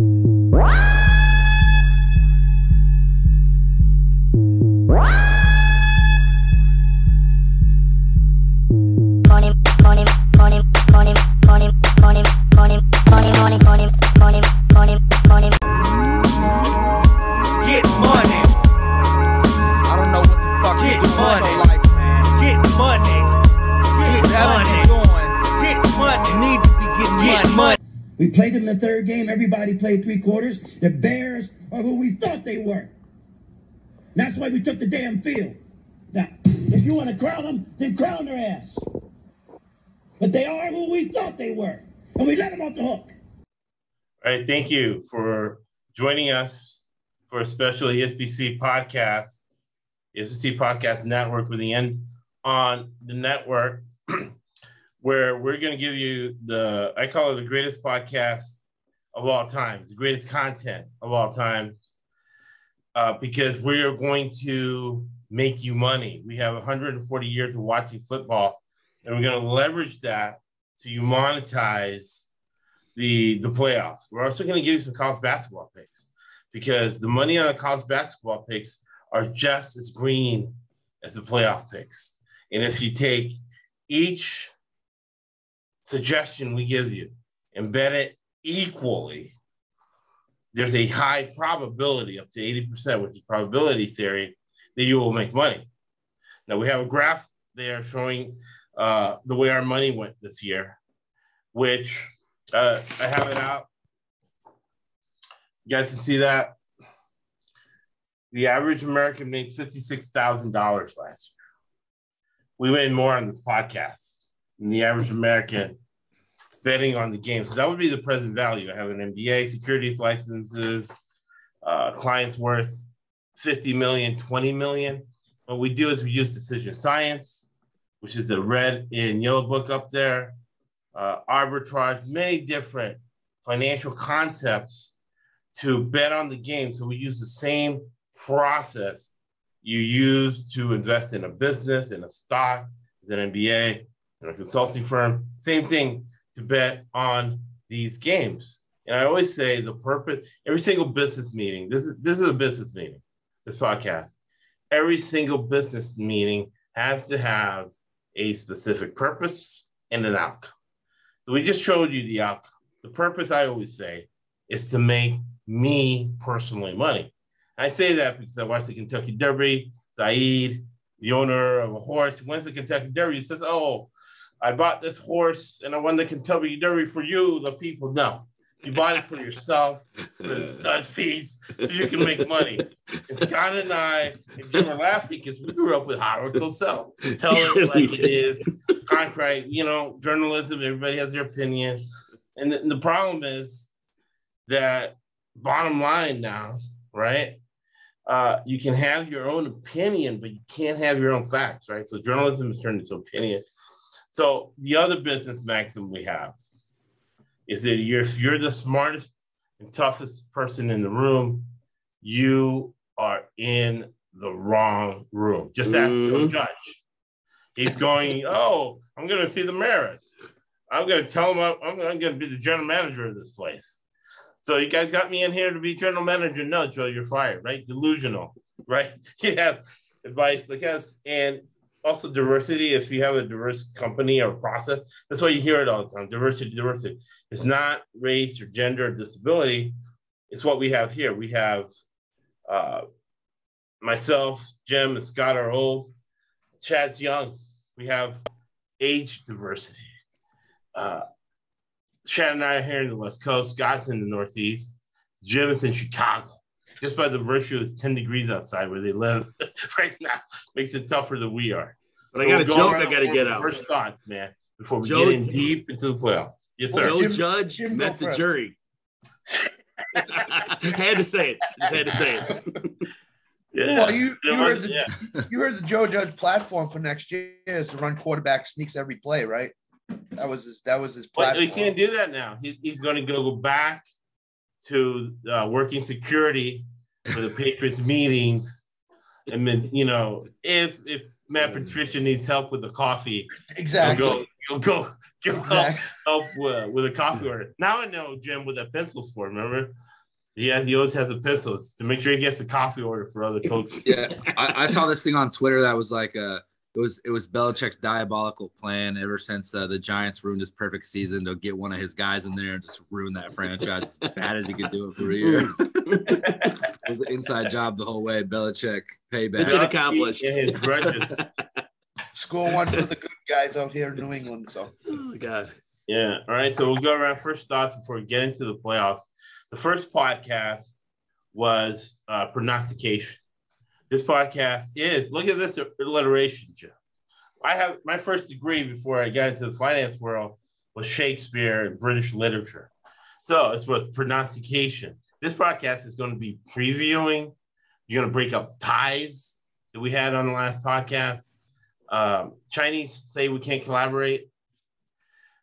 We That's why we took the damn field. Now, if you want to crown them, then crown their ass. But they are who we thought they were. And we let them off the hook. All right. Thank you for joining us for a special ESBC podcast, ESBC Podcast Network with the end on the network. where we're going to give you the, I call it the greatest podcast of all time, the greatest content of all time, uh, because we are going to make you money. We have 140 years of watching football, and we're going to leverage that so you monetize the the playoffs. We're also going to give you some college basketball picks because the money on the college basketball picks are just as green as the playoff picks. And if you take each suggestion we give you, embed it equally, there's a high probability, up to 80%, which is probability theory, that you will make money. Now, we have a graph there showing uh, the way our money went this year, which uh, I have it out. You guys can see that. The average American made $56,000 last year. We made more on this podcast than the average American betting on the game. So that would be the present value. I have an MBA, securities licenses, uh, clients worth 50 million, 20 million. What we do is we use decision science, which is the red and yellow book up there, uh, arbitrage, many different financial concepts to bet on the game. So we use the same process you use to invest in a business, in a stock, as an MBA, in a consulting firm. Same thing to bet on these games. And I always say the purpose, every single business meeting, this is this is a business meeting, this podcast. Every single business meeting has to have a specific purpose and an outcome. So we just showed you the outcome. The purpose, I always say, is to make me personally money. I say that because I watched the Kentucky Derby. Saeed, the owner of a horse, wins the Kentucky Derby. He says, "Oh, I bought this horse and I won the Kentucky Derby for you, the people. No, you bought it for yourself for the stud fees so you can make money. And Scott and I and Jim are laughing because we grew up with Howard Cosell. Tell it like it is. Concrete, you know, journalism, everybody has their opinion. And the, the problem is that bottom line now, right? Uh, you can have your own opinion, but you can't have your own facts, right? So journalism is turned into opinion. So the other business maxim we have is that you're, if you're the smartest and toughest person in the room, you are in the wrong room. Just ask mm-hmm. the judge. He's going, oh, I'm going to see the Maras. I'm going to tell him I'm, I'm going to be the general manager of this place. So you guys got me in here to be general manager. No, Joe, you're fired, right? Delusional, right? You have advice like us. And also diversity. If you have a diverse company or process, that's why you hear it all the time. Diversity, diversity. It's not race or gender or disability. It's what we have here. We have uh, myself, Jim, and Scott are old. Chad's young. We have age diversity. Uh, Chad and I are here in the West Coast. Scott's in the Northeast. Jim is in Chicago just by the virtue of 10 degrees outside where they live right now makes it tougher than we are. But so I got a joke I got to get out. First thoughts, man, before we Joe, get in deep into the playoffs. Yes, sir. Joe Jim, Judge Jim met the jury. had to say it. Just had to say it. Yeah. Well, you, you heard the yeah. you heard the Joe Judge platform for next year is to run quarterback sneaks every play, right? That was his. That was his platform. But he can't do that now. He's, he's going to go back to uh, working security for the Patriots meetings. And then, you know, if if Matt Patricia needs help with the coffee, exactly, you'll go, you'll go help, help with, with, a coffee order. Now I know Jim with the pencils for. Remember? Yeah, he always has the pencils to make sure he gets the coffee order for other coaches. yeah, I, I, saw this thing on Twitter that was like uh it was it was Belichick's diabolical plan ever since uh, the Giants ruined his perfect season to get one of his guys in there and just ruin that franchise as bad as he could do it for a year. it was an inside job the whole way. Belichick payback. Mission accomplished. his grudges. Score one for the good guys out here in New England. So, oh God. Yeah. All right. So we'll go around first thoughts before we get into the playoffs. The first podcast was uh, prognostication. This podcast is look at this alliteration, Joe. I have my first degree before I got into the finance world was Shakespeare and British literature. So it's with pronunciation. This podcast is going to be previewing. You're going to break up ties that we had on the last podcast. Um, Chinese say we can't collaborate,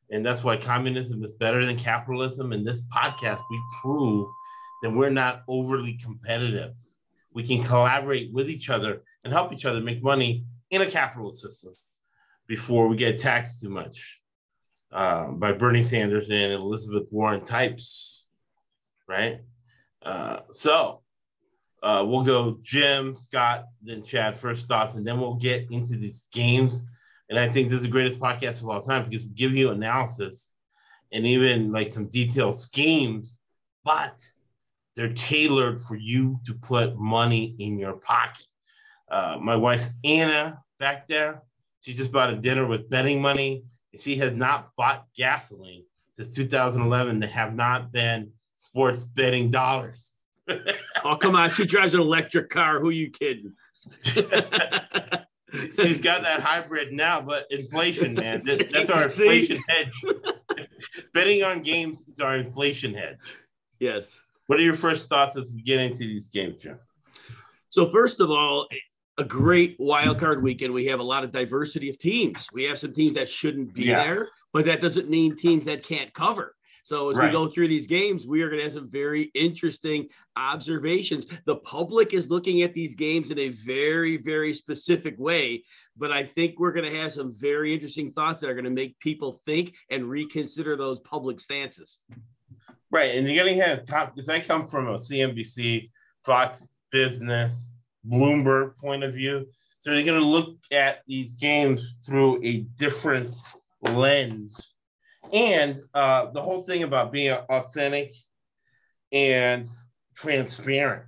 and that's why communism is better than capitalism. In this podcast, we prove that we're not overly competitive we can collaborate with each other and help each other make money in a capitalist system before we get taxed too much uh, by Bernie Sanders and Elizabeth Warren types, right? Uh, so uh, we'll go Jim, Scott, then Chad, first thoughts, and then we'll get into these games. And I think this is the greatest podcast of all time because we give you analysis and even like some detailed schemes, but they're tailored for you to put money in your pocket. Uh, my wife Anna back there, she just bought a dinner with betting money, and she has not bought gasoline since 2011. They have not been sports betting dollars. oh come on, she drives an electric car. Who are you kidding? She's got that hybrid now, but inflation, man. That's our inflation hedge. Betting on games is our inflation hedge. Yes. What are your first thoughts as we get into these games, Jim? So first of all, a great wild card weekend. We have a lot of diversity of teams. We have some teams that shouldn't be yeah. there, but that doesn't mean teams that can't cover. So as right. we go through these games, we are going to have some very interesting observations. The public is looking at these games in a very, very specific way, but I think we're going to have some very interesting thoughts that are going to make people think and reconsider those public stances. Right, and you're going to have top because I come from a CNBC, Fox Business, Bloomberg point of view. So they're going to look at these games through a different lens, and uh, the whole thing about being authentic and transparent.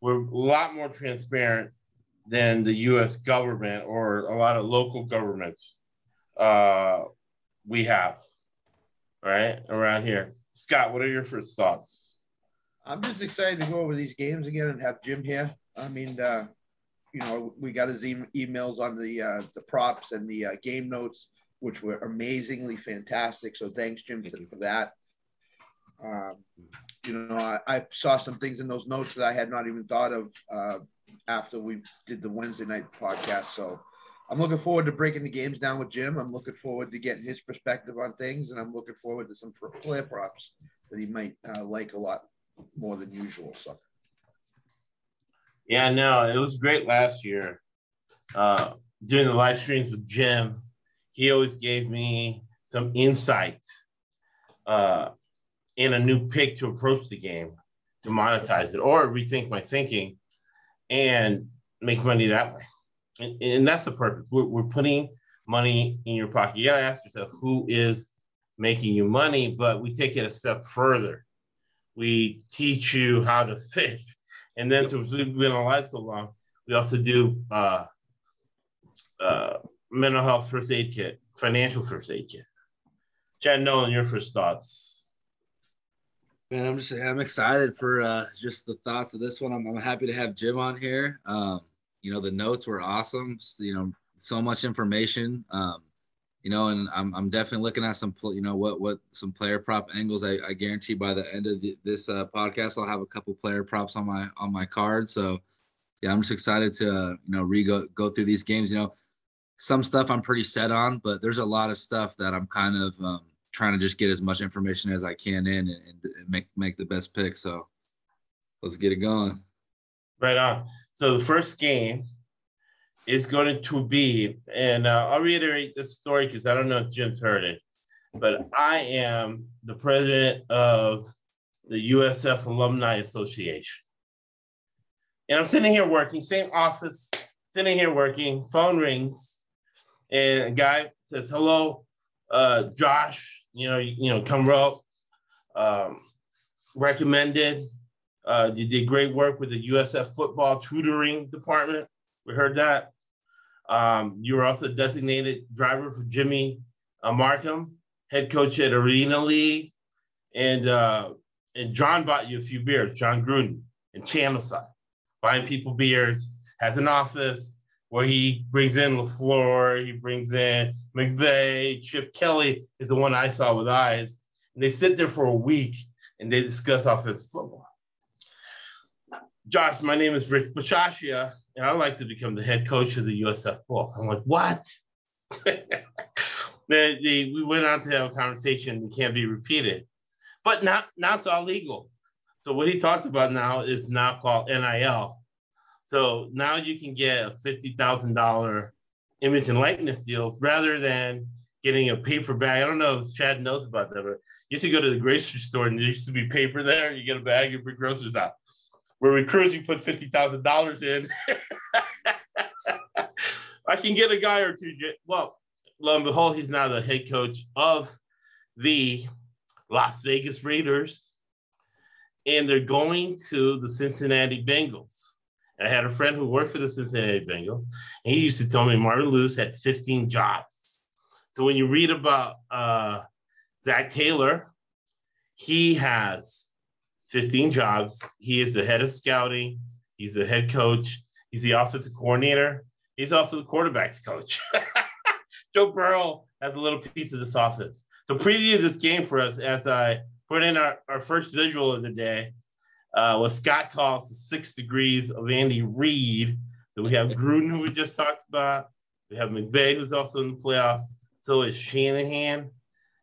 We're a lot more transparent than the U.S. government or a lot of local governments uh, we have, right around here. Scott, what are your first thoughts? I'm just excited to go over these games again and have Jim here. I mean, uh, you know, we got his e- emails on the uh, the props and the uh, game notes, which were amazingly fantastic. So thanks, Jim, Thank for that. Um, you know, I, I, saw some things in those notes that I had not even thought of uh, after we did the Wednesday night podcast. So I'm looking forward to breaking the games down with Jim. I'm looking forward to getting his perspective on things, and I'm looking forward to some player props that he might uh, like a lot more than usual. So, yeah, no, it was great last year. Uh, doing the live streams with Jim, he always gave me some insight uh, in a new pick to approach the game, to monetize it, or rethink my thinking, and make money that way and, and that's the purpose. We're, we're putting money in your pocket. You got to ask yourself who is making you money, but we take it a step further. We teach you how to fish. And then since we've been alive so long, we also do uh, uh, mental health first aid kit, financial first aid kit. Chad Nolan, your first thoughts. Man, I'm just I'm excited for uh, just the thoughts of this one. I'm, I'm happy to have Jim on here. Um, you know, the notes were awesome. You know, so much information. Um, you know, and I'm, I'm definitely looking at some, you know, what what some player prop angles. I, I guarantee by the end of the, this uh, podcast, I'll have a couple player props on my on my card. So, yeah, I'm just excited to uh, you know re go through these games. You know, some stuff I'm pretty set on, but there's a lot of stuff that I'm kind of um, trying to just get as much information as I can in and, and make make the best pick. So, let's get it going. Right on. So the first game is going to be, and uh, I'll reiterate this story because I don't know if Jim's heard it. but I am the president of the USF Alumni Association. And I'm sitting here working, same office, sitting here working, phone rings, and a guy says, Hello, uh, Josh, you know, you, you know, come rope. Um, recommended. Uh, you did great work with the USF football tutoring department. We heard that. Um, you were also designated driver for Jimmy uh, Marcum, head coach at Arena League, and uh, and Jon bought you a few beers. Jon Gruden in Channelside, buying people beers, has an office where he brings in LaFleur, he brings in McVay, Chip Kelly is the one I saw with eyes, and they sit there for a week and they discuss offensive football. Josh, my name is Rick Bisaccia, and I'd like to become the head coach of the USF Bulls. I'm like, what? they, we went on to have a conversation that can't be repeated, but not now it's all legal. So what he talked about now is now called NIL. So now you can get a fifty thousand dollar image and likeness deal rather than getting a paper bag. I don't know if Chad knows about that, but you used to go to the grocery store and there used to be paper there. You get a bag, you bring groceries out. Where we cruise, you put fifty thousand dollars in. I can get a guy or two. Well, lo and behold, he's now the head coach of the Las Vegas Raiders, and they're going to the Cincinnati Bengals. I had a friend who worked for the Cincinnati Bengals, and he used to tell me Marvin Lewis had 15 jobs. So when you read about uh, Zac Taylor, he has 15 jobs. He is the head of scouting. He's the head coach. He's the offensive coordinator. He's also the quarterbacks coach. Joe Burrow has a little piece of this offense. So preview this game for us as I put in our, our first visual of the day uh, what Scott calls the six degrees of Andy Reid. Then we have Gruden, who we just talked about. We have McVay, who's also in the playoffs. So is Shanahan.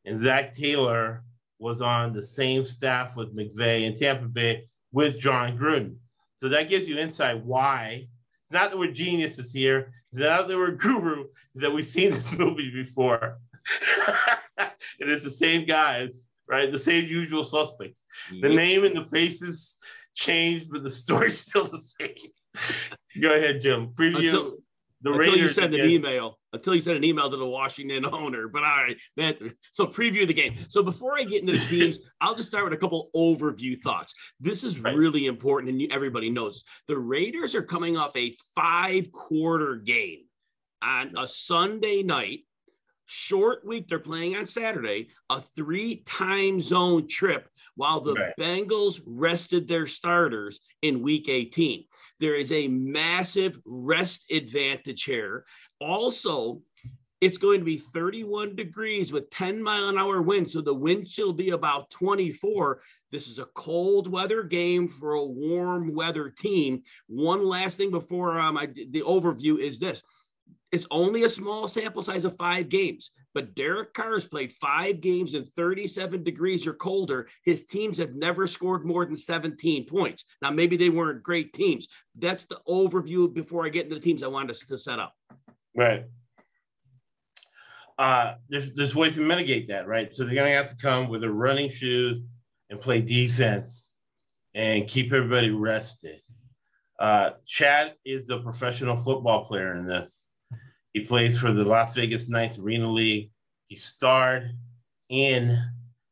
And Zac Taylor was on the same staff with McVay in Tampa Bay with Jon Gruden. So that gives you insight why. It's not that we're geniuses here. It's not that we're guru. It's that we've seen this movie before. it is the same guys right? The same usual suspects. The name and the faces changed, but the story's still the same. Go ahead, Jim. Preview until, the until Raiders. you send an email. Until you send an email to the Washington owner. But all right, that so preview the game. So before I get into the teams, I'll just start with a couple overview thoughts. This is right. really important, and everybody knows the Raiders are coming off a five quarter game on a Sunday night short week. They're playing on Saturday, a three time zone trip while the right. Bengals rested their starters in week 18. There is a massive rest advantage here. Also, it's going to be 31 degrees with 10 mile an hour wind. So the wind chill will be about 24. This is a cold weather game for a warm weather team. One last thing before um, I, the overview is this it's only a small sample size of five games, but Derek Carr has played five games in 37 degrees or colder. His teams have never scored more than 17 points. Now, maybe they weren't great teams. That's the overview before I get into the teams I wanted to set up. Right. Uh, there's there's ways to mitigate that, right? So they're gonna have to come with their running shoes and play defense and keep everybody rested. Uh, Chad is the professional football player in this. He plays for the Las Vegas Knights Arena League. He starred in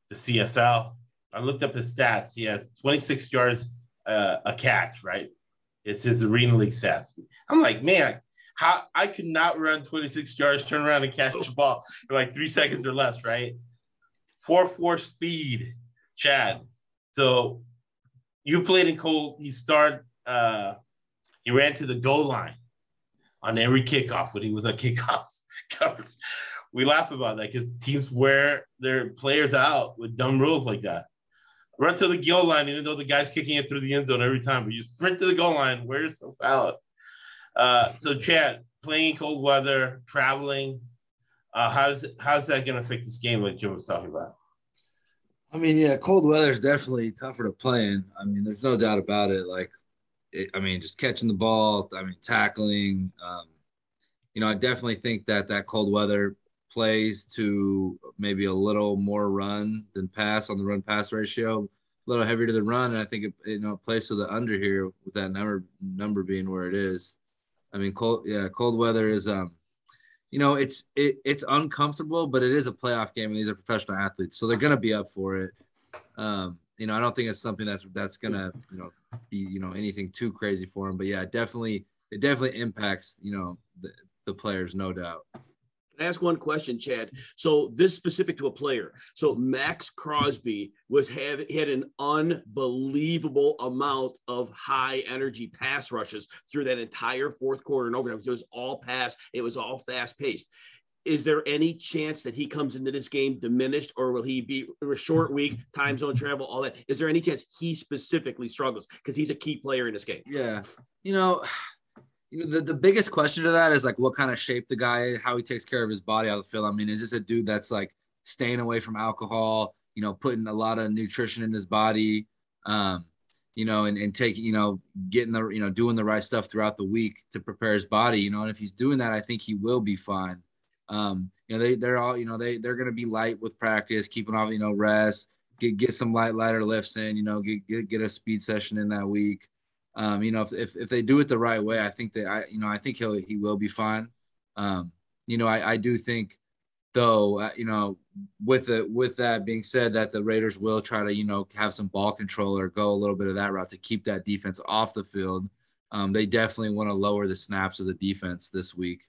the CFL. I looked up his stats. He has 26 yards uh, a catch, right? It's his Arena League stats. I'm like, man, how I could not run 26 yards, turn around and catch the ball in like three seconds or less, right? 4 4 speed, Chad. So you played in cold. He started, uh, he ran to the goal line on every kickoff when he was on kickoff coverage. We laugh about that because teams wear their players out with dumb rules like that. Run to the goal line, even though the guy's kicking it through the end zone every time, but you sprint to the goal line, wear yourself out. Uh, so, Chad, playing cold weather, traveling, uh, how's how's that going to affect this game, like Jim was talking about? I mean, yeah, cold weather is definitely tougher to play in. I mean, there's no doubt about it. Like it, I mean, just catching the ball. I mean, tackling. Um, you know, I definitely think that that cold weather plays to maybe a little more run than pass on the run pass ratio, a little heavier to the run. And I think it, you know, plays to the under here with that number number being where it is. I mean, cold yeah, cold weather is um, you know, it's it, it's uncomfortable, but it is a playoff game, and these are professional athletes, so they're gonna be up for it. Um, you know, I don't think it's something that's that's gonna you know be you know anything too crazy for him. but yeah, definitely it definitely impacts you know the, the players, no doubt. Can I ask one question, Chad? So this specific to a player. So Maxx Crosby was have had an unbelievable amount of high energy pass rushes through that entire fourth quarter and overtime. It was all pass. It was all fast paced. Is there any chance that he comes into this game diminished, or will he be a short week, time zone travel, all that? Is there any chance he specifically struggles because he's a key player in this game? Yeah, you know, you know, the, the biggest question to that is like what kind of shape the guy, how he takes care of his body out of the field. I mean, is this a dude that's like staying away from alcohol, you know, putting a lot of nutrition in his body, um, you know, and, and taking, you know, getting the, you know, doing the right stuff throughout the week to prepare his body, you know, and if he's doing that, I think he will be fine. Um, you know, they, they're all, you know, they, they're going to be light with practice, keeping off, you know, rest, get, get some light, lighter lifts in, you know, get, get, get a speed session in that week um, you know, if, if, if they do it the right way, I think that I, you know, I think he'll he will be fine. Um, you know, I, I do think though, uh, you know, with the with that being said, that the Raiders will try to you know have some ball control or go a little bit of that route to keep that defense off the field. Um, they definitely want to lower the snaps of the defense this week.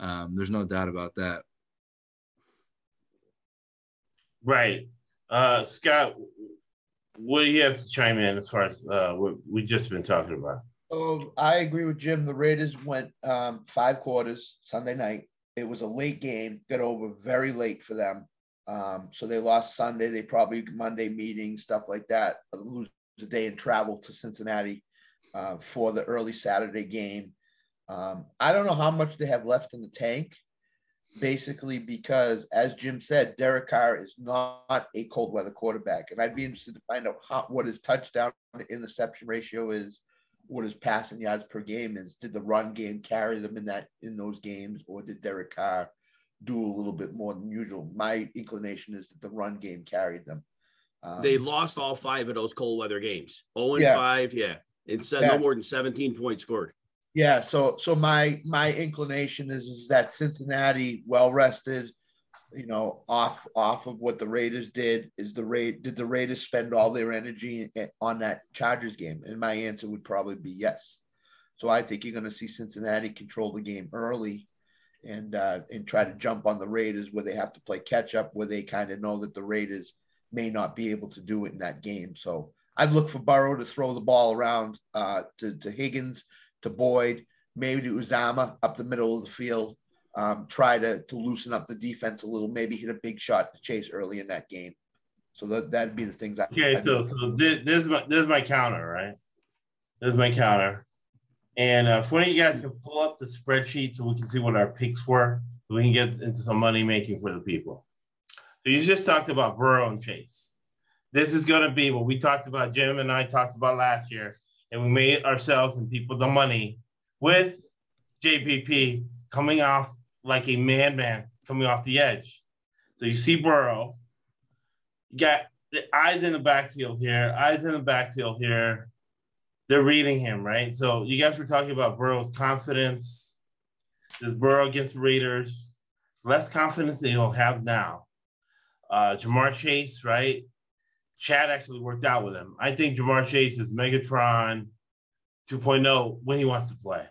Um, there's no doubt about that. Right. Uh, Scott, what do you have to chime in as far as uh, what we just been talking about? Oh, I agree with Jim. The Raiders went um, five quarters Sunday night. It was a late game, got over very late for them. Um, so they lost Sunday. They probably Monday meeting stuff like that. Lose a day in travel to Cincinnati uh, for the early Saturday game. Um, I don't know how much they have left in the tank basically because, as Jim said, Derek Carr is not a cold weather quarterback, and I'd be interested to find out how, what his touchdown to interception ratio is, what his passing yards per game is. Did the run game carry them in that in those games, or did Derek Carr do a little bit more than usual? My inclination is that the run game carried them. Um, they lost all five of those cold weather games. Oh and yeah. five, yeah. It's yeah. no more than 17 points scored. Yeah, so so my my inclination is is that Cincinnati well rested, you know, off off of what the Raiders did is the Raid did the Raiders spend all their energy on that Chargers game? And my answer would probably be yes. So I think you're going to see Cincinnati control the game early and uh, and try to jump on the Raiders where they have to play catch up, where they kind of know that the Raiders may not be able to do it in that game. So I'd look for Burrow to throw the ball around uh, to, to Higgins to Boyd, maybe to Uzomah up the middle of the field. Um, try to to loosen up the defense a little. Maybe hit a big shot to chase early in that game. So that that'd be the things. I, okay, I'd so so this, this is my this is my counter, right? This is my counter. And uh, if one of you guys can pull up the spreadsheet so we can see what our picks were, so we can get into some money making for the people. So you just talked about Burrow and Chase. This is going to be what we talked about. Jim and I talked about last year and we made ourselves and people the money with JPP coming off like a madman coming off the edge. So you see Burrow, you got the eyes in the backfield here, eyes in the backfield here. They're reading him, right? So you guys were talking about Burrow's confidence. This Burrow against Raiders, less confidence than he'll have now. Uh, Ja'Marr Chase, right? Chad actually worked out with him. I think Ja'Marr Chase is Megatron 2.0 when he wants to play.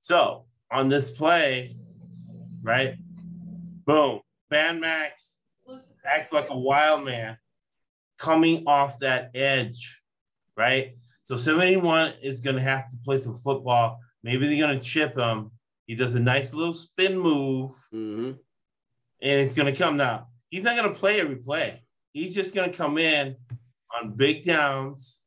So on this play, right? Boom. Band Max acts like a wild man coming off that edge, right? So 71 is going to have to play some football. Maybe they're going to chip him. He does a nice little spin move, mm-hmm. and it's going to come now. He's not going to play every play. He's just going to come in on big downs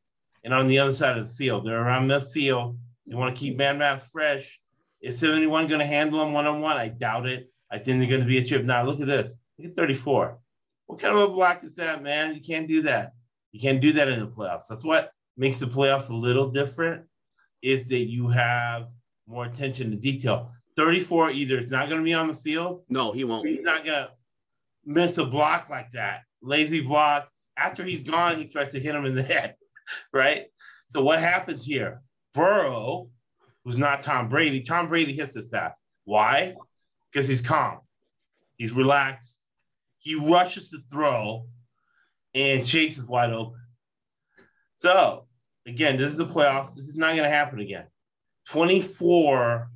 and on the other side of the field. They're around the field. They want to keep man fresh. Is 71 going to handle him one on one? I doubt it. I think they're going to be a chip. Now, look at this. Look at 34. What kind of a block is that, man? You can't do that. You can't do that in the playoffs. That's what makes the playoffs a little different is that you have more attention to detail. 34 either is not going to be on the field. No, he won't. He's not going to miss a block like that. Lazy block. After he's gone, he tries to hit him in the head, right? So what happens here? Burrow, who's not Tom Brady, Tom Brady hits this pass. Why? Because he's calm. He's relaxed. He rushes to throw, and Chase is wide open. So again, this is the playoffs. This is not going to happen again. 24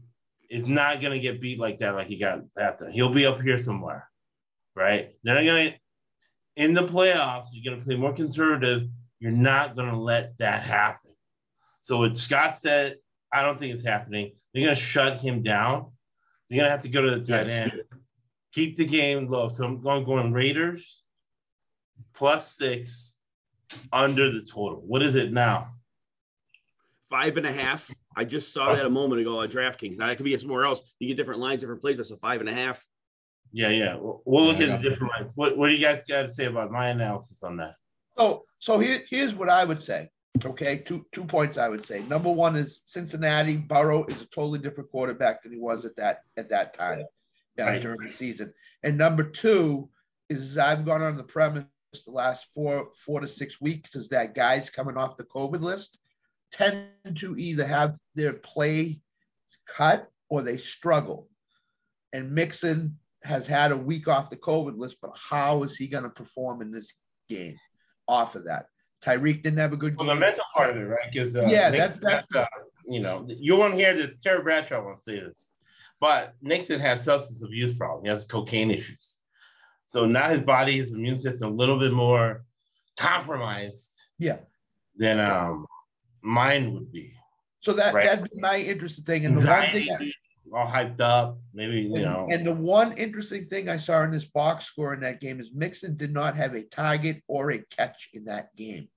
is not going to get beat like that, like he got after. He'll be up here somewhere, right? They're not going to, in the playoffs, you're going to play more conservative. You're not going to let that happen. So what Scott said, I don't think it's happening. They're going to shut him down. They're going to have to go to the tight yes. end, keep the game low. So I'm going, going Raiders plus six under the total. What is it now? Five and a half. I just saw that a moment ago at DraftKings. Now that could be somewhere else. You get different lines, different places. So five and a half. Yeah, yeah. We'll, we'll look yeah, at the different lines. What, what do you guys got to say about my analysis on that? So, so here, here's what I would say. Okay, two two points I would say. Number one is Cincinnati. Burrow is a totally different quarterback than he was at that at that time uh, right. during the season. And number two is I've gone on the premise the last four four to six weeks is that guys coming off the COVID list tend to either have their play cut or they struggle. And Mixon has had a week off the COVID list, but how is he going to perform in this game off of that? Tyreek didn't have a good well, game. the mental part of it, right? Because uh, yeah, that's that's uh, you know you won't hear the Terry Bradshaw won't say this, but Mixon has substance abuse problem. He has cocaine issues, so now his body, his immune system, a little bit more compromised. Yeah. Than um mine would be. So that right? that'd be my interesting thing. And the Anxiety, one thing all hyped up, maybe you and, know. And the one interesting thing I saw in this box score in that game is Mixon did not have a target or a catch in that game,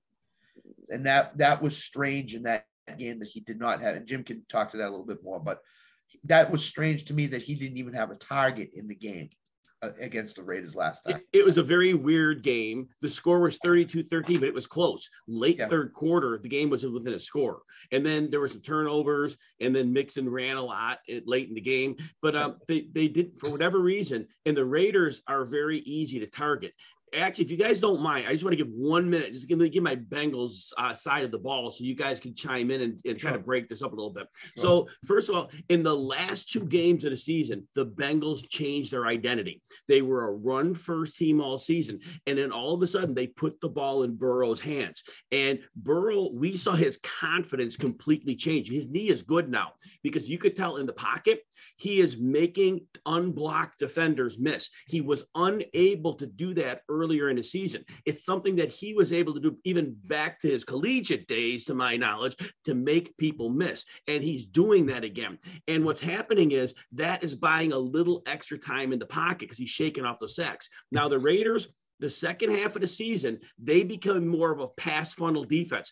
and that that was strange in that game that he did not have. And Jim can talk to that a little bit more, but that was strange to me that he didn't even have a target in the game. Uh, against the Raiders last time. It, it, was a very weird game. The score was 32 13, but it was close. Late yeah. third quarter, the game was within a score. And then there were some turnovers, and then Mixon ran a lot late in the game. But um, they, they did, for whatever reason, and the Raiders are very easy to target actually, if you guys don't mind, I just want to give one minute, just give me give my Bengals uh, side of the ball, so you guys can chime in and, and try to break this up a little bit. Sure. So, first of all, in the last two games of the season, the Bengals changed their identity. They were a run first team all season, and then all of a sudden they put the ball in Burrow's hands. And Burrow, we saw his confidence completely change. His knee is good now because you could tell in the pocket he is making unblocked defenders miss. He was unable to do that earlier in the season. It's something that he was able to do even back to his collegiate days, to my knowledge, to make people miss. And he's doing that again. And what's happening is that is buying a little extra time in the pocket because he's shaking off the sacks. Now, the Raiders, the second half of the season, they become more of a pass funnel defense.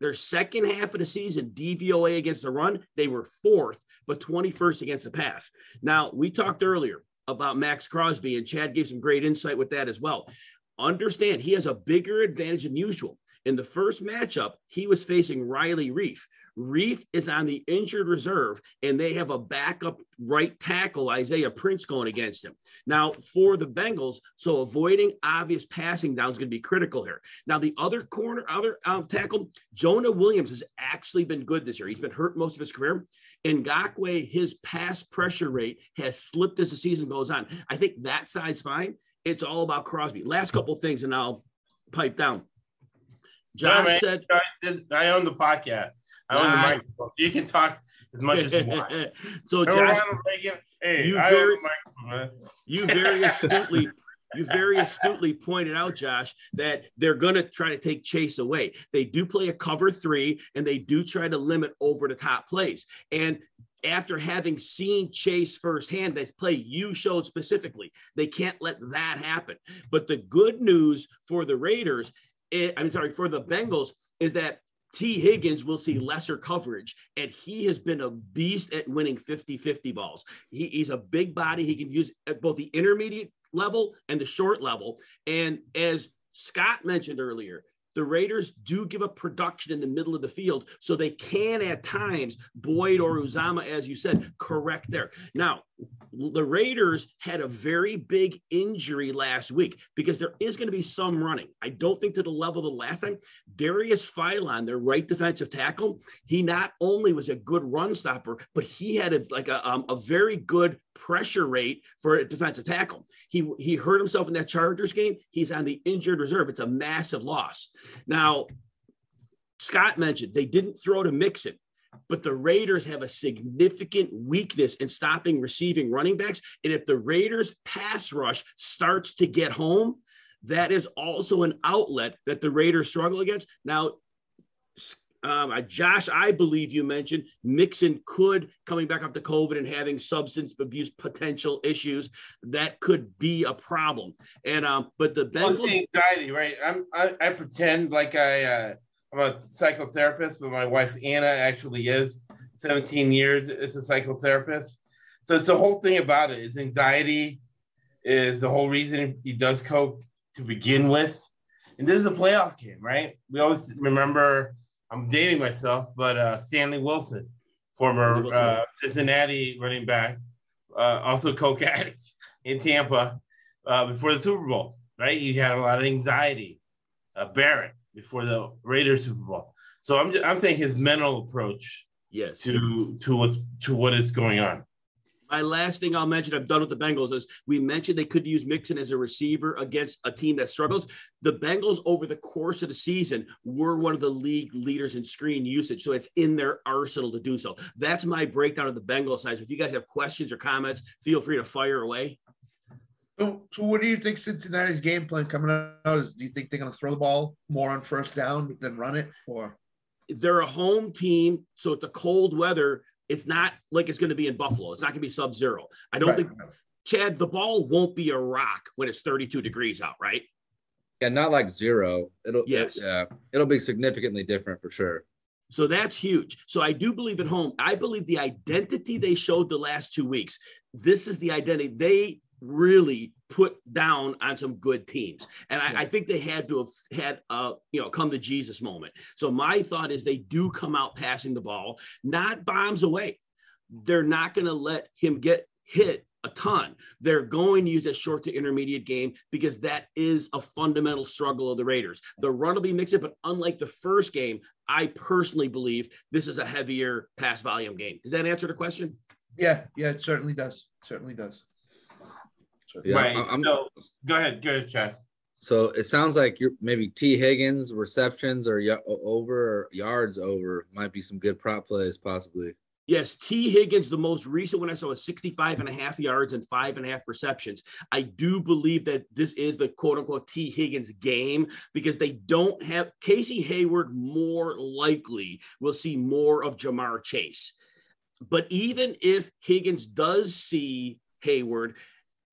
Their second half of the season, DVOA against the run, they were fourth, but 21st against the pass. Now, we talked earlier about Maxx Crosby, and Chad gave some great insight with that as well. Understand, he has a bigger advantage than usual. In the first matchup, he was facing Riley Reiff. Reiff is on the injured reserve, and they have a backup right tackle, Isaiah Prince, going against him. Now, for the Bengals, so avoiding obvious passing down is going to be critical here. Now, the other corner, other um, tackle, Jonah Williams has actually been good this year. He's been hurt most of his career. Ngakoue, his pass pressure rate has slipped as the season goes on. I think that side's fine. It's all about Crosby. Last couple things, and I'll pipe down. John no, said, I own the podcast. I own the ah. microphone. You can talk as much as you want. so, Josh, hey, you very, you very astutely you very astutely pointed out, Josh, that they're going to try to take Chase away. They do play a cover three and they do try to limit over the top plays. And after having seen Chase firsthand, that play you showed specifically, they can't let that happen. But the good news for the Raiders, eh, I'm sorry, for the Bengals, is that Tee Higgins will see lesser coverage, and he has been a beast at winning 50 50 balls. He, he's a big body. He can use at both the intermediate level and the short level. And as Scott mentioned earlier, the Raiders do give up production in the middle of the field, so they can at times, Boyd or Uzomah, as you said, correct there. Now, the Raiders had a very big injury last week because there is going to be some running. I don't think to the level of the last time. Darius Philon, their right defensive tackle, he not only was a good run stopper, but he had a, like a, um, a very good pressure rate for a defensive tackle. He he hurt himself in that Chargers game. He's on the injured reserve. It's a massive loss. Now, Scott mentioned they didn't throw to Mixon but the Raiders have a significant weakness in stopping receiving running backs. And if the Raiders pass rush starts to get home, that is also an outlet that the Raiders struggle against. Now, um, Josh, I believe you mentioned Mixon could coming back off the COVID and having substance abuse potential issues that could be a problem. And um, but the Bengals, well, anxiety, right? I'm I, I pretend like I uh, I'm a psychotherapist, but my wife Anna actually is 17 years as a psychotherapist. So it's the whole thing about it. Is anxiety is the whole reason he does coke to begin with. And this is a playoff game, right? We always remember. I'm dating myself, but uh, Stanley Wilson, former Uh, Cincinnati running back, uh, also coke addict in Tampa uh, before the Super Bowl, right? He had a lot of anxiety. Uh, Barrett, before the Raiders Super Bowl. So I'm just, I'm saying his mental approach yes to to what's to what is going on. My last thing I'll mention, I'm done with the Bengals, is we mentioned they could use Mixon as a receiver against a team that struggles. The Bengals, over the course of the season, were one of the league leaders in screen usage. So it's in their arsenal to do so. That's my breakdown of the Bengals side. So if you guys have questions or comments, feel free to fire away. So, so what do you think Cincinnati's game plan coming out is? Do you think they're going to throw the ball more on first down than run it, or they're a home team, so it's the cold weather. It's not like it's going to be in Buffalo. It's not going to be sub-zero. I don't right. think Chad, the ball won't be a rock when it's 32 degrees out, right? Yeah, not like zero. It'll yes, it, yeah, it'll be significantly different for sure. So that's huge. So I do believe at home. I believe the identity they showed the last two weeks. This is the identity they really put down on some good teams. And I, I, think they had to have had a you know come to Jesus moment. So my thought is they do come out passing the ball, not bombs away. They're not going to let him get hit a ton. They're going to use that short to intermediate game because that is a fundamental struggle of the Raiders. The run will be mixed but unlike the first game, I personally believe this is a heavier pass volume game. Does that answer the question? Yeah, yeah, it certainly does. Certainly does. Yeah, right. I'm, so, go ahead. Go ahead, Chad. So it sounds like you're maybe T. Higgins receptions or y- over or yards over might be some good prop plays possibly. Yes, T. Higgins, the most recent one I saw was 65 and a half yards and five and a half receptions. I do believe that this is the quote unquote T. Higgins game because they don't have Casey Hayward more likely will see more of Ja'Marr Chase. But even if Higgins does see Hayward,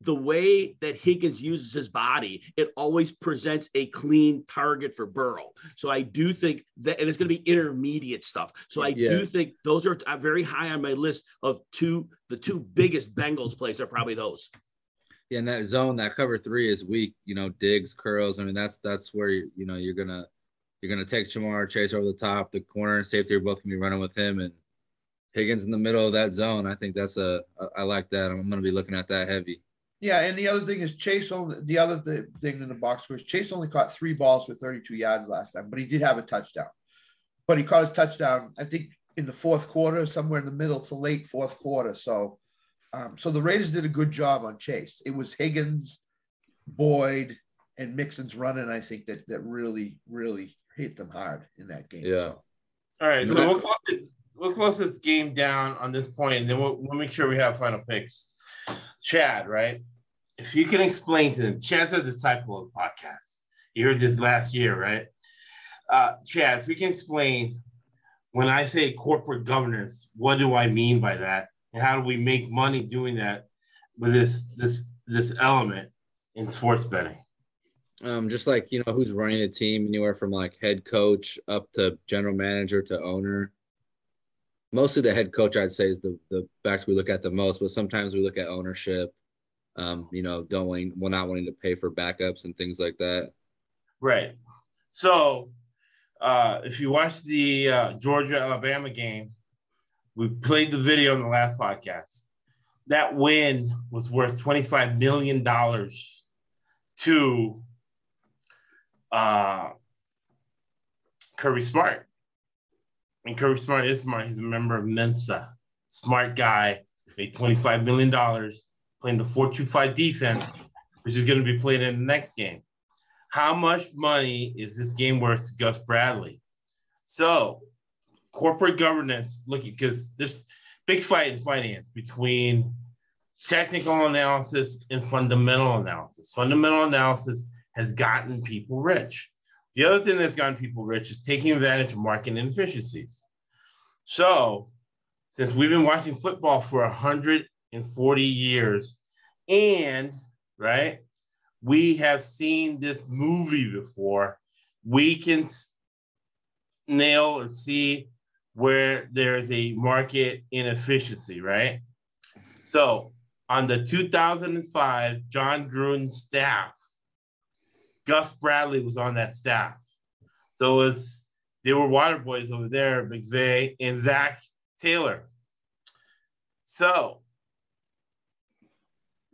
the way that Higgins uses his body, it always presents a clean target for Burrow. So I do think that, and it's going to be intermediate stuff. So I yeah. do think those are uh, very high on my list of two, the two biggest Bengals plays are probably those. Yeah, and that zone, that cover three is weak. You know, digs, curls. I mean, that's that's where you, you know you're gonna you're gonna take Ja'Marr Chase over the top. The corner and safety are both gonna be running with him, and Higgins in the middle of that zone. I think that's a I like that. I'm gonna be looking at that heavy. Yeah, and the other thing is Chase only the other th- thing in the box was Chase only caught three balls for 32 yards last time, but he did have a touchdown. But he caught his touchdown, I think, in the fourth quarter, somewhere in the middle to late fourth quarter. So, um, so the Raiders did a good job on Chase. It was Higgins, Boyd, and Mixon's running. I think that that really, really hit them hard in that game. Yeah. So. All right, so we'll close, it, we'll close this game down on this point, and then we'll, we'll make sure we have final picks. Chad, right? If you can explain to them, Chad's a disciple of podcasts. You heard this last year, right? Uh, Chad, if we can explain when I say corporate governance, what do I mean by that? And how do we make money doing that with this this this element in sports betting? Um, just like you know, who's running the team, anywhere from like head coach up to general manager to owner mostly the head coach I'd say is the the facts we look at the most, but sometimes we look at ownership. Um, you know, don't want, well, not wanting to pay for backups and things like that. Right. So, uh, if you watch the uh, Georgia Alabama game, we played the video in the last podcast. That win was worth $25 million to uh, Kirby Smart. And Kirby Smart is smart. He's a member of Mensa. Smart guy, made $25 million playing the 425 defense, which is going to be played in the next game. How much money is this game worth to Gus Bradley? So, corporate governance, look, because there's big fight in finance between technical analysis and fundamental analysis. Fundamental analysis has gotten people rich. The other thing that's gotten people rich is taking advantage of market inefficiencies. So, since we've been watching football for 140 years, and right, we have seen this movie before, we can nail or see where there's a market inefficiency, right? So, on the 2005 Jon Gruden staff, Gus Bradley was on that staff. So it was there were water boys over there, McVay and Zac Taylor. So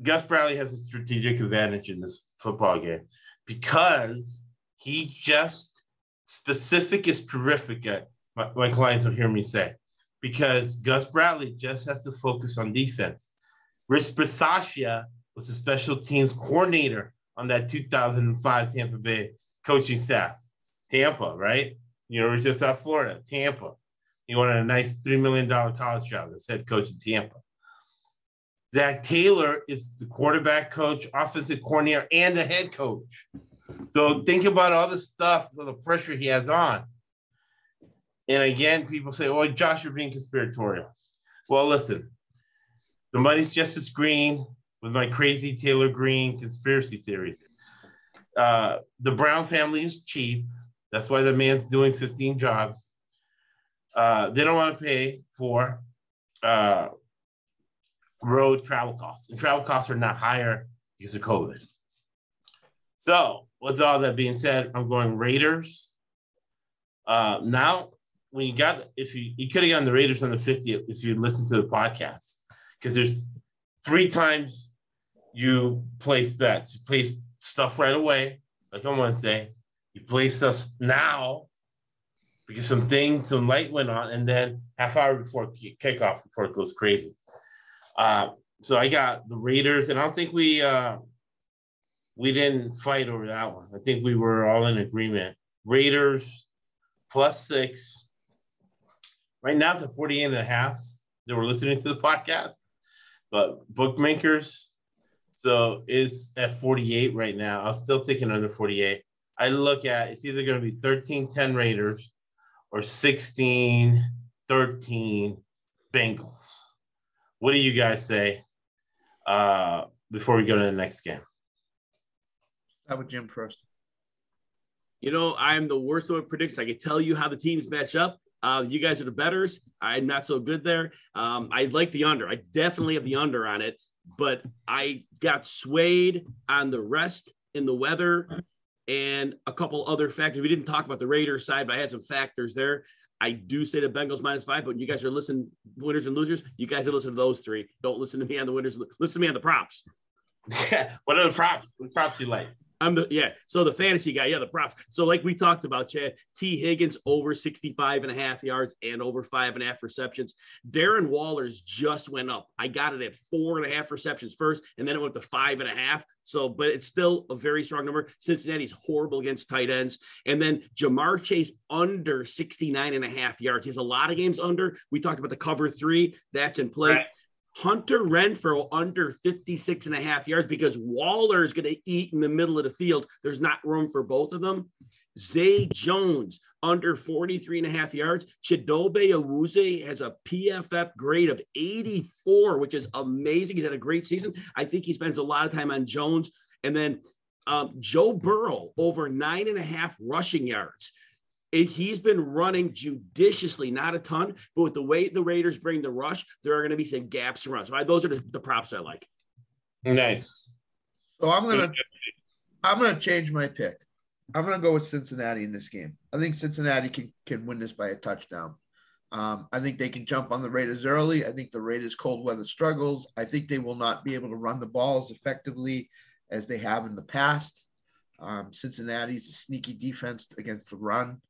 Gus Bradley has a strategic advantage in this football game because he just specific is terrific at my, my clients will hear me say because Gus Bradley just has to focus on defense. Rich Bisaccia was the special teams coordinator on that 2005 Tampa Bay coaching staff. Tampa, right? You know, it's of South Florida, Tampa. He wanted a nice $3 million college job as head coach in Tampa. Zac Taylor is the quarterback coach, offensive coordinator, and the head coach. So think about all the stuff, all the pressure he has on. And again, people say, oh, Josh, you're being conspiratorial. Well, listen, the money's just as green with my crazy Taylor Green conspiracy theories. Uh, the Brown family is cheap. That's why the man's doing 15 jobs. Uh, they don't want to pay for uh, road travel costs, and travel costs are not higher because of COVID. So, with all that being said, I'm going Raiders. Uh, now, when you got, if you you could have gotten the Raiders on the 50 if you listened to the podcast, because there's three times you place bets. You place stuff right away, like on Wednesday. You place us now because some things, some light went on, and then half hour before kickoff, before it goes crazy. Uh, so I got the Raiders, and I don't think we uh, we didn't fight over that one. I think we were all in agreement. Raiders plus six. Right now it's at 48 and a half that we're listening to the podcast. But bookmakers, so it's at 48 right now. I'll still take it under 48. I look at it's either going to be 13 10 Raiders or 16 13 Bengals. What do you guys say uh, before we go to the next game? How about Jim first? You know, I'm the worst of predictions. I can tell you how the teams match up. Uh, you guys are the betters. I'm not so good there. Um, I like the under. I definitely have the under on it, but I got swayed on the rest in the weather and a couple other factors. We didn't talk about the Raiders side, but I had some factors there. I do say the Bengals minus five, but you guys are listening, winners and losers. You guys are listening to those three. Don't listen to me on the winners. Listen to me on the props. what are the props? What props you like? I'm the yeah. So the fantasy guy, yeah, the props. So like we talked about, Chad Tee Higgins over 65 and a half yards and over five and a half receptions. Darren Waller's just went up. I got it at four and a half receptions first, and then it went to five and a half. So, but it's still a very strong number. Cincinnati's horrible against tight ends. And then Ja'Marr Chase under 69 and a half yards. He has a lot of games under. We talked about the cover three. That's in play. Right. Hunter Renfrow under 56 and a half yards because Waller is going to eat in the middle of the field. There's not room for both of them. Zay Jones under 43 and a half yards. Chidobe Awuzie has a PFF grade of 84, which is amazing. He's had a great season. I think he spends a lot of time on Jones. And then um, Joe Burrow over nine and a half rushing yards he's been running judiciously, not a ton, but with the way the Raiders bring the rush, there are going to be some gaps around. So I, those are the, the props I like. Nice. So I'm gonna I'm gonna change my pick. I'm gonna go with Cincinnati in this game. I think Cincinnati can can win this by a touchdown. Um, I think they can jump on the Raiders early. I think the Raiders' cold weather struggles. I think they will not be able to run the balls effectively as they have in the past. Um, Cincinnati's a sneaky defense against the run.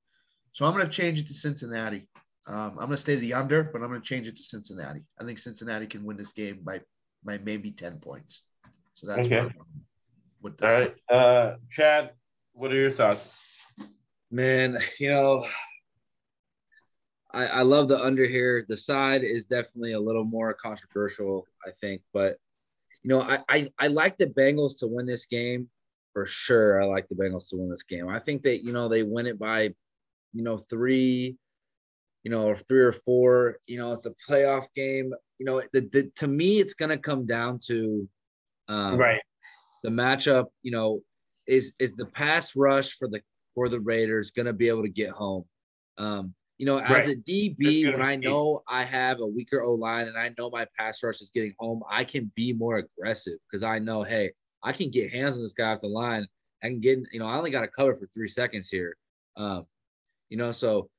So I'm going to change it to Cincinnati. Um, I'm going to stay the under, but I'm going to change it to Cincinnati. I think Cincinnati can win this game by, by maybe 10 points. So that's okay. What All right. Uh, Chad, what are your thoughts? Man, you know, I, I love the under here. The side is definitely a little more controversial, I think, but you know, I, I, I like the Bengals to win this game for sure. I like the Bengals to win this game. I think that, you know, they win it by, you know, three, you know, or three or four. You know, it's a playoff game. You know, the, the to me, it's going to come down to um, right the matchup. You know, is is the pass rush for the for the Raiders going to be able to get home? Um, you know, as a DB, when I know I have a weaker O line and I know my pass rush is getting home, I can be more aggressive because I know, hey, I can get hands on this guy off the line. I can get, you know, I only got to cover for three seconds here. Um, you know, so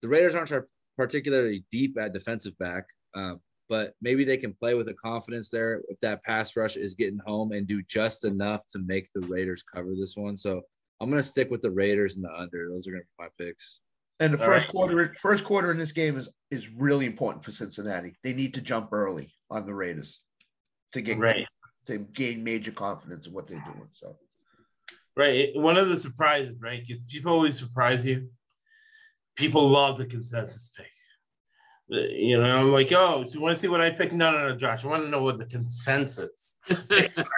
the Raiders aren't particularly deep at defensive back, um, but maybe they can play with a confidence there if that pass rush is getting home and do just enough to make the Raiders cover this one. So I'm going to stick with the Raiders and the under. Those are going to be my picks. And the All first right. quarter, first quarter in this game is is really important for Cincinnati. They need to jump early on the Raiders to get right. to, to gain major confidence in what they're doing. So, right, one of the surprises, right? People always surprise you. People love the consensus pick. You know, I'm like, oh, so you want to see what I picked? No, no, no, Josh. I want to know what the consensus. Picks.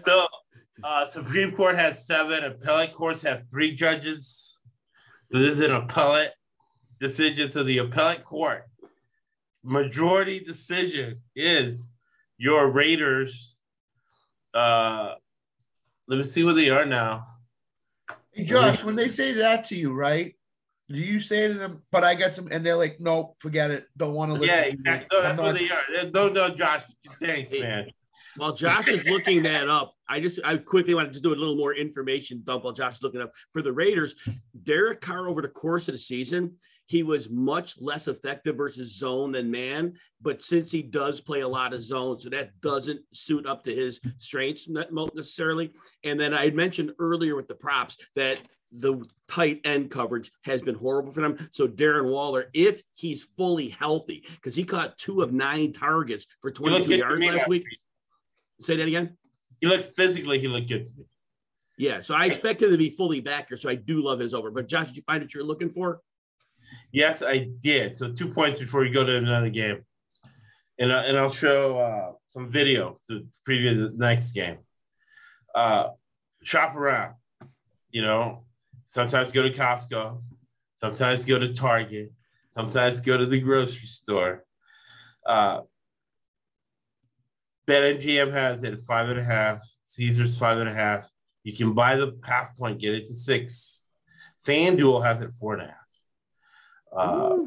So uh, Supreme Court has seven. Appellate courts have three judges. This is an appellate decision. So the appellate court majority decision is your Raiders. Uh, let me see what they are now. Hey Josh, when they say that to you, right? Do you say to them, but I got some, and they're like, nope, forget it. Don't want to listen. Yeah, exactly. no, that's what they are. No, no, Josh. Thanks, man. While Josh is looking that up, I just I quickly want to just do a little more information dump while Josh is looking up for the Raiders. Derek Carr over the course of the season, he was much less effective versus zone than man. But since he does play a lot of zone, so that doesn't suit up to his strengths necessarily. And then I mentioned earlier with the props that the tight end coverage has been horrible for them. So Darren Waller, if he's fully healthy, because he caught two of nine targets for 22 yards last week. Say that again. He looked physically, he looked good to me. Yeah, so I expect him to be fully back here. So I do love his over. But Josh, did you find what you're looking for? Yes, I did. So two points before we go to another game, and uh, and I'll show uh, some video to preview the next game. Uh, shop around, you know. Sometimes go to Costco, sometimes go to Target, sometimes go to the grocery store. Uh, BetMGM has it at five and a half. Caesars five and a half. You can buy the half point, get it to six. FanDuel has it four and a half. Uh,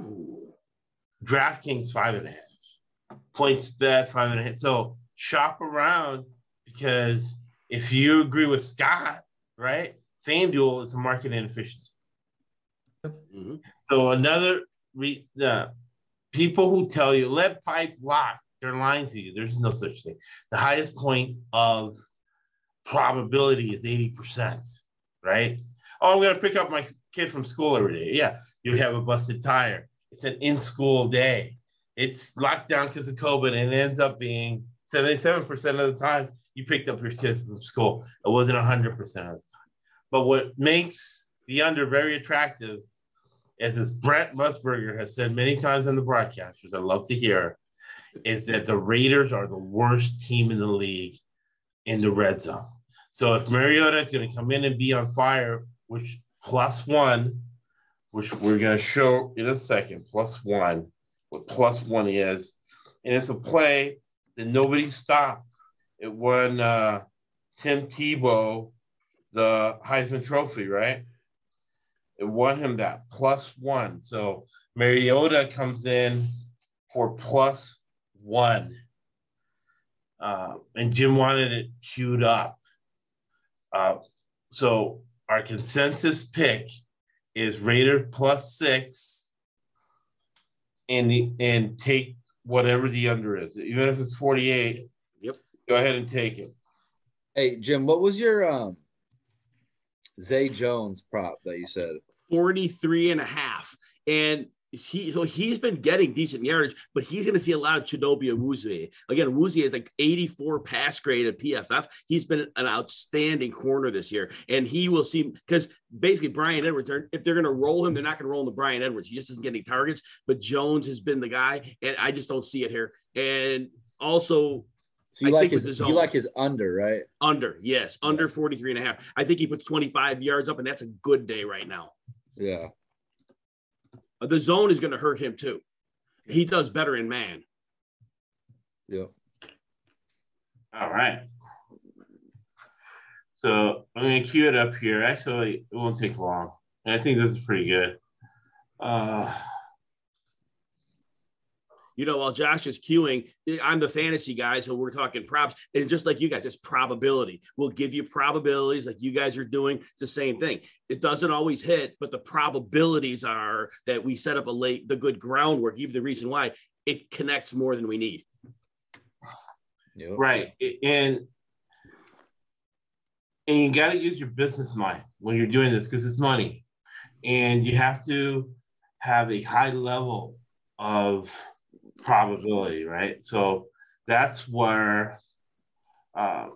DraftKings five and a half. PointsBet five and a half. So shop around because if you agree with Scott, right? FanDuel is a market inefficiency. Mm-hmm. So another re- uh, people who tell you let pipe lock they're lying to you. There's no such thing. The highest point of probability is 80%, right? Oh, I'm going to pick up my kid from school every day. Yeah, you have a busted tire. It's an in school day. It's locked down because of COVID and it ends up being 77% of the time you picked up your kids from school. It wasn't 100% of the time. But what makes the under very attractive, as as Brent Musburger has said many times on the broadcast, broadcasters, I love to hear, is that the Raiders are the worst team in the league in the red zone. So if Mariota is going to come in and be on fire, which plus one, which we're going to show in a second, plus one, what plus one is, and it's a play that nobody stopped. It won uh, Tim Tebow the Heisman Trophy, right? It won him that plus one. So Mariota comes in for plus one. Uh, and Jim wanted it queued up. Uh, so our consensus pick is Raiders plus six, and the and take whatever the under is, even if it's forty eight. Yep. Go ahead and take it. Hey Jim, what was your um Zay Jones prop that you said? 43 and a half. And he so he's been getting decent yardage, but he's going to see a lot of Chidobe Awuzie. Again, Awuzie is like 84 pass grade at PFF. He's been an outstanding corner this year, and he will see because basically Bryan Edwards, if they're going to roll him, they're not going to roll the Bryan Edwards. He just doesn't get any targets. But Jones has been the guy, and I just don't see it here. And also, so you I like his, his you like his under, right? Under, yes, under yeah. 43 and a half. I think he puts 25 yards up, and that's a good day right now. Yeah. Uh, the zone is going to hurt him too. He does better in man. Yeah. All right. So I'm going to cue it up here. Actually, it won't take long. I think this is pretty good. Uh, you know, while Josh is queuing, I'm the fantasy guy, so we're talking props. And just like you guys, it's probability. We'll give you probabilities like you guys are doing. It's the same thing. It doesn't always hit, but the probabilities are that we set up a late, the good groundwork, even the reason why it connects more than we need. Yep. Right. And and you got to use your business mind when you're doing this because it's money. And you have to have a high level of probability, right? So that's where uh,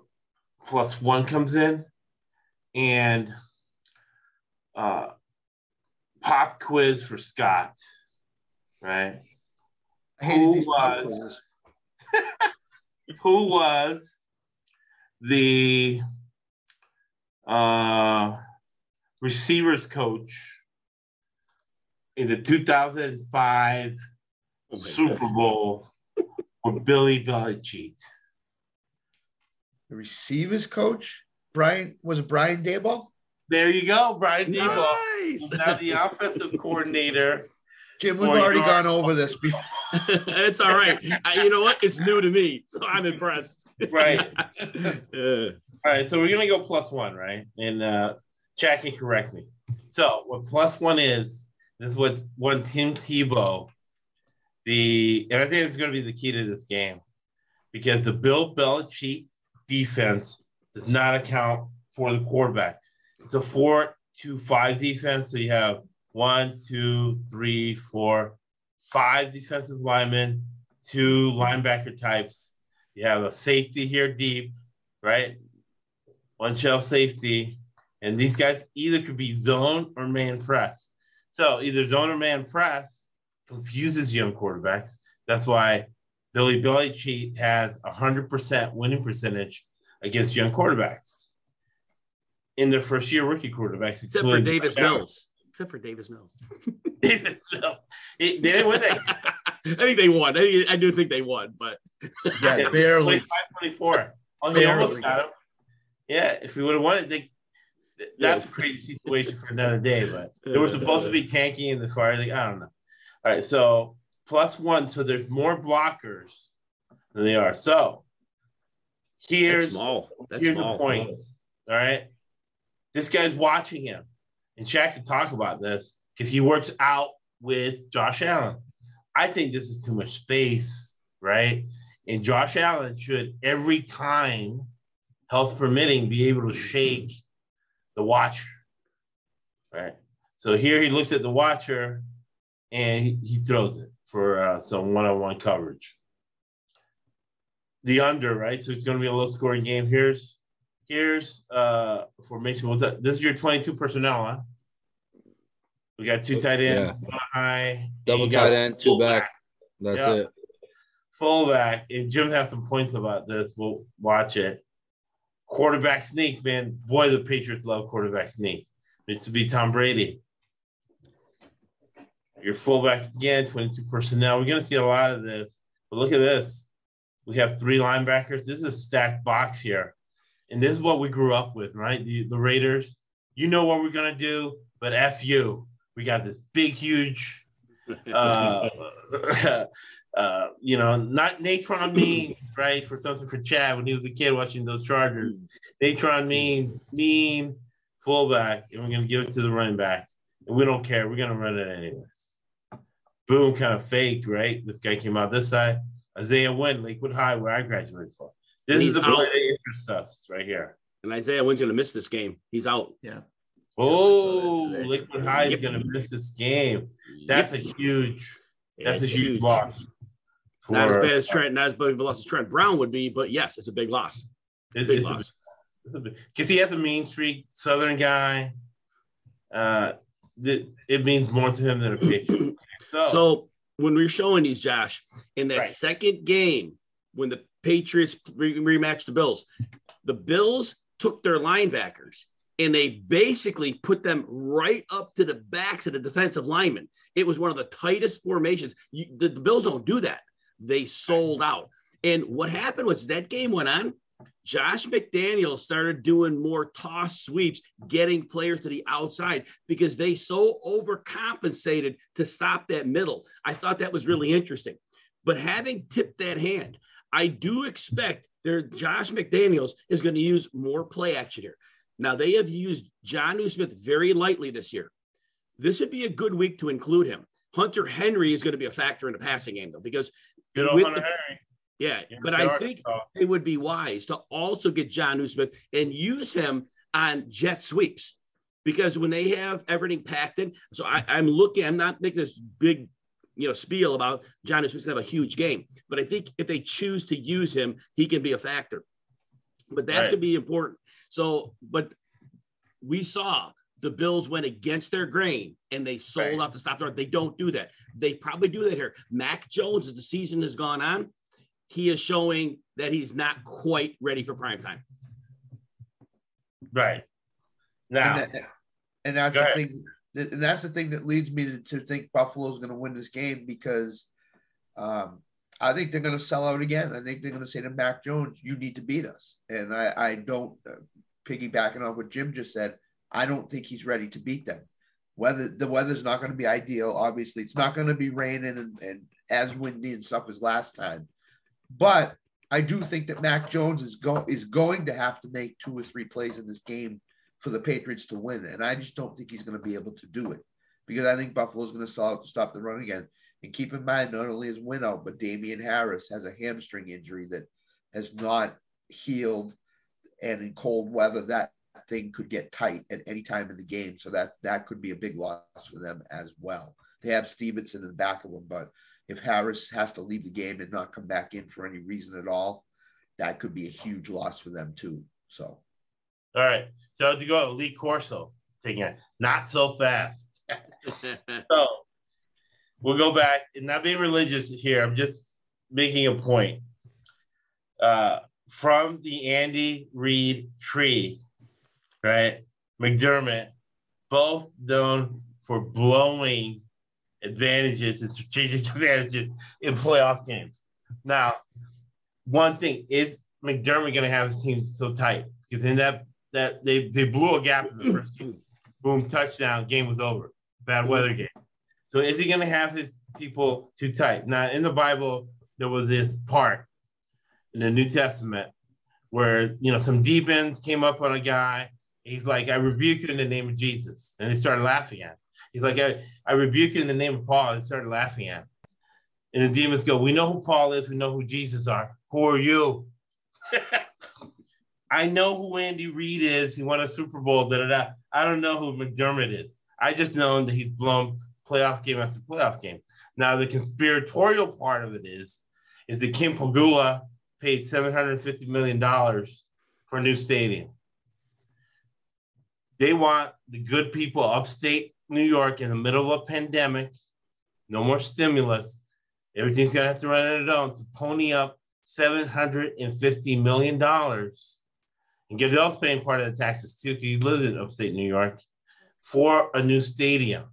plus one comes in, and uh, pop quiz for Scott, right? Who was who was the uh, receivers coach in the 2005 Super Bowl with Billy Belichick. The receivers coach, Brian was it Brian Daboll? There you go, Brian Daboll. Nice. Now the offensive coordinator. Jim, we've already gone over this before. it's all right. I, you know what? It's new to me, so I'm impressed. right. uh, all right. So we're gonna go plus one, right? And uh, Jack can correct me. So what plus one is? This is what one Tim Tebow the and I think it's going to be the key to this game because the Bill Belichick defense does not account for the quarterback. It's a four to five defense. So you have one, two, three, four, five defensive linemen, two linebacker types. You have a safety here deep, right? One shell safety. And these guys either could be zone or man press. So either zone or man press confuses young quarterbacks. That's why Billy Belichick has a hundred percent winning percentage against young quarterbacks in their first year rookie quarterbacks, except for Davis Mills. Except for Davis Mills. Davis Mills. they didn't win that. I think they won. I, I, do think they won, but yeah, barely. Five twenty-four. almost got him. Yeah, if we would have won it, they, that's yes. a crazy situation for another day. But they were supposed to be tanking in the fire. Like, I don't know. All right, so plus one, so there's more blockers than they are. So here's That's small. That's here's small. the point. All right, this guy's watching him, and Shaq can talk about this because he works out with Josh Allen. I think this is too much space, right? And Josh Allen should every time, health permitting, be able to shake the watcher, right? So here he looks at the watcher and he, he throws it for uh, some one-on-one coverage. The under, right? So it's going to be a low scoring game. Here's here's uh formation. What's that? This is your 22 personnel, huh? We got two tight ends, yeah. one high, double tight end, two back. back. That's yep. it. Fullback. And Jim has some points about this. We'll watch it. Quarterback sneak, man. Boy, the Patriots love quarterback sneak. It's to be Tom Brady. Your fullback again, 22 personnel. We're going to see a lot of this. But look at this. We have three linebackers. This is a stacked box here. And this is what we grew up with, right? The, the Raiders. You know what we're going to do, but F you. We got this big, huge uh, uh, you know, not Natron means right for something for Chad when he was a kid watching those Chargers. Natrone Means mean fullback, and we're gonna give it to the running back, and we don't care. We're gonna run it anyways. Boom, kind of fake, right? This guy came out this side. Isaiah Wynn, Lakewood High, where I graduated from. This is the play that interests us right here. And Isaiah Wynn's gonna miss this game. He's out. Yeah. Oh, Lakewood High is going to miss this game. That's yep. a huge. That's it's a huge, huge loss. For, not as bad as Trent, not as big of a loss as Trent Brown would be, but yes, it's a big loss. It, big loss. Because he has a mean streak, Southern guy. Uh, it, it means more to him than a pitcher. So, so when we're showing these, Josh, in that right. second game when the Patriots re- rematched the Bills, the Bills took their linebackers and they basically put them right up to the backs of the defensive linemen. It was one of the tightest formations. You, the, the, Bills don't do that. They sold out. And what happened was that game went on. Josh McDaniel started doing more toss sweeps, getting players to the outside because they so overcompensated to stop that middle. I thought that was really interesting. But having tipped that hand, I do expect their Josh McDaniels is going to use more play action here. Now, they have used Jonnu Smith very lightly this year. This would be a good week to include him. Hunter Henry is going to be a factor in the passing game, though, because you know, Hunter the, Henry. Yeah, but I think it would be wise to also get Jonnu Smith and use him on jet sweeps because when they have everything packed in, so I, am looking, I'm not making this big, you know, spiel about Jonnu Smith's have a huge game, but I think if they choose to use him, he can be a factor. But that's right. going to be important. So, but we saw the Bills went against their grain and they sold right. out to stop the run. They don't do that. They probably do that here. Mac Jones, as the season has gone on, he is showing that he's not quite ready for prime time. Right. Now, and, that, and that's the ahead. thing. And that's the thing that leads me to, to think Buffalo's going to win this game because um, I think they're going to sell out again. I think they're going to say to Mac Jones, "You need to beat us." And I, I don't uh, piggybacking on what Jim just said. I don't think he's ready to beat them. Weather the weather's not going to be ideal. Obviously, it's not going to be raining and, and as windy and stuff as last time. But I do think that Mac Jones is go is going to have to make two or three plays in this game for the Patriots to win, and I just don't think he's going to be able to do it because I think Buffalo's going to stop stop the run again. And keep in mind, not only is Wynn out, but Damien Harris has a hamstring injury that has not healed and in cold weather that thing could get tight at any time in the game. So that that could be a big loss for them as well. They have Stevenson in the back of them, but if Harris has to leave the game and not come back in for any reason at all, that could be a huge loss for them too. So, all right. So to go Lee Corso taking it not so fast. so we'll go back and not being religious here. I'm just making a point. Uh, from the Andy Reid tree, right? McDermott, both known for blowing advantages and strategic advantages in playoff games. Now, one thing is McDermott going to have his team so tight because in that that they they blew a gap in the first game. Boom, touchdown, game was over. Bad mm-hmm. weather game. So is he going to have his people too tight? Now, in the Bible, there was this part in the New Testament where you know some demons came up on a guy. He's like, I rebuke you in the name of Jesus. And they started laughing at him. He's like, I, I rebuke you in the name of Paul. And started laughing at him. And the demons go, We know who Paul is, we know who Jesus are. Who are you? I know who Andy Reid is. He won a Super Bowl. Da, da, da. I don't know who McDermott is. I just know that he's blown playoff game after playoff game. Now, the conspiratorial part of it is, is that Kim Pegula paid $750 million for a new stadium. They want the good people upstate New York in the middle of a pandemic, no more stimulus. Everything's going to have to run on its own to pony up $750 million and Goodell's paying part of the taxes too, because he lives in upstate New York for a new stadium.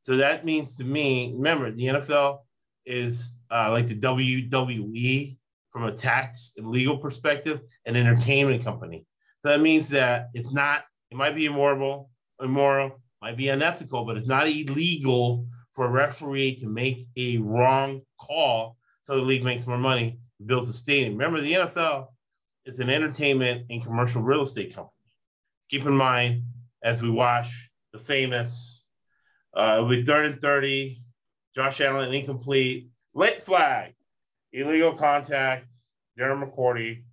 So that means to me, remember, the NFL is uh, like the WWE from a tax and legal perspective, an entertainment company. So that means that it's not, it might be immoral, immoral, might be unethical, but it's not illegal for a referee to make a wrong call so the league makes more money, builds a stadium. Remember, the NFL is an entertainment and commercial real estate company. Keep in mind, as we watch the famous, uh, it'll be third and 30, Josh Allen incomplete, late flag, illegal contact, Darren McCourty,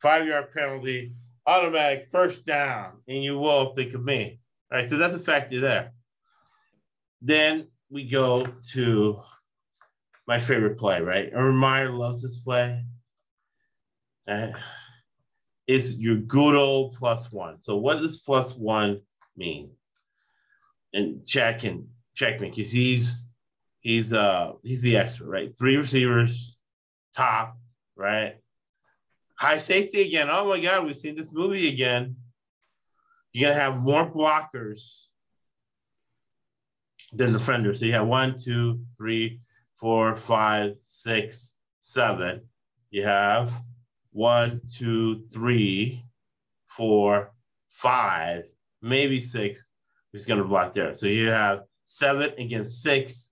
five yard penalty, automatic first down, and you will think of me. All right, so that's a factor there. Then we go to my favorite play, right? Urban Meyer loves this play. Uh, it's your good old plus one. So what does plus one mean? And check and check me because he's he's uh he's the expert, right? Three receivers, top, right? High safety again. Oh my god, we've seen this movie again. You're gonna have more blockers than defenders. So you have one, two, three, four, five, six, seven. You have one, two, three, four, five, maybe six. Going to block there? So you have seven against six.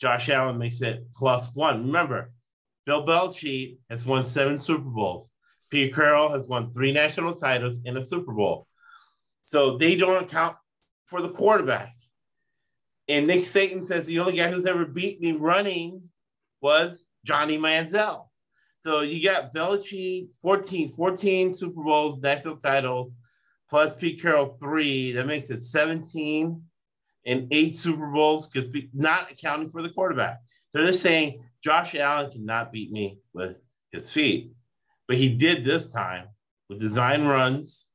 Josh Allen makes it plus one. Remember, Bill Belichick has won seven Super Bowls. Pete Carroll has won three national titles in a Super Bowl. So they don't account for the quarterback. And Nick Saban says the only guy who's ever beaten him running was Johnny Manziel. So you got Belichick 14, 14 Super Bowls, national titles, plus Pete Carroll three. That makes it 17 and eight Super Bowls because not accounting for the quarterback. So they're saying Josh Allen cannot beat me with his feet, but he did this time with design runs,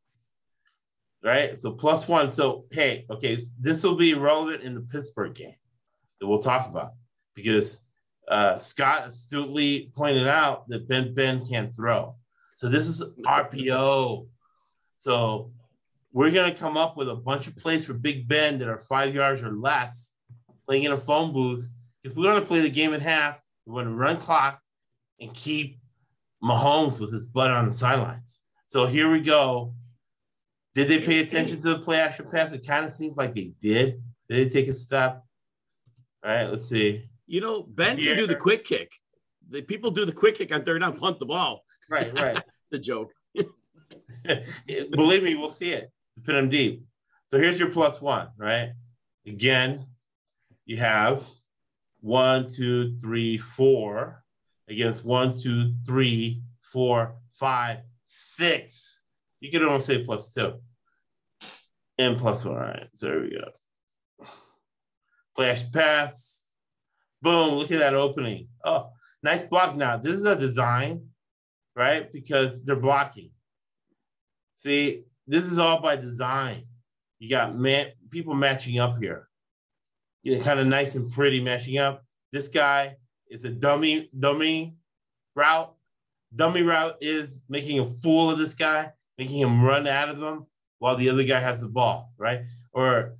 right? So plus one. So hey, okay, this will be relevant in the Pittsburgh game that we'll talk about because uh, Scott astutely pointed out that Ben Ben can't throw. So this is RPO. So we're to come up with a bunch of plays for Big Ben that are five yards or less, playing in a phone booth. If we're to play the game in half, we're to run clock and keep Mahomes with his butt on the sidelines. So here we go. Did they pay attention to the play action pass? It kind of seems like they did. Did they take a step? All right, let's see. You know, Ben yeah. can do the quick kick. The people do the quick kick on third down, punt the ball. Right, right. it's a joke. Believe me, we'll see it. To pin them deep. So here's your plus one, right? Again, you have one, two, three, four against one, two, three, four, five, six. You could almost say plus two and plus one. All right, so there we go. Flash pass Boom, look at that opening. Oh, nice block now. This is a design, right? Because they're blocking. See, this is all by design. You got man, people matching up here. You know, kind of nice and pretty matching up. This guy is a dummy, dummy route. Dummy route is making a fool of this guy, making him run out of them while the other guy has the ball, right? Or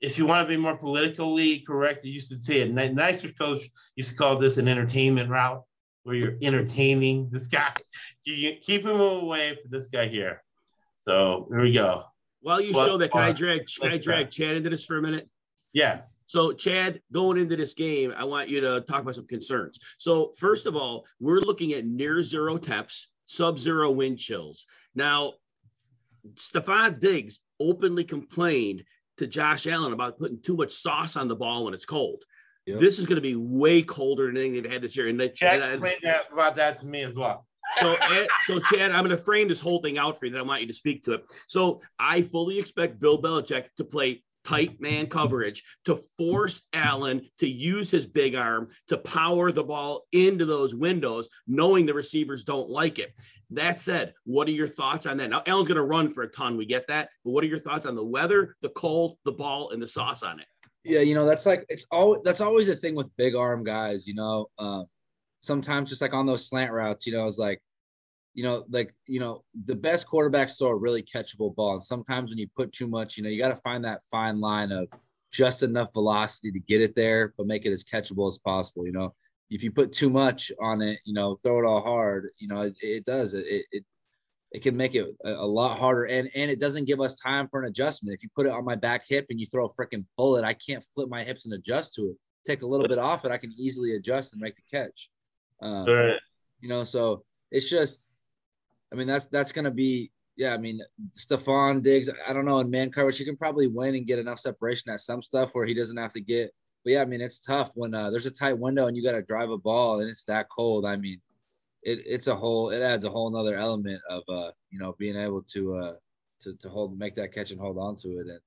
if you want to be more politically correct, they used to say a Nicer coach used to call this an entertainment route, where you're entertaining this guy. You keep him away from this guy here. So here we go. While you show that, can I uh, drag can I drag Chad into this for a minute? Yeah. So, Chad, going into this game, I want you to talk about some concerns. So, first of all, we're looking at near zero temps, sub zero wind chills. Now, Stefon Diggs openly complained to Josh Allen about putting too much sauce on the ball when it's cold. Yep. This is going to be way colder than anything they've had this year. And they Chad explained that about that to me as well. so, so Chad, I'm going to frame this whole thing out for you. That I want you to speak to it. So, I fully expect Bill Belichick to play tight man coverage to force Allen to use his big arm to power the ball into those windows, knowing the receivers don't like it. That said, what are your thoughts on that? Now, Allen's going to run for a ton. We get that. But what are your thoughts on the weather, the cold, the ball, and the sauce on it? Yeah, you know, that's like, it's always, that's always a thing with big arm guys, you know. Um, sometimes just like on those slant routes, you know, it's like, you know, like, you know, the best quarterbacks throw a really catchable ball. And sometimes when you put too much, you know, you got to find that fine line of just enough velocity to get it there, but make it as catchable as possible. You know, if you put too much on it, you know, throw it all hard, you know, it, it does. It, it it can make it a, a, lot harder and and it doesn't give us time for an adjustment if you put it on my back hip and you throw a freaking bullet i can't flip my hips and adjust to it take a little bit off it i can easily adjust and make the catch um, right. you know so it's just i mean that's that's gonna be yeah i mean Stefon Diggs i don't know in man coverage he can probably win and get enough separation at some stuff where he doesn't have to get but yeah i mean it's tough when uh, there's a tight window and you got to drive a ball and it's that cold. I mean it, it's a whole it adds a whole nother element of uh you know being able to uh to, to hold make that catch and hold on to it. And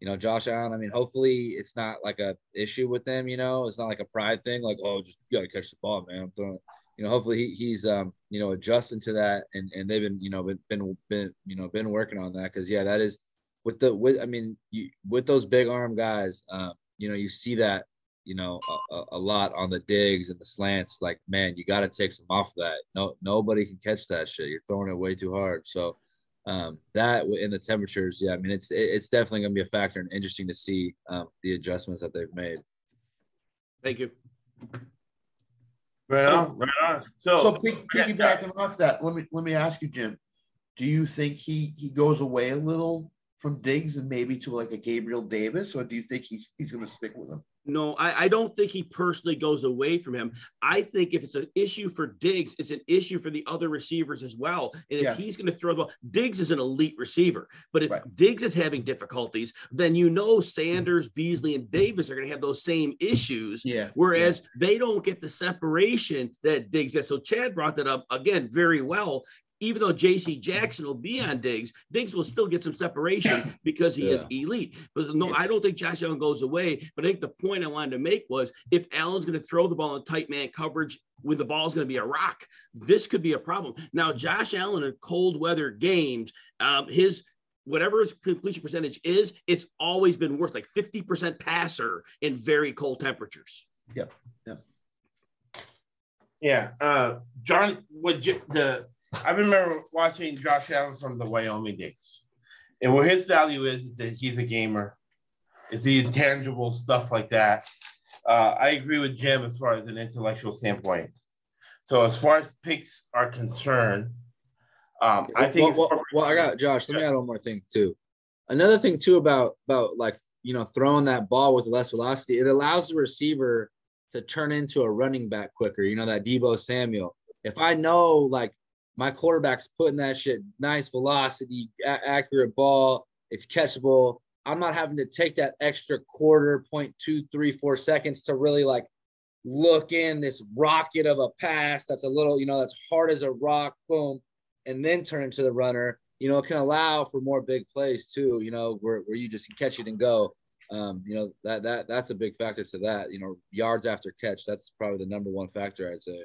you know Josh Allen I mean hopefully it's not like a issue with them you know it's not like a pride thing like oh just gotta catch the ball man. I'm throwing you know hopefully he, he's um you know adjusting to that and and they've been you know been been, been you know been working on that because yeah that is with the with I mean you with those big arm guys um you know you see that you know, a, a, lot on the digs and the slants. Like, man, you got to take some off that. No, nobody can catch that shit. You're throwing it way too hard. So um, that in the temperatures, yeah, I mean, it's it's definitely going to be a factor and interesting to see um, the adjustments that they've made. Thank you. Right on, right on. So, so piggybacking off that, let me let me ask you, Jim. Do you think he he goes away a little from Diggs and maybe to like a Gabriel Davis, or do you think he's he's going to stick with him? No, I, I, don't think he personally goes away from him. I think if it's an issue for Diggs, it's an issue for the other receivers as well. And if yeah. he's going to throw the ball, Diggs is an elite receiver. But if right. Diggs is having difficulties, then you know Sanders, Beasley, and Davis are going to have those same issues. Yeah. Whereas yeah. they don't get the separation that Diggs gets. So Chad brought that up again very well even though JC Jackson will be on Diggs, Diggs will still get some separation because he yeah. is elite. But no, yes. I don't think Josh Allen goes away. But I think the point I wanted to make was if Allen's going to throw the ball in tight man coverage when the ball is going to be a rock, this could be a problem. Now, Josh Allen in cold weather games, um, his whatever his completion percentage is, it's always been worth like 50% passer in very cold temperatures. Yep. Yep. Yeah. Uh, John, what the I remember watching Josh Allen from the Wyoming days. And what his value is, is that he's a gamer. It's the intangible stuff like that. Uh, I agree with Jim as far as an intellectual standpoint. So as far as picks are concerned, um, I think. Well, well, well, I got Josh. Let me add one more thing too. Another thing too about about like you know throwing that ball with less velocity, it allows the receiver to turn into a running back quicker. You know that Deebo Samuel. If I know like my quarterback's putting that shit nice velocity, a- accurate ball. It's catchable. I'm not having to take that extra quarter, point two, three, four seconds to really like look in this rocket of a pass that's a little, you know, that's hard as a rock, boom, and then turn into the runner. You know, it can allow for more big plays too, you know, where, where you just catch it and go. Um, you know, that that that's a big factor to that. You know, yards after catch, that's probably the number one factor, I'd say.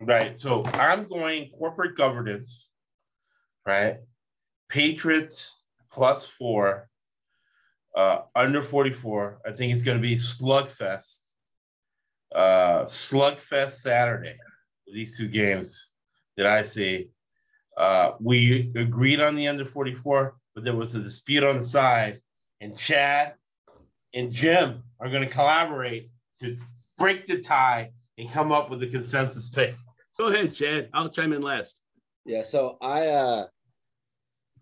Right. So I'm going corporate governance, right? Patriots plus four, uh, under 44. I think it's going to be slugfest. Uh, slugfest Saturday. These two games that I see. Uh, we agreed on the under 44, but there was a dispute on the side, and Chad and Jim are going to collaborate to break the tie and come up with a consensus pick. Go ahead, Chad. I'll chime in last. Yeah, so I uh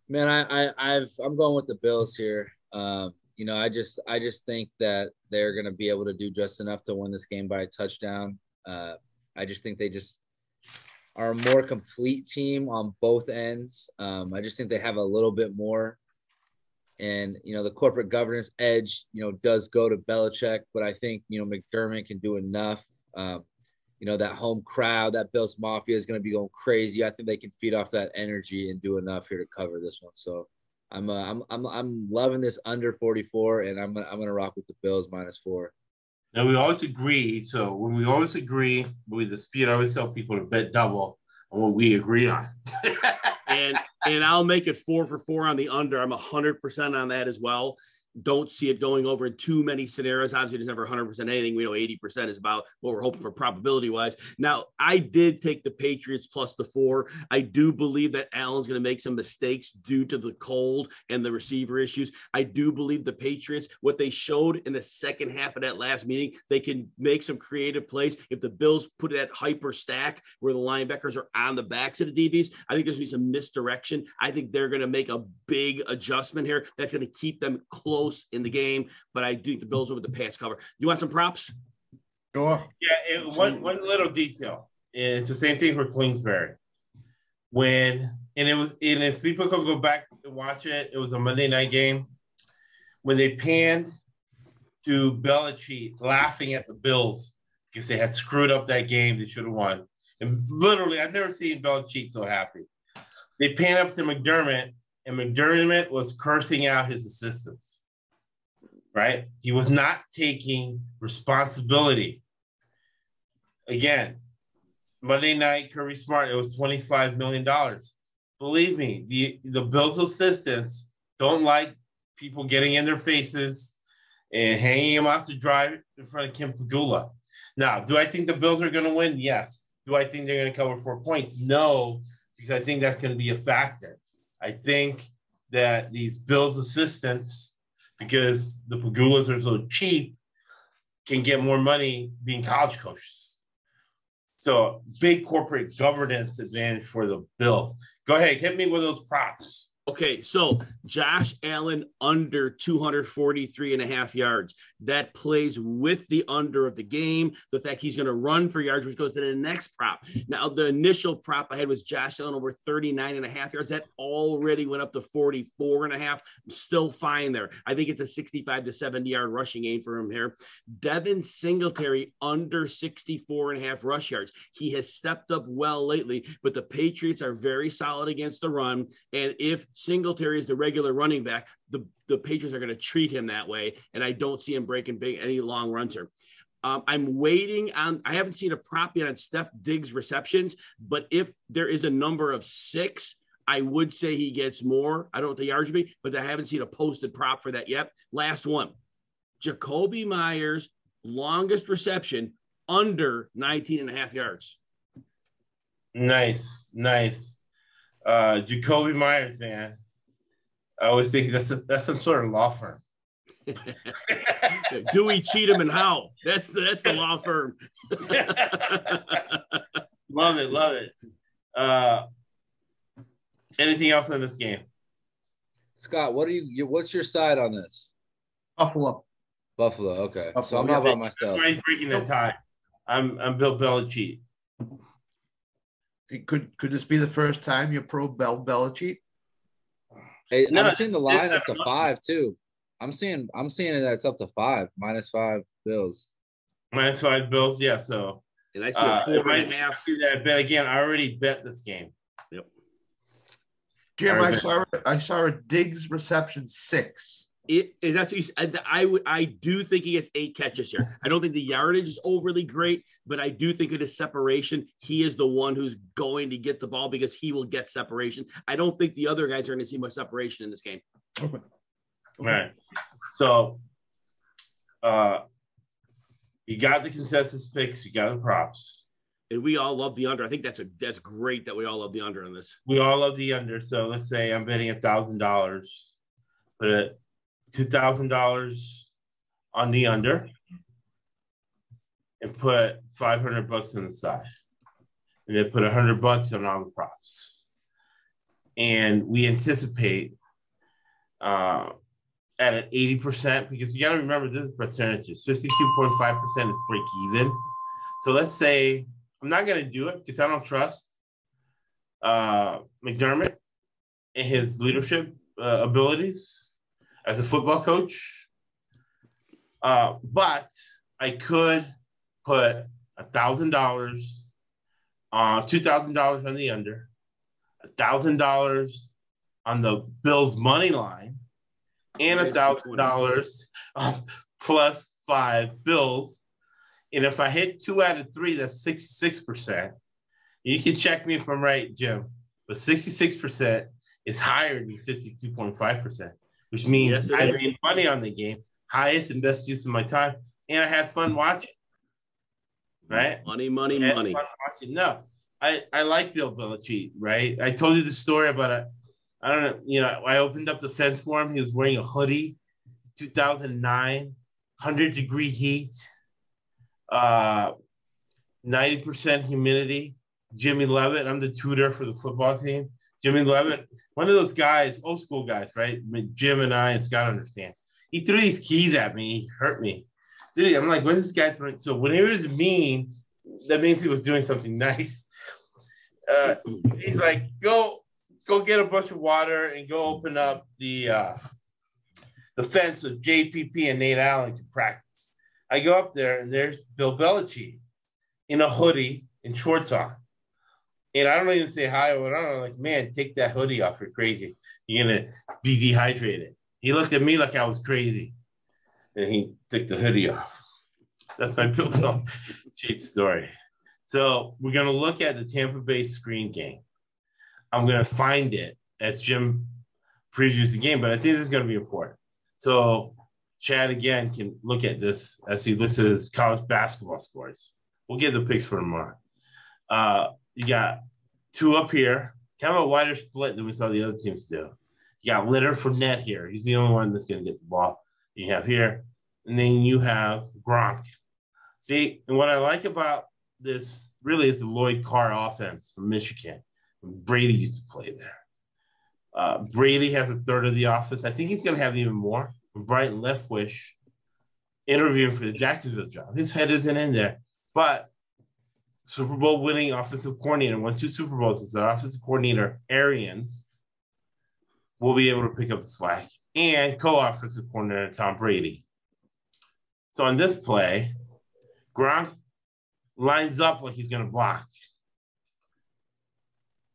man, I, I I've I'm going with the Bills here. Um, you know, I just I just think that they're gonna be able to do just enough to win this game by a touchdown. Uh I just think they just are a more complete team on both ends. Um, I just think they have a little bit more. And you know, the corporate governance edge, you know, does go to Belichick, but I think you know McDermott can do enough. Um, you know that home crowd, that Bills Mafia is going to be going crazy. I think they can feed off that energy and do enough here to cover this one. So I'm uh, I'm I'm I'm loving this under 44, and I'm I'm gonna rock with the Bills minus four. Now we always agree. So when we always agree, we dispute. I always tell people to bet double on what we agree on. and and I'll make it four for four on the under. I'm hundred percent on that as well don't see it going over in too many scenarios. Obviously, there's never 100% anything. We know 80% is about what we're hoping for probability wise. Now, I did take the Patriots plus the four. I do believe that Allen's going to make some mistakes due to the cold and the receiver issues. I do believe the Patriots, what they showed in the second half of that last meeting, they can make some creative plays. If the Bills put that hyper stack where the linebackers are on the backs of the DBs, I think there's going to be some misdirection. I think they're going to make a big adjustment here that's going to keep them close in the game. But I do think the Bills over the pass cover. You want some props? Sure. Yeah, it, one one little detail. It's the same thing for Queensberry. When and it was and if people could go back and watch it, it was a Monday night game when they panned to Belichick laughing at the Bills because they had screwed up that game they should have won. And literally, I've never seen Belichick so happy. They pan up to McDermott, and McDermott was cursing out his assistants. Right? He was not taking responsibility. Again, Monday night, Kirby Smart, it was $25 million. Believe me, the, the Bills assistants don't like people getting in their faces and hanging them out to dry in front of Kim Pegula. Now, do I think the Bills are going to win? Yes. Do I think they're going to cover four points? No, because I think that's going to be a factor. I think that these Bills assistants, because the Pegulas are so cheap, can get more money being college coaches. So big corporate governance advantage for the Bills. Go ahead, hit me with those props. Okay, so Josh Allen under 243 and a half yards. That plays with the under of the game. The fact he's going to run for yards, which goes to the next prop. Now, the initial prop I had was Josh Allen over 39 and a half yards. That already went up to 44 and a half. I'm still fine there. I think it's a 65 to 70 yard rushing game for him here. Devin Singletary under 64 and a half rush yards. He has stepped up well lately, but the Patriots are very solid against the run. And if Singletary is the regular running back, the, the Patriots are going to treat him that way. And I don't see him breaking big any long runs here. Um, I'm waiting on, I haven't seen a prop yet on Stef Diggs receptions, but if there is a number of six, I would say he gets more. I don't would be, but I haven't seen a posted prop for that yet. Last one Jakobi Meyers longest reception under 19 and a half yards. Nice, nice uh, Jakobi Meyers, man. I was thinking that's a, that's some sort of law firm. Dewey Cheatham and Howe. That's the that's the law firm. love it, love it. Uh, anything else in this game? Scott, what are you? What's your side on this? Buffalo. Buffalo. Okay. Buffalo. So I'm not by myself. He's breaking the tie. I'm I'm Bill Belichick could could this be the first time you're pro Bell Belichick? Hey, no, I'm seeing the line up to five too. I'm seeing I'm seeing it that's up to five minus five bills. Minus five bills, yeah. So and I see uh, a four and a half. That bet again. I already bet this game. Yep. Jim, I, I saw I saw a Diggs reception six it, it that's what you, I, I, I do think he gets eight catches here. I don't think the yardage is overly great, but I do think it is separation. He is the one who's going to get the ball because he will get separation. I don't think the other guys are going to see much separation in this game. Okay. All right. So, uh, you got the consensus picks. You got the props. And we all love the under. I think that's a that's great that we all love the under on this. We all love the under. So let's say I'm betting a thousand dollars. Put it $2,000 on the under and put 500 bucks on the side. And then put 100 bucks on all the props. And we anticipate uh, at an 80% because you got to remember this is 52.5% is break even. So let's say I'm not going to do it because I don't trust uh, McDermott and his leadership uh, abilities as a football coach. Uh, but I could put a thousand dollars, uh, two thousand dollars on the under, a thousand dollars on the Bills money line, and a thousand dollars plus five Bills. And if I hit two out of three, that's 66%. You can check me if I'm right, Jim, but 66% is higher than 52.5%. which means I made money on the game, highest and best use of my time, and I had fun watching. Right? Money, money, money. No, I I like Bill Belichick. Right? I told you the story about it. I don't know. You know, I opened up the fence for him. He was wearing a hoodie, 2009, 100 degree heat, uh, 90% humidity. Jimmy Levitt, I'm the tutor for the football team. Jimmy Levitt, one of those guys, old school guys, right? Jim and I and Scott understand. He threw these keys at me, he hurt me. Dude, I'm like, what's this guy throwing? So when he was mean, that means he was doing something nice. Uh, he's like, go, go get a bunch of water and go open up the uh, the fence of JPP and Nate Allen to practice. I go up there and there's Bill Belichick in a hoodie and shorts on. And I don't even say hi or whatever. I'm like, man, take that hoodie off. You're crazy. You're gonna be dehydrated. He looked at me like I was crazy. And he took the hoodie off. That's my built-up Belichick story. So we're gonna look at the Tampa Bay screen game. I'm gonna find it as Jim previews the game, but I think this is gonna be important. So Chad again can look at this as he looks at his college basketball scores. We'll get the picks for tomorrow. Uh, you got two up here, kind of a wider split than we saw the other teams do. You got Leonard Fournette here. He's the only one that's going to get the ball. You have here, and then you have Gronk. See, and what I like about this really is the Lloyd Carr offense from Michigan. Brady used to play there. Uh, Brady has a third of the offense. I think he's going to have even more. Byron Leftwich interviewing for the Jacksonville job. His head isn't in there, but Super Bowl winning offensive coordinator, won two Super Bowls as an offensive coordinator, Arians, will be able to pick up the slack, and co offensive coordinator, Tom Brady. So on this play, Gronk lines up like he's going to block.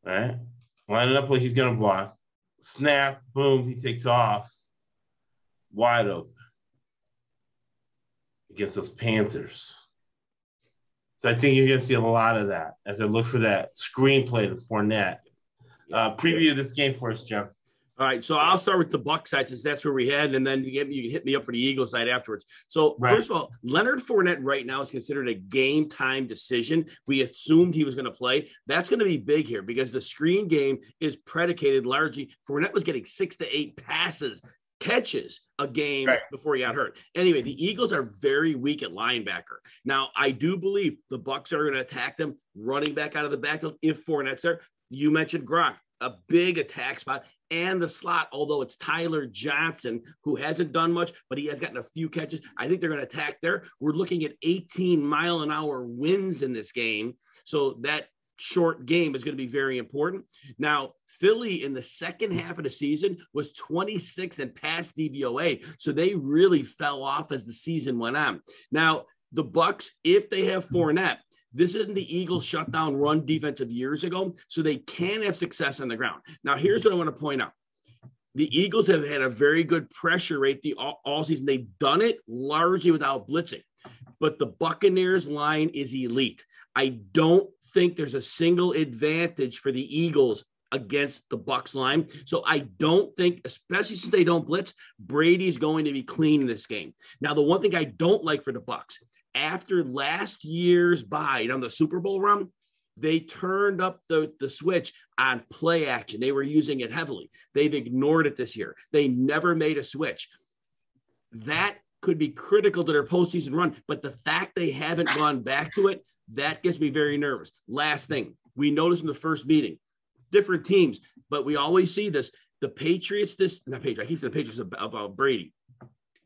Right? Lining up like he's going to block. Snap, boom, he takes off. Wide open against those Panthers. So I think you're going to see a lot of that as I look for that screenplay to Fournette. Uh, preview this game for us, Jim. All right, so I'll start with the Buck side since that's where we head, and then you, get, you can hit me up for the Eagle side afterwards. So right. first of all, Leonard Fournette right now is considered a game time decision. We assumed he was going to play. That's going to be big here because the screen game is predicated largely. Fournette was getting six to eight passes catches a game right. before he got hurt. Anyway, the Eagles are very weak at linebacker. Now, I do believe the Bucks are going to attack them running back out of the backfield if Fournette's there. You mentioned Gronk, a big attack spot, and the slot. Although it's Tyler Johnson who hasn't done much, but he has gotten a few catches. I think they're going to attack there. We're looking at 18 mile an hour winds in this game, so that short game is going to be very important. Now, Philly in the second half of the season was 26th in pass DVOA, so they really fell off as the season went on. Now, the Bucks, if they have Fournette, this isn't the Eagles shutdown run defense of years ago, so they can have success on the ground. Now, here's what I want to point out. The Eagles have had a very good pressure rate the all, all season. They've done it largely without blitzing, but the Buccaneers line is elite. I don't think there's a single advantage for the Eagles against the Bucks line. So I don't think, especially since they don't blitz, Brady's going to be clean in this game. Now, the one thing I don't like for the Bucks, after last year's bye on the Super Bowl run, they turned up the, the switch on play action. They were using it heavily. They've ignored it this year. They never made a switch. That could be critical to their postseason run, but the fact they haven't gone back to it that gets me very nervous. Last thing, we noticed in the first meeting, different teams, but we always see this. The Patriots, this not Patriots, I keep saying the Patriots about Brady.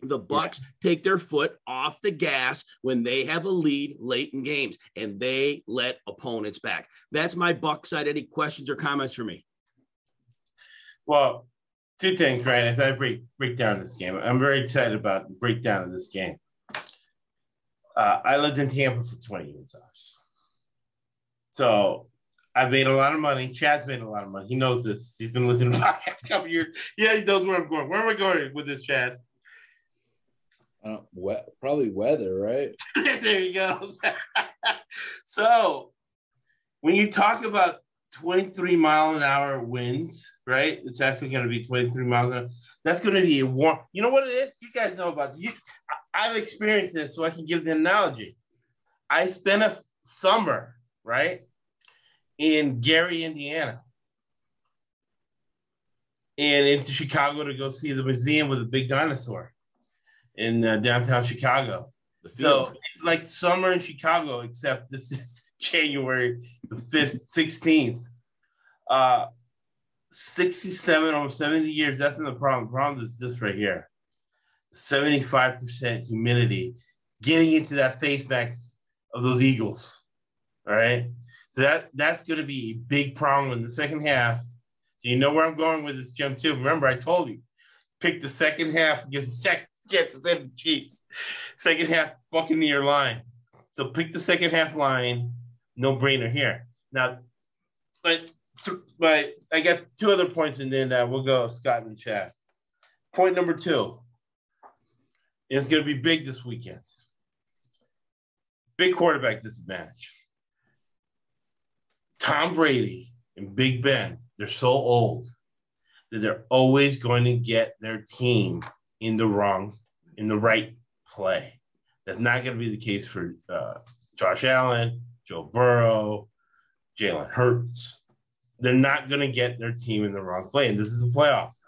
The Bucks yeah. take their foot off the gas when they have a lead late in games, and they let opponents back. That's my Buck side. Any questions or comments for me? Well, two things, right? As I break break down this game, I'm very excited about the breakdown of this game. Uh, I lived in Tampa for 20 years. So I've made a lot of money. Chad's made a lot of money. He knows this. He's been listening to podcast a couple years. Yeah, he knows where I'm going. Where am I going with this, Chad? Uh, we- probably weather, right? there you go. so when you talk about 23 mile an hour winds, right? It's actually going to be 23 miles an hour. That's going to be a warm. You know what it is? You guys know about you. I've experienced this, so I can give the analogy. I spent a summer right in Gary, Indiana, and into Chicago to go see the museum with the big dinosaur in uh, downtown Chicago. So it's like summer in Chicago, except this is January the 5th, 16th. Uh, 67 over 70 years, that's not the problem. The problem is this right here 75% humidity getting into that face mask of those Eagles. All right. So that that's going to be a big problem in the second half. So you know where I'm going with this, Jim, too. Remember, I told you, pick the second half against sec- against the Chiefs. Second half Buccaneer line. So pick the second half line. No brainer here. Now, but but I got two other points, and then uh, we'll go Scott the chat. Point number two. It's going to be big this weekend. Big quarterback disadvantage. Tom Brady and Big Ben, they're so old that they're always going to get their team in the wrong, in the right play. That's not going to be the case for uh, Josh Allen, Joe Burrow, Jalen Hurts they're not going to get their team in the wrong play. And this is the playoffs.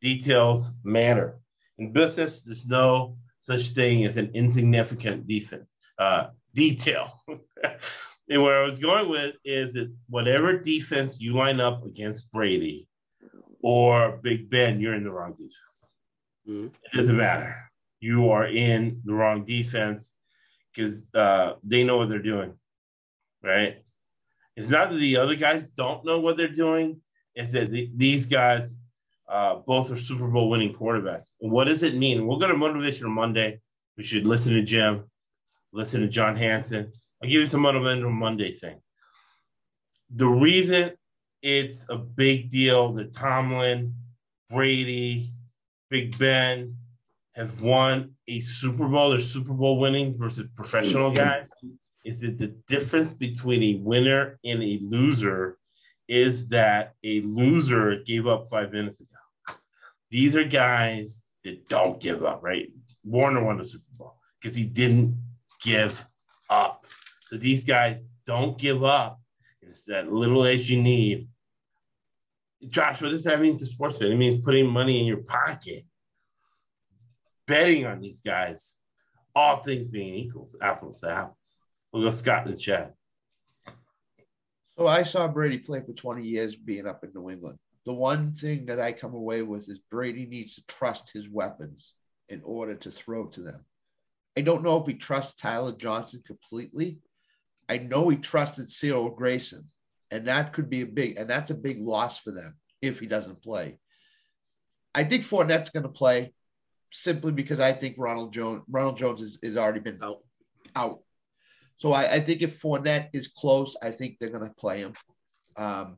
Details matter. In business, there's no such thing as an insignificant defense uh, detail. and where I was going with is that whatever defense you line up against Brady or Big Ben, you're in the wrong defense. Mm-hmm. It doesn't matter. You are in the wrong defense because uh, they know what they're doing, right? It's not that the other guys don't know what they're doing. It's that the, these guys uh, both are Super Bowl winning quarterbacks. And what does it mean? We'll go to Motivational Monday. We should listen to Jim, listen to John Hanson. I'll give you some Motivational Monday thing. The reason it's a big deal that Tomlin, Brady, Big Ben have won a Super Bowl, they're Super Bowl winning versus professional guys is that the difference between a winner and a loser is that a loser gave up five minutes ago. These are guys that don't give up, right? Warner won the Super Bowl because he didn't give up. So these guys don't give up. It's that little edge you need. Josh, what does that mean to sports betting? It means putting money in your pocket, betting on these guys, all things being equals, apples to apples. We'll go Scott in the chat. So I saw Brady play for 20 years being up in New England. The one thing that I come away with is Brady needs to trust his weapons in order to throw to them. I don't know if he trusts Tyler Johnson completely. I know he trusted Cyril Grayson, and that could be a big, and that's a big loss for them if he doesn't play. I think Fournette's going to play simply because I think Ronald Jones, Ronald Jones is, is already been out. out. So I, I think if Fournette is close, I think they're going to play him. Um,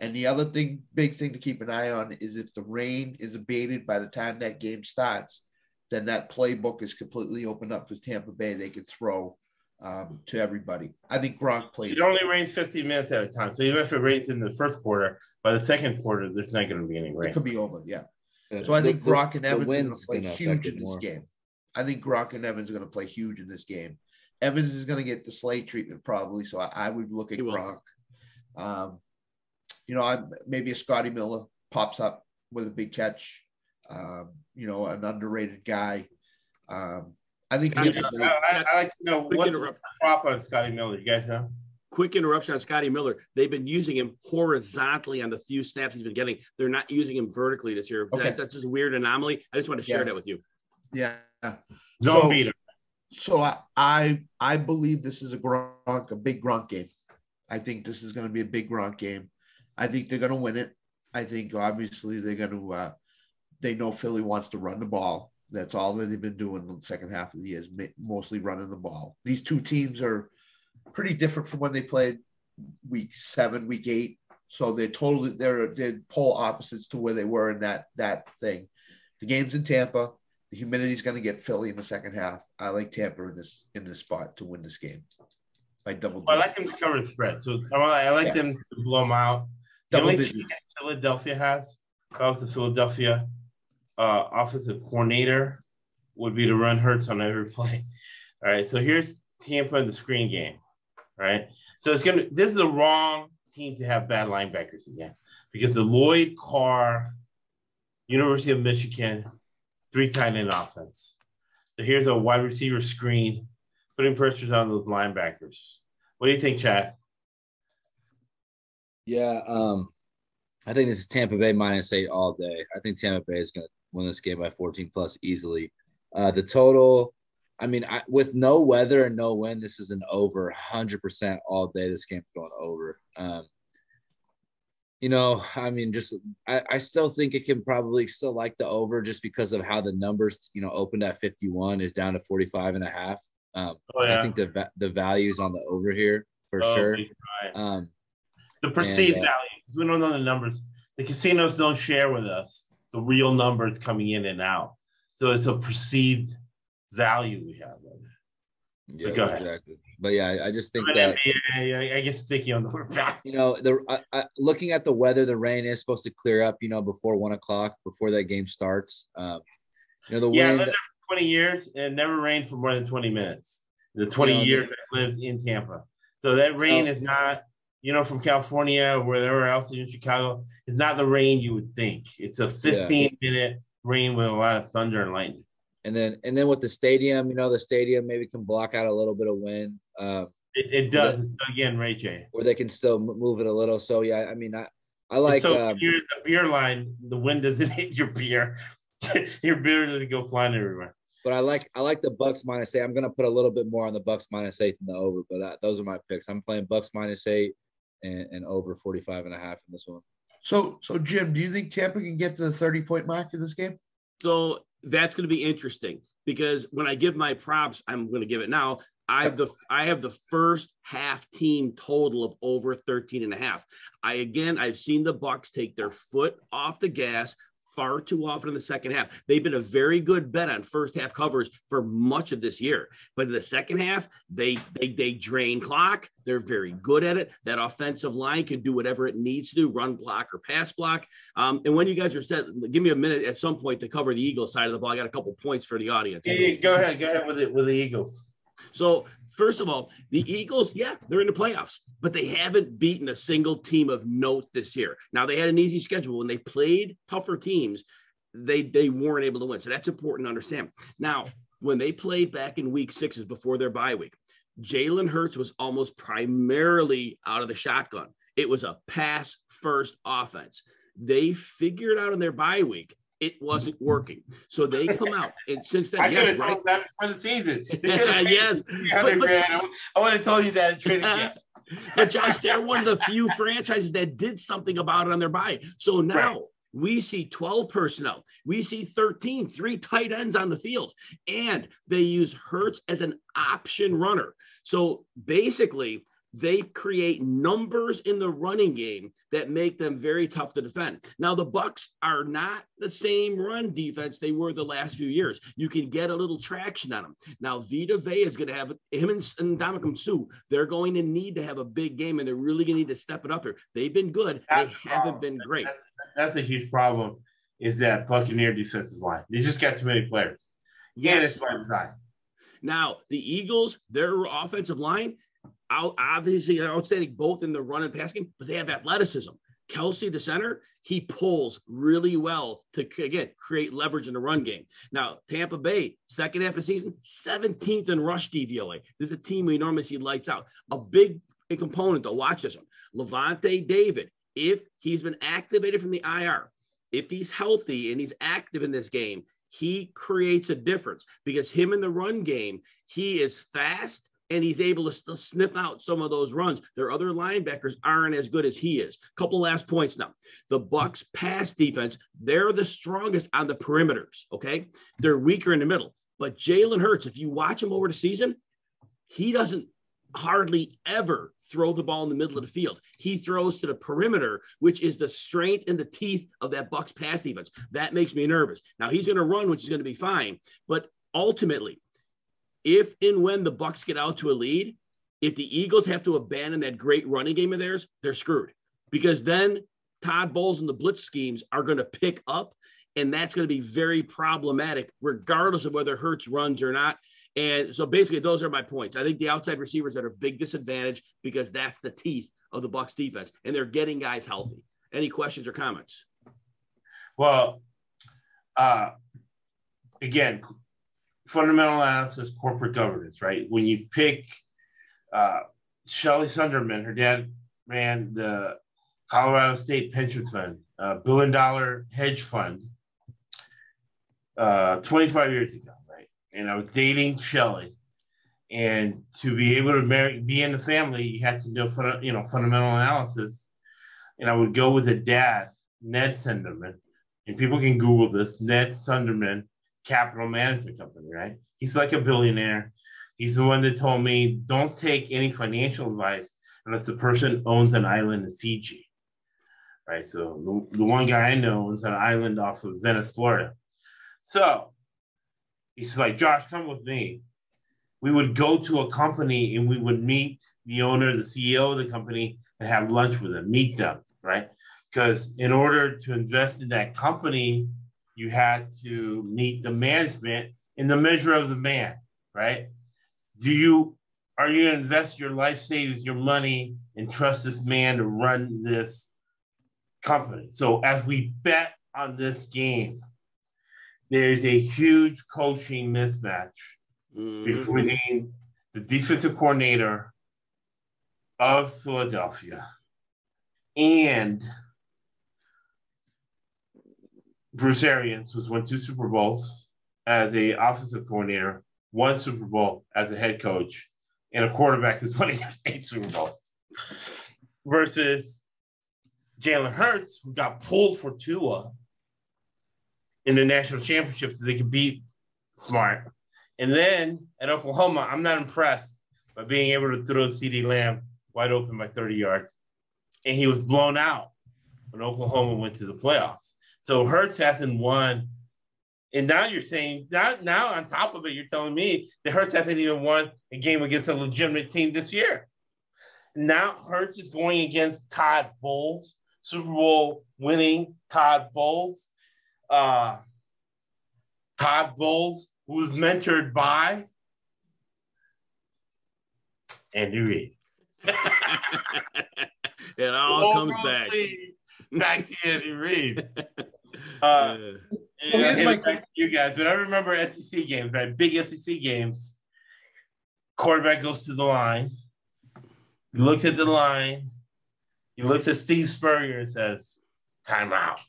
and the other thing, big thing to keep an eye on is if the rain is abated by the time that game starts, then that playbook is completely opened up for Tampa Bay. They can throw um, to everybody. I think Gronk plays. It only rains 15 minutes at a time. So even if it rains in the first quarter, by the second quarter, there's not going to be any rain. It could be over, yeah. So I think the, Gronk and Evans are going to play huge in this more. game. I think Gronk and Evans are going to play huge in this game. Evans is going to get the Slay treatment probably, so I, I would look at Gronk. Um, you know, I, maybe a Scotty Miller pops up with a big catch. Um, you know, an underrated guy. Um, I think. I, just, I, I, I, like to know what's the prop on Scotty Miller. You guys know? Quick interruption on Scotty Miller. They've been using him horizontally on the few snaps he's been getting. They're not using him vertically this year. Okay. That's, that's just a weird anomaly. I just want to share yeah. that with you. Yeah. Zone so, beater so I, I I believe this is a Gronk, a big Gronk game. I think this is going to be a big Gronk game. I think they're going to win it. I think obviously they're going to. Uh, they know Philly wants to run the ball. That's all that they've been doing in the second half of the year is mostly running the ball. These two teams are pretty different from when they played week seven, week eight. So they're totally they're they're pole opposites to where they were in that that thing. The game's in Tampa. The humidity is going to get Philly in the second half. I like Tampa in this in this spot to win this game. I double. Well, I like them to cover the spread, so I like yeah. them to blow them out. The double only digits. Philadelphia has was the Philadelphia uh, offensive coordinator would be to run Hurts on every play. All right. So here's Tampa in the screen game. Right. So it's gonna. This is the wrong team to have bad linebackers again because the Lloyd Carr, University of Michigan, three tight end offense. So here's a wide receiver screen, putting pressures on those linebackers. What do you think, Chad? Yeah, um, I think this is Tampa Bay minus eight all day. I think Tampa Bay is going to win this game by 14 plus easily. Uh, the total, I mean, I, with no weather and no wind, this is an over 100% all day. This game's going over. Um, you know, I mean, just I, I still think it can probably still like the over just because of how the numbers, you know, opened at 51 is down to 45 and a half. Um, oh, yeah. I think the the values on the over here for oh, sure. Right. Um, the perceived and, uh, value. We don't know the numbers. The casinos don't share with us the real numbers coming in and out. So it's a perceived value we have. Yeah, exactly. But yeah, I just think that NBA, I guess sticky on the word You know, the I, looking at the weather, the rain is supposed to clear up. You know, before one o'clock, before that game starts. Um, you know, the yeah, wind. I lived there for twenty years and it never rained for more than twenty minutes. The twenty you know, years I lived in Tampa, so that rain oh. is not. You know, from California or wherever else in Chicago, it's not the rain you would think. It's a 15 yeah. minute rain with a lot of thunder and lightning and then and then with the stadium, you know, the stadium maybe can block out a little bit of wind. Um, it, it does again, Ray J. Or they can still move it a little. So yeah, I mean, I I like so um, the beer line. The wind doesn't hit your beer. your beer doesn't go flying everywhere. But I like I like the Bucks minus eight. I'm gonna put a little bit more on the Bucks minus eight than the over. But that, those are my picks. I'm playing Bucks minus eight and, and over 45 and a half in this one. So so Jim, do you think Tampa can get to the 30 point mark in this game? So that's going to be interesting because when I give my props, I'm going to give it now. I have the I have the first half team total of over 13 and a half. I again I've seen the Bucks take their foot off the gas far too often in the second half. They've been a very good bet on first half covers for much of this year, but in the second half, they they they drain clock. They're very good at it. That offensive line can do whatever it needs to do, run block or pass block. Um, and when you guys are set, give me a minute at some point to cover the Eagles side of the ball. I got a couple points for the audience. Yeah, go ahead, go ahead with it with the Eagles. So First of all, the Eagles, yeah, they're in the playoffs, but they haven't beaten a single team of note this year. Now they had an easy schedule when they played tougher teams, they they weren't able to win. So that's important to understand. Now, when they played back in week sixes before their bye week, Jalen Hurts was almost primarily out of the shotgun. It was a pass first offense. They figured out in their bye week it wasn't working. So they come out, and since then, I yes, right? that for the season. yes, but, but, I would have told you that in training but Josh, they're one of the few franchises that did something about it on their bye. So now. Right. We see 12 personnel. We see 13, three tight ends on the field, and they use Hurts as an option runner. So basically, they create numbers in the running game that make them very tough to defend. Now the Bucks are not the same run defense they were the last few years. You can get a little traction on them. Now Vita Vea is going to have him and, and Ndamukong Suh. They're going to need to have a big game, and they're really going to need to step it up here. They've been good. That's they haven't been great. That's a huge problem. Is that Buccaneer defensive line? They just got too many players. Yeah, it's by design. Now the Eagles, their offensive line out, obviously outstanding both in the run and pass game, but they have athleticism. Kelce, the center, he pulls really well to again create leverage in the run game. Now, Tampa Bay, second half of the season, 17th in rush DVOA. This is a team we normally see lights out. A big component to watch this one. Lavonte David, if he's been activated from the IR, if he's healthy and he's active in this game, he creates a difference because him in the run game, he is fast and he's able to sniff out some of those runs. Their other linebackers aren't as good as he is. Couple last points now. The Bucks pass defense, they're the strongest on the perimeters, okay? They're weaker in the middle. But Jalen Hurts, if you watch him over the season, he doesn't hardly ever throw the ball in the middle of the field. He throws to the perimeter, which is the strength and the teeth of that Bucks pass defense. That makes me nervous. Now he's going to run, which is going to be fine, but ultimately if and when the Bucks get out to a lead, if the Eagles have to abandon that great running game of theirs, they're screwed because then Todd Bowles and the blitz schemes are going to pick up And that's going to be very problematic, regardless of whether Hurts runs or not. And so basically, those are my points. I think the outside receivers are a big disadvantage because that's the teeth of the Bucks defense, and they're getting guys healthy. Any questions or comments? Well, uh, again, fundamental analysis, corporate governance, right? When you pick uh, Shelly Sunderman, her dad ran the Colorado State Pension Fund, a billion dollar hedge fund, uh, 25 years ago, right? And I was dating Shelly. And to be able to marry, be in the family, you had to know, you know, fundamental analysis. And I would go with a dad, Ned Sunderman, and people can Google this, Ned Sunderman Capital Management Company, right? He's like a billionaire. He's the one that told me don't take any financial advice unless the person owns an island in Fiji, right? So the, the one guy I know owns an island off of Venice, Florida. So he's like, Josh, come with me. We would go to a company and we would meet the owner, the CEO of the company, and have lunch with them, meet them, right? Because in order to invest in that company, you had to meet the management in the measure of the man, right? Do you are you going to invest your life savings, your money, and trust this man to run this company? So as we bet on this game, there's a huge coaching mismatch mm-hmm. between the defensive coordinator of Philadelphia and Bruce Arians, who's won two Super Bowls as a offensive coordinator, one Super Bowl as a head coach, and a quarterback who's won eight Super Bowls, versus Jalen Hurts, who got pulled for Tua in the national championship so they could beat Smart. And then at Oklahoma, I'm not impressed by being able to throw CeeDee Lamb wide open by 30 yards. And he was blown out when Oklahoma went to the playoffs. So Hurts hasn't won. And now you're saying now, now on top of it, you're telling me that Hurts hasn't even won a game against a legitimate team this year. Now Hurts is going against Todd Bowles, Super Bowl winning Todd Bowles. Uh, Todd Bowles, who was mentored by Andy Reid. it all comes back. Back to Andy Reid. Uh, yeah, my... you guys, but I remember SEC games, right? Big SEC games. Quarterback goes to the line. He looks at the line. He looks at Steve Spurrier and says, "Timeout."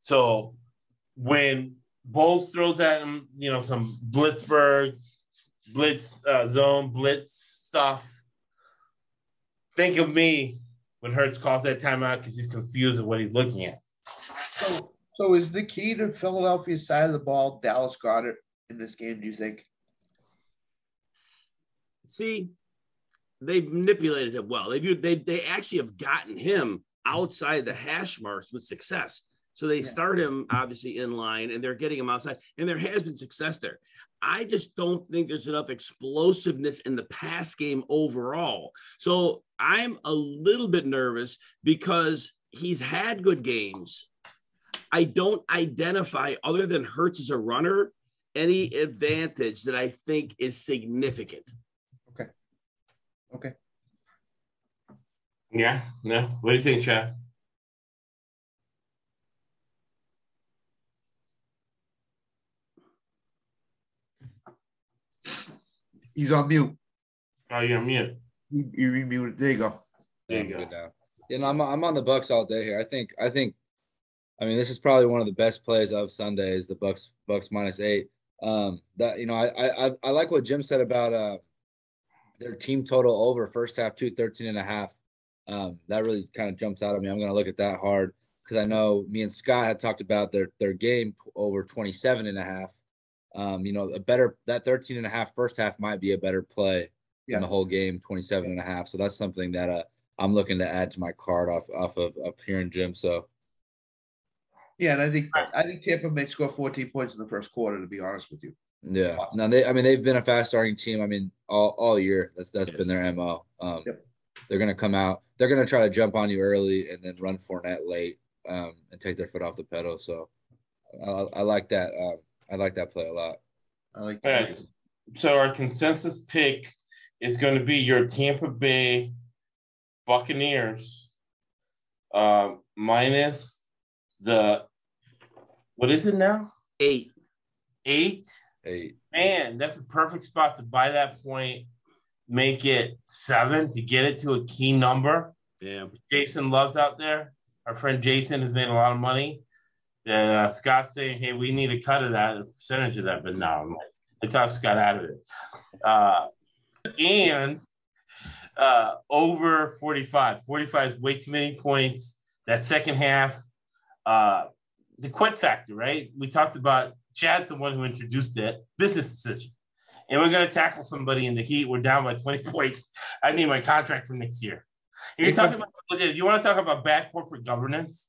So when Bowles throws at him, you know, some Blitzburg, blitz uh, zone, blitz stuff. Think of me when Hurts calls that timeout because he's confused of what he's looking at. So, so is the key to Philadelphia's side of the ball Dallas Goedert in this game? Do you think? See, they've manipulated him well. They they they actually have gotten him outside the hash marks with success. So they yeah. start him obviously in line and they're getting him outside, and there has been success there. I just don't think there's enough explosiveness in the pass game overall. So I'm a little bit nervous because he's had good games. I don't identify, other than Hurts as a runner, any advantage that I think is significant. Okay. Okay. Yeah. No. What do you think, Chad? He's on mute. Oh, you're on mute. You, you remuted. There you go. There you go. You know, I'm I'm on the Bucks all day here. I think I think, I mean, this is probably one of the best plays of Sunday is the Bucks Bucks minus eight. Um, that you know, I I I like what Jim said about uh, their team total over first half two 13 and a half. Um, that really kind of jumps out at me. I'm going to look at that hard because I know me and Scott had talked about their their game over 27 and a half. Um, you know, a better that 13 and a half first half might be a better play yeah. in the whole game, 27 and a half. So that's something that uh, I'm looking to add to my card off off of up here in Jim. So yeah, and I think I think Tampa may score 14 points in the first quarter. To be honest with you. Yeah. Now they, I mean, they've been a fast starting team. I mean, all, all year. That's that's yes. been their mo. Um, yep. They're gonna come out. They're gonna try to jump on you early and then run Fournette late um, and take their foot off the pedal. So I, I like that. Um, I like that play a lot. I like that. Right. So our consensus pick is going to be your Tampa Bay Buccaneers uh, minus the what is it now? Eight. Eight. Eight. Man, that's a perfect spot to buy that point. Make it seven to get it to a key number. Yeah. Jason loves out there. Our friend Jason has made a lot of money. And uh, Scott's saying, hey, we need a cut of that, a percentage of that. But no, I'm like, I talked Scott out of it. Uh, and uh, over 45. 45 is way too many points. That second half, uh, the quit factor, right? We talked about Chad's the one who introduced it, business decision. And we're going to tackle somebody in the heat. We're down by 20 points. I need my contract for next year. And you're talking about, you want to talk about bad corporate governance?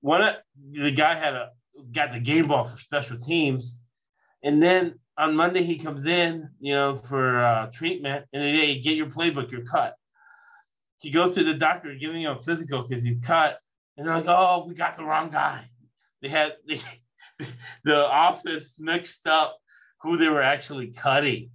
One of the guy had a got the game ball for special teams, and then on Monday he comes in, you know, for uh, treatment, and then hey, get your playbook, you're cut. He goes to the doctor, giving him a physical because he's cut, and they're like, "Oh, we got the wrong guy." They had they, the office mixed up who they were actually cutting.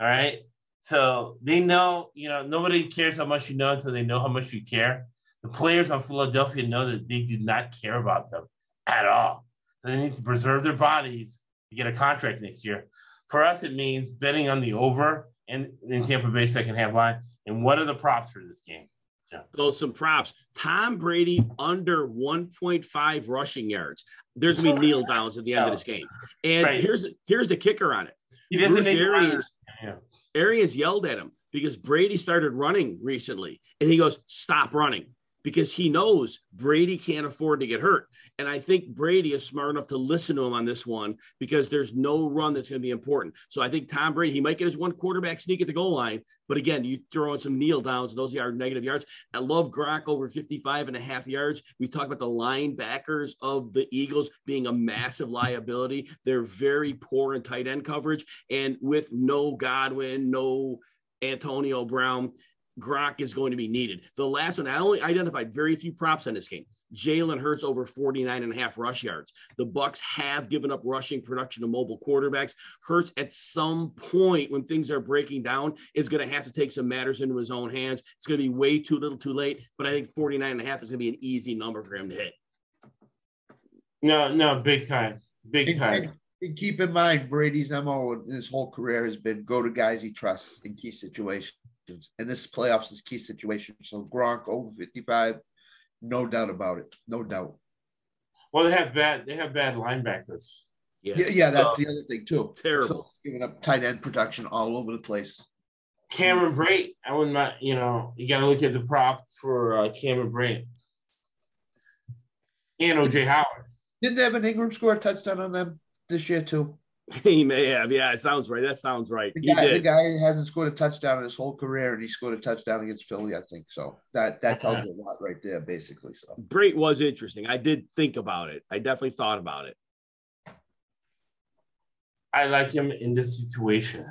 All right, so they know, you know, nobody cares how much you know until they know how much you care. The players on Philadelphia know that they do not care about them at all. So they need to preserve their bodies to get a contract next year. For us, it means betting on the over and in Tampa Bay second half line. And what are the props for this game? Yeah. So some props. Tom Brady under 1.5 rushing yards. There's gonna be kneel downs at the end of this game. And right. here's here's the kicker on it. He doesn't Bruce Arians, yeah. Arians yelled at him because Brady started running recently, and he goes, "Stop running." Because he knows Brady can't afford to get hurt. And I think Brady is smart enough to listen to him on this one because there's no run that's going to be important. So I think Tom Brady, he might get his one quarterback sneak at the goal line, but again, you throw in some kneel downs, those are negative yards. I love Gronk over 55 and a half yards. We talk about the linebackers of the Eagles being a massive liability. They're very poor in tight end coverage. And with no Godwin, no Antonio Brown, Gronk is going to be needed. The last one, I only identified very few props on this game. Jalen Hurts over 49 and a half rush yards. The Bucks have given up rushing production to mobile quarterbacks. Hurts at some point when things are breaking down is going to have to take some matters into his own hands. It's going to be way too little too late, but I think 49 and a half is going to be an easy number for him to hit. No, no, big time. Big time. And, and keep in mind, Brady's MO in his whole career has been go to guys he trusts in key situations and this playoffs is key situation. So Gronk over 55, no doubt about it. No doubt. Well, they have bad they have bad linebackers. Yeah, yeah, yeah that's the other thing too. Terrible. So giving up tight end production all over the place. Cameron Brate, I would not, you know, you got to look at the prop for uh, Cameron Brate and OJ Howard. Didn't Evan Engram score a touchdown on them this year too? He may have. Yeah, it sounds right. That sounds right. The guy, the guy, hasn't scored a touchdown in his whole career, and he scored a touchdown against Philly, I think. So that that tells you a lot right there, basically. So Brate was interesting. I did think about it. I definitely thought about it. I like him in this situation.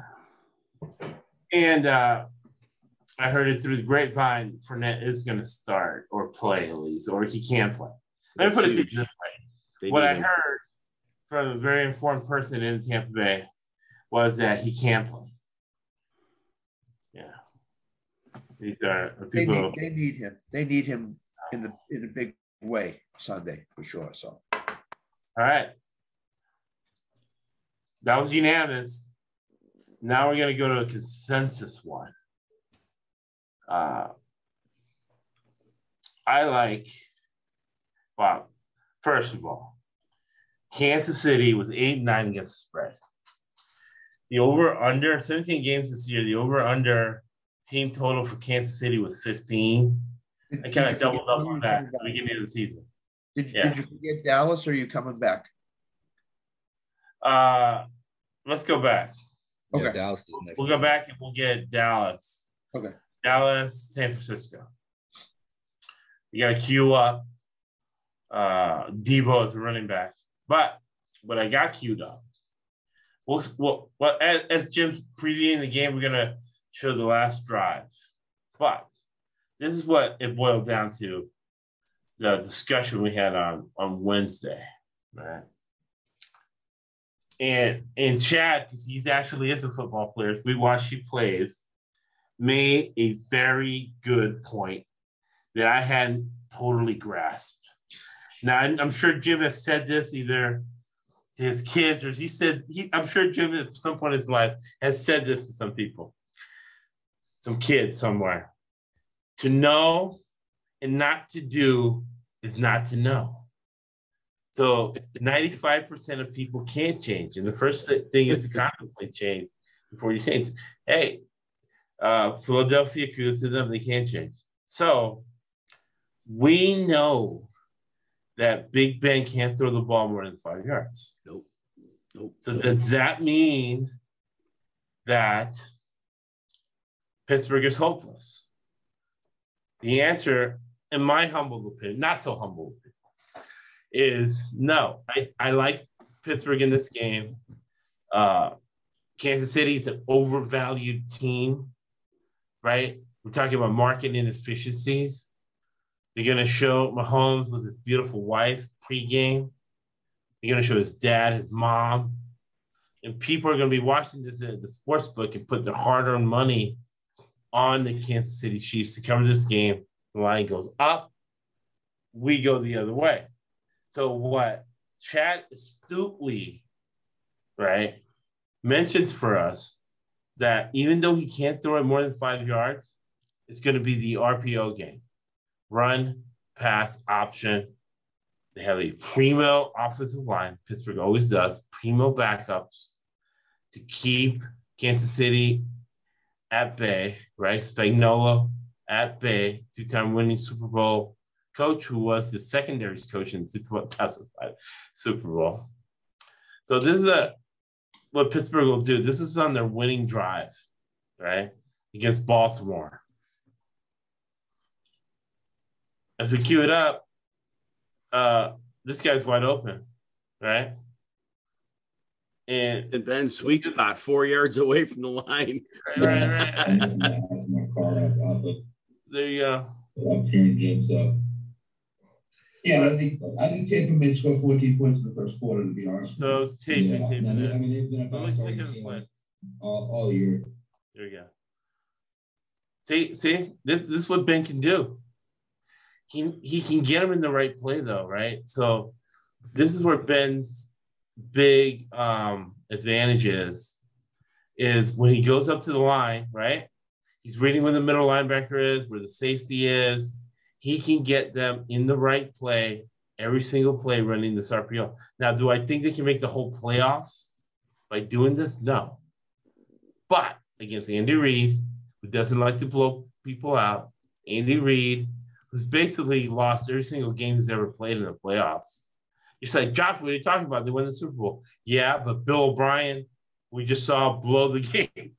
And uh I heard it through the grapevine. Fournette is going to start or play at least, or he can play. Let me put it this way: they what I heard from a very informed person in Tampa Bay was that he can play. Yeah. These are people. They need, they need him. They need him in the in a big way Sunday for sure. So. All right. That was unanimous. Now we're going to go to a consensus one. Uh, I like, well, first of all, Kansas City was 8 9 against the spread. The over under 17 games this year, the over under team total for Kansas City was 15. I kind of doubled up on that at the beginning of the season. Did, yeah. did you forget Dallas or are you coming back? Uh, let's go back. Okay. Yeah, Dallas is next. we'll go back and we'll get Dallas. Okay. Dallas, San Francisco. You got to queue up uh, Deebo as a running back. But what I got queued up, well, well, as, as Jim's previewing the game, we're gonna show the last drive. But this is what it boiled down to: the discussion we had on on Wednesday. Right? and and Chad, because he's actually is a football player, we watch he plays, made a very good point that I hadn't totally grasped. Now I'm sure Jim has said this either to his kids or he said he I'm sure Jim at some point in his life has said this to some people, some kids somewhere. To know and not to do is not to know. So 95% of people can't change. And the first thing is to contemplate change before you change. Hey, uh, Philadelphia kudos to them, they can't change. So we know that Big Ben can't throw the ball more than five yards. Nope. Nope. So does that mean that Pittsburgh is hopeless? The answer, in my humble opinion, not so humble opinion, is no. I, I like Pittsburgh in this game. Uh, Kansas City is an overvalued team, right? We're talking about market inefficiencies. They're going to show Mahomes with his beautiful wife pregame. They're going to show his dad, his mom. And people are going to be watching this at the sports book and put their hard earned money on the Kansas City Chiefs to cover this game. The line goes up, we go the other way. So what Chad astutely, right, mentioned for us that even though he can't throw it more than five yards, it's going to be the RPO game. Run, pass, option. They have a primo offensive line. Pittsburgh always does. Primo backups to keep Kansas City at bay, right? Spagnuolo at bay, two-time winning Super Bowl coach who was the secondaries coach in 2005 Super Bowl. So this is a what Pittsburgh will do. This is on their winning drive, right? Against Baltimore. As we cue it up, uh, this guy's wide open, right? And, and Ben sweet spot four yards away from the line. Right, right, right. there you go. I'm tearing James up. Yeah, I think I think Tampa may score 14 points in the first quarter, to be honest. So Tampa, yeah, Tampa. I mean, they've been a fast all, all year. There you go. See, see, this this is what Ben can do. He he can get him in the right play though, right? So this is where Ben's big um advantage is, is when he goes up to the line, right? He's reading where the middle linebacker is, where the safety is he can get them in the right play every single play running this RPO. Now, do I think they can make the whole playoffs by doing this? No. But against Andy Reid, who doesn't like to blow people out, Andy Reid, who's basically lost every single game he's ever played in the playoffs. You say, Josh, what are you talking about? They won the Super Bowl. Yeah, but Bill O'Brien, we just saw blow the game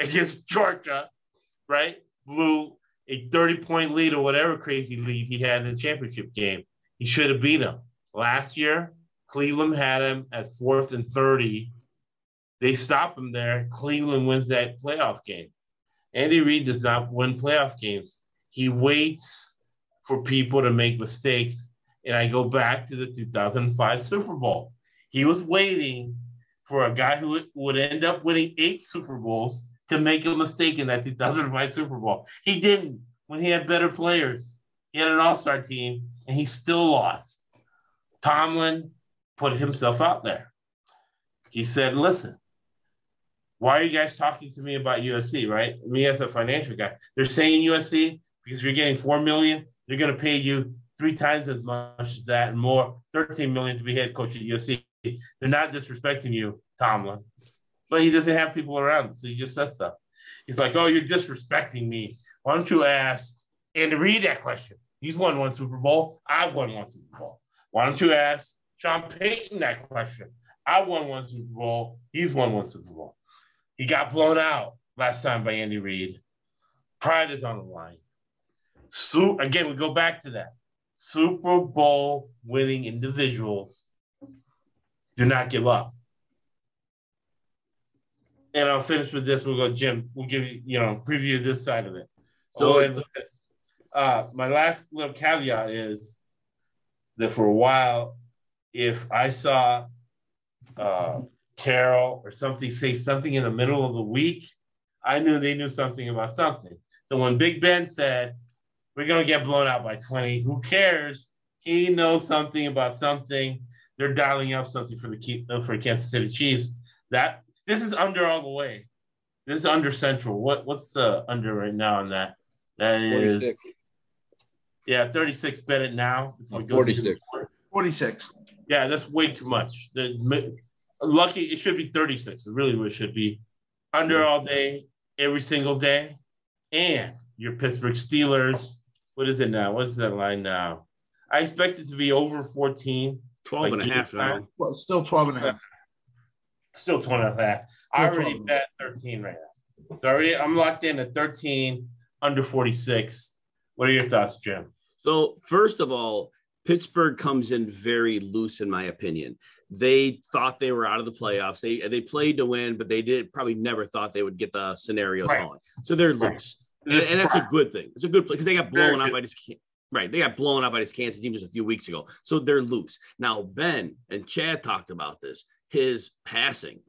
against Georgia, right? Blew a 30 point lead or whatever crazy lead he had in the championship game. He should have beat him. Last year, Cleveland had him at fourth and 30. They stop him there. Cleveland wins that playoff game. Andy Reid does not win playoff games. He waits for people to make mistakes. And I go back to the 2005 Super Bowl. He was waiting for a guy who would, end up winning eight Super Bowls to make a mistake in that 2005 Super Bowl. He didn't when he had better players. He had an all star team and he still lost. Tomlin put himself out there. He said, Listen, why are you guys talking to me about USC, right? Me as a financial guy. They're saying USC because you're getting four million, they're going to pay you three times as much as that and more, 13 million to be head coach at USC. They're not disrespecting you, Tomlin but he doesn't have people around, so he just says stuff. He's like, "Oh, you're disrespecting me. Why don't you ask Andy Reid that question? He's won one Super Bowl. I've won one Super Bowl. Why don't you ask Sean Payton that question? I won one Super Bowl. He's won one Super Bowl. He got blown out last time by Andy Reid. Pride is on the line. So again, we go back to that. Super Bowl winning individuals do not give up and I'll finish with this. We'll go, Jim. We'll give you, you know, preview this side of it. So, oh, uh, my last little caveat is that for a while, if I saw uh, Carroll or something say something in the middle of the week, I knew they knew something about something. So when Big Ben said, We're going to get blown out by 20, who cares? He knows something about something. They're dialing up something for the uh, for Kansas City Chiefs. That this is under all the way. This is under Central. What what's the under right now on that? That is 46. yeah, 36 bet it now. Oh, 46. 46. Yeah, that's way too much. The, lucky it should be 36. It really what should be. Under all day, every single day. And your Pittsburgh Steelers. What is it now? What is that line now? I expect it to be over 14. 12 like and a half now. Well, still 12 and a half. Still 12 and a half. I already bet 13 right now. So already I'm locked in at 13 under 46. What are your thoughts, Jim? So, first of all, Pittsburgh comes in very loose, in my opinion. They thought they were out of the playoffs. They they played to win, but they did probably never thought they would get the scenarios right. on. So they're loose, right. And, and, that's a good thing. It's a good play because they got blown out by this. Right, they got blown out by this Kansas team just a few weeks ago, so they're loose now. Ben and Chad talked about this. His passing,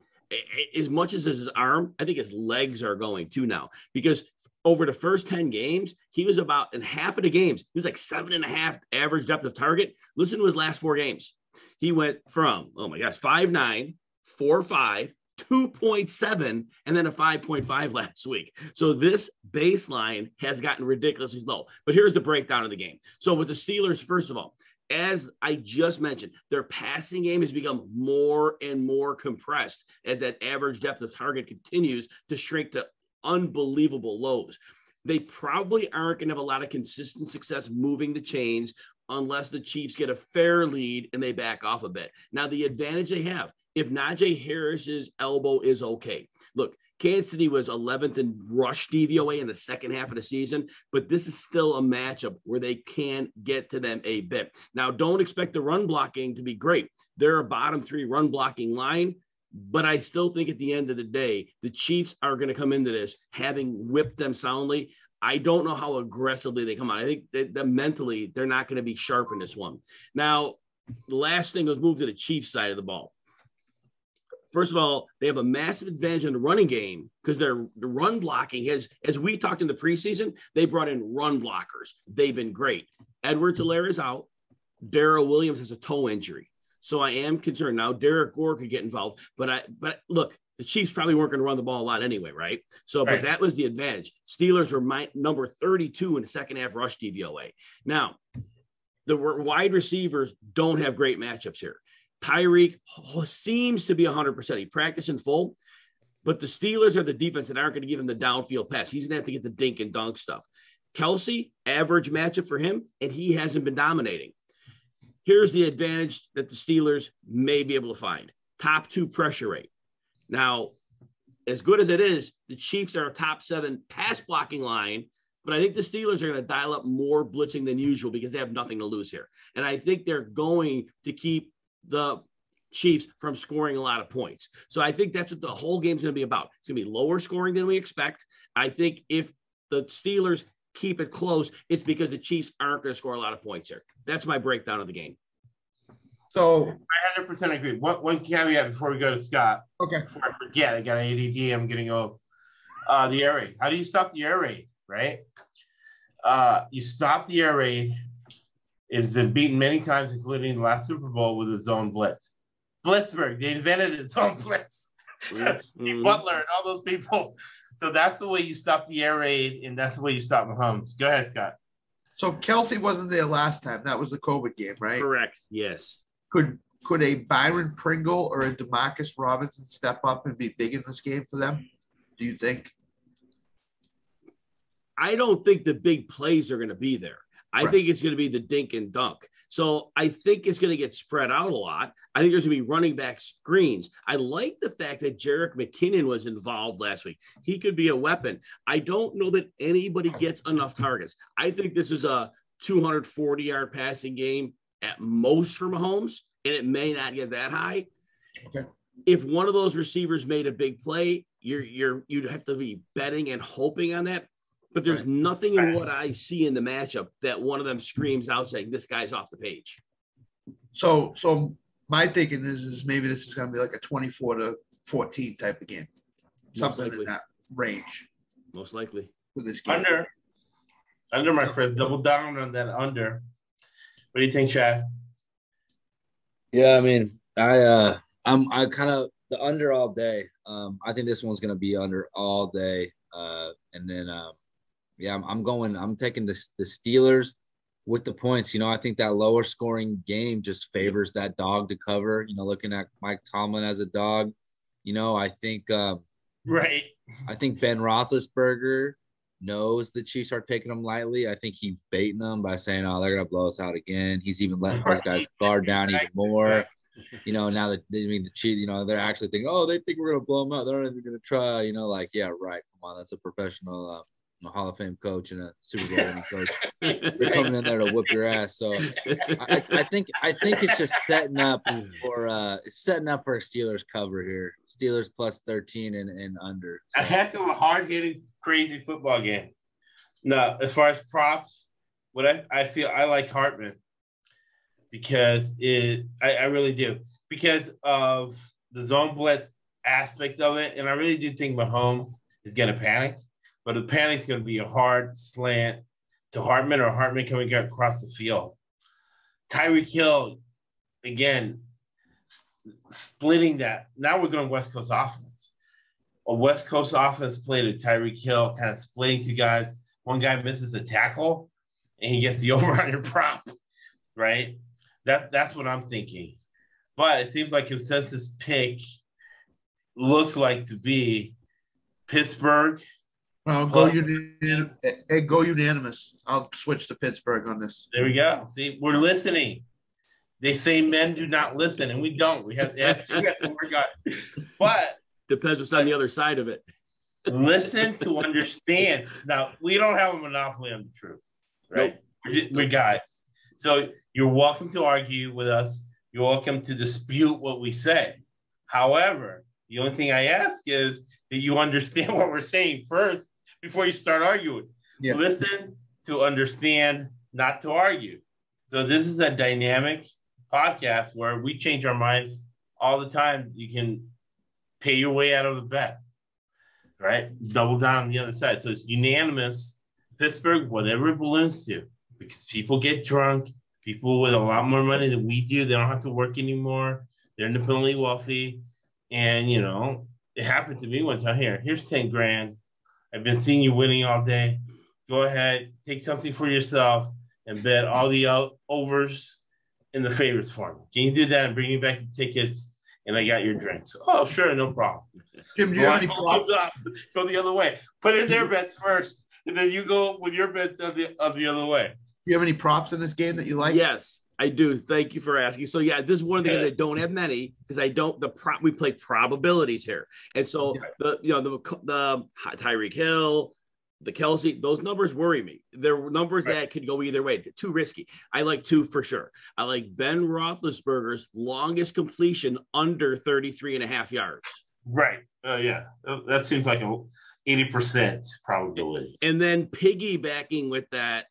as much as his arm, I think his legs are going too now because over the first 10 games, he was about in half of the games, he was like seven and a half average depth of target. Listen to his last four games. He went from, oh my gosh, five nine, four five, 2.7, and then a 5.5 last week. So this baseline has gotten ridiculously low. But here's the breakdown of the game. So with the Steelers, first of all, as I just mentioned, their passing game has become more and more compressed as that average depth of target continues to shrink to unbelievable lows. They probably aren't going to have a lot of consistent success moving the chains unless the Chiefs get a fair lead and they back off a bit. Now, the advantage they have, if Najee Harris's elbow is okay. Look, Kansas City was 11th in rush DVOA in the second half of the season, but this is still a matchup where they can get to them a bit. Now, don't expect the run blocking to be great. They're a bottom three run blocking line. But I still think at the end of the day, the Chiefs are going to come into this having whipped them soundly. I don't know how aggressively they come out. I think that, that mentally they're not going to be sharp in this one. Now, the last thing, let's move to the Chiefs side of the ball. First of all, they have a massive advantage in the running game because their the run blocking has, as we talked in the preseason, they brought in run blockers. They've been great. Edwards-Helaire is out. Darrel Williams has a toe injury. So I am concerned now. Derrick Gore could get involved, but I but look, the Chiefs probably weren't going to run the ball a lot anyway, right? So, right. but that was the advantage. Steelers were my number 32 in the second half rush DVOA. Now, the wide receivers don't have great matchups here. Tyreek seems to be 100%. He practiced in full, but the Steelers are the defense that aren't going to give him the downfield pass. He's going to have to get the dink and dunk stuff. Kelce, average matchup for him, and he hasn't been dominating. Here's the advantage that the Steelers may be able to find top two pressure rate. Now, as good as it is, the Chiefs are a top seven pass blocking line, but I think the Steelers are going to dial up more blitzing than usual because they have nothing to lose here. And I think they're going to keep the Chiefs from scoring a lot of points. So I think that's what the whole game's going to be about. It's going to be lower scoring than we expect. I think if the Steelers keep it close, it's because the Chiefs aren't going to score a lot of points here. That's my breakdown of the game. So I 100% agree. What one, one caveat before we go to Scott. Okay. Before I forget, I got an ADD. I'm getting old. Uh, the air raid. How do you stop the air raid? Right. Uh, you stop the air raid. It's been beaten many times, including the last Super Bowl with its own blitz. Blitzburg, they invented its own blitz. Mm-hmm. Butler and all those people. So that's the way you stop the air raid, and that's the way you stop Mahomes. Go ahead, Scott. So Kelce wasn't there last time. That was the COVID game, right? Correct. Yes. Could could a Byron Pringle or a Demarcus Robinson step up and be big in this game for them? Do you think? I don't think the big plays are going to be there. I right. think it's going to be the dink and dunk. So I think it's going to get spread out a lot. I think there's going to be running back screens. I like the fact that Jerick McKinnon was involved last week. He could be a weapon. I don't know that anybody gets enough targets. I think this is a 240 yard passing game at most for Mahomes, and it may not get that high. Okay. If one of those receivers made a big play, you're you're you'd have to be betting and hoping on that. But there's right. nothing in what I see in the matchup that one of them screams out saying this guy's off the page. So so my thinking is is maybe this is going to be like a 24 to 14 type of game, something in that range. Most likely for this game. Under, under my friend, double down on that under. What do you think, Chad? Yeah, I mean, I uh I'm I kind of the under all day. Um, I think this one's gonna be under all day. Uh, and then um, yeah, I'm, I'm going. I'm taking the the Steelers with the points. You know, I think that lower scoring game just favors that dog to cover. You know, looking at Mike Tomlin as a dog. You know, I think um, right. I think Ben Roethlisberger knows the Chiefs are taking them lightly. I think he's baiting them by saying, "Oh, they're gonna blow us out again." He's even letting those guys guard down even more. You know, now that I mean the Chiefs, you know, they're actually thinking, "Oh, they think we're gonna blow them out. They're not even gonna try." You know, like, yeah, right. Come on, that's a professional. Uh, Hall of Fame coach and a Super Bowl winning coach. They're coming in there to whip your ass. So I, I, think I think it's just setting up for uh setting up for a Steelers cover here. Steelers plus 13 and, and under. So. A heck of a hard hitting crazy football game. No, as far as props, what I, I feel I like Hardman because it I, I really do because of the zone blitz aspect of it, and I really do think Mahomes is going to panic, but the panic's going to be a hard slant to Hardman or Hardman coming across the field. Tyreek Hill, again, splitting that. Now we're going West Coast offense a West Coast offense play to Tyreek Hill, kind of splitting two guys. One guy misses a tackle and he gets the over on prop, right? That that's what I'm thinking. But it seems like consensus pick looks like to be Pittsburgh. I'll go, unanim- hey, go unanimous. I'll switch to Pittsburgh on this. There we go. See, we're listening. They say men do not listen, and we don't. We have to, we have to work on it. But Depends what's on the other side of it. Listen to understand. Now, we don't have a monopoly on the truth, right? Nope. We're, we're guys. So you're welcome to argue with us. You're welcome to dispute what we say. However, the only thing I ask is that you understand what we're saying first before you start arguing. Yeah. Listen to understand, not to argue. So this is a dynamic podcast where we change our minds all the time. You can pay your way out of the bet, right? Double down on the other side. So it's unanimous. Pittsburgh, whatever it balloons to, because people get drunk. People with a lot more money than we do, they don't have to work anymore. They're independently wealthy. And, you know, it happened to me one time. Here, here's 10 grand. I've been seeing you winning all day. Go ahead, take something for yourself and bet all the overs in the favorites for me. Can you do that and bring me back the tickets and I got your drinks. Oh, sure, no problem. Jim, do you have any props? Up, go the other way. Put in their bets first, and then you go with your bets of the of the other way. Do you have any props in this game that you like? Yes, I do. Thank you for asking. So yeah, this is one of the yeah. I don't have many because I don't the prop we play probabilities here, and so yeah. the you know the the Tyreek Hill, the Kelce, those numbers worry me. They're numbers right. that could go either way. Too risky. I like two for sure. I like Ben Roethlisberger's longest completion under 33 and a half yards. Right. Uh, yeah. Uh, that seems like a 80% probability. And then piggybacking with that,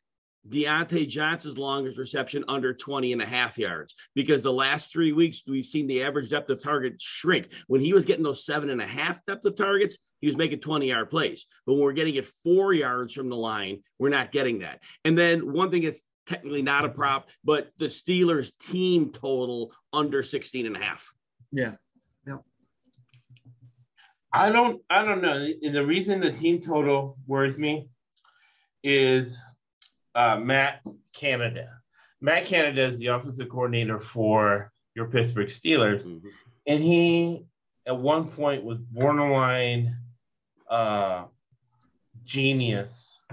Diontae Johnson's longest reception under 20 and a half yards because the last three weeks we've seen the average depth of target shrink. When he was getting those seven and a half depth of targets, he was making 20 yard plays. But when we're getting it four yards from the line, we're not getting that. And then one thing that's technically not a prop, but the Steelers team total under 16 and a half. Yeah. Yeah. I don't I don't know. And the reason the team total worries me is uh, Matt Canada. Matt Canada is the offensive coordinator for your Pittsburgh Steelers. Mm-hmm. And he, at one point, was borderline uh, genius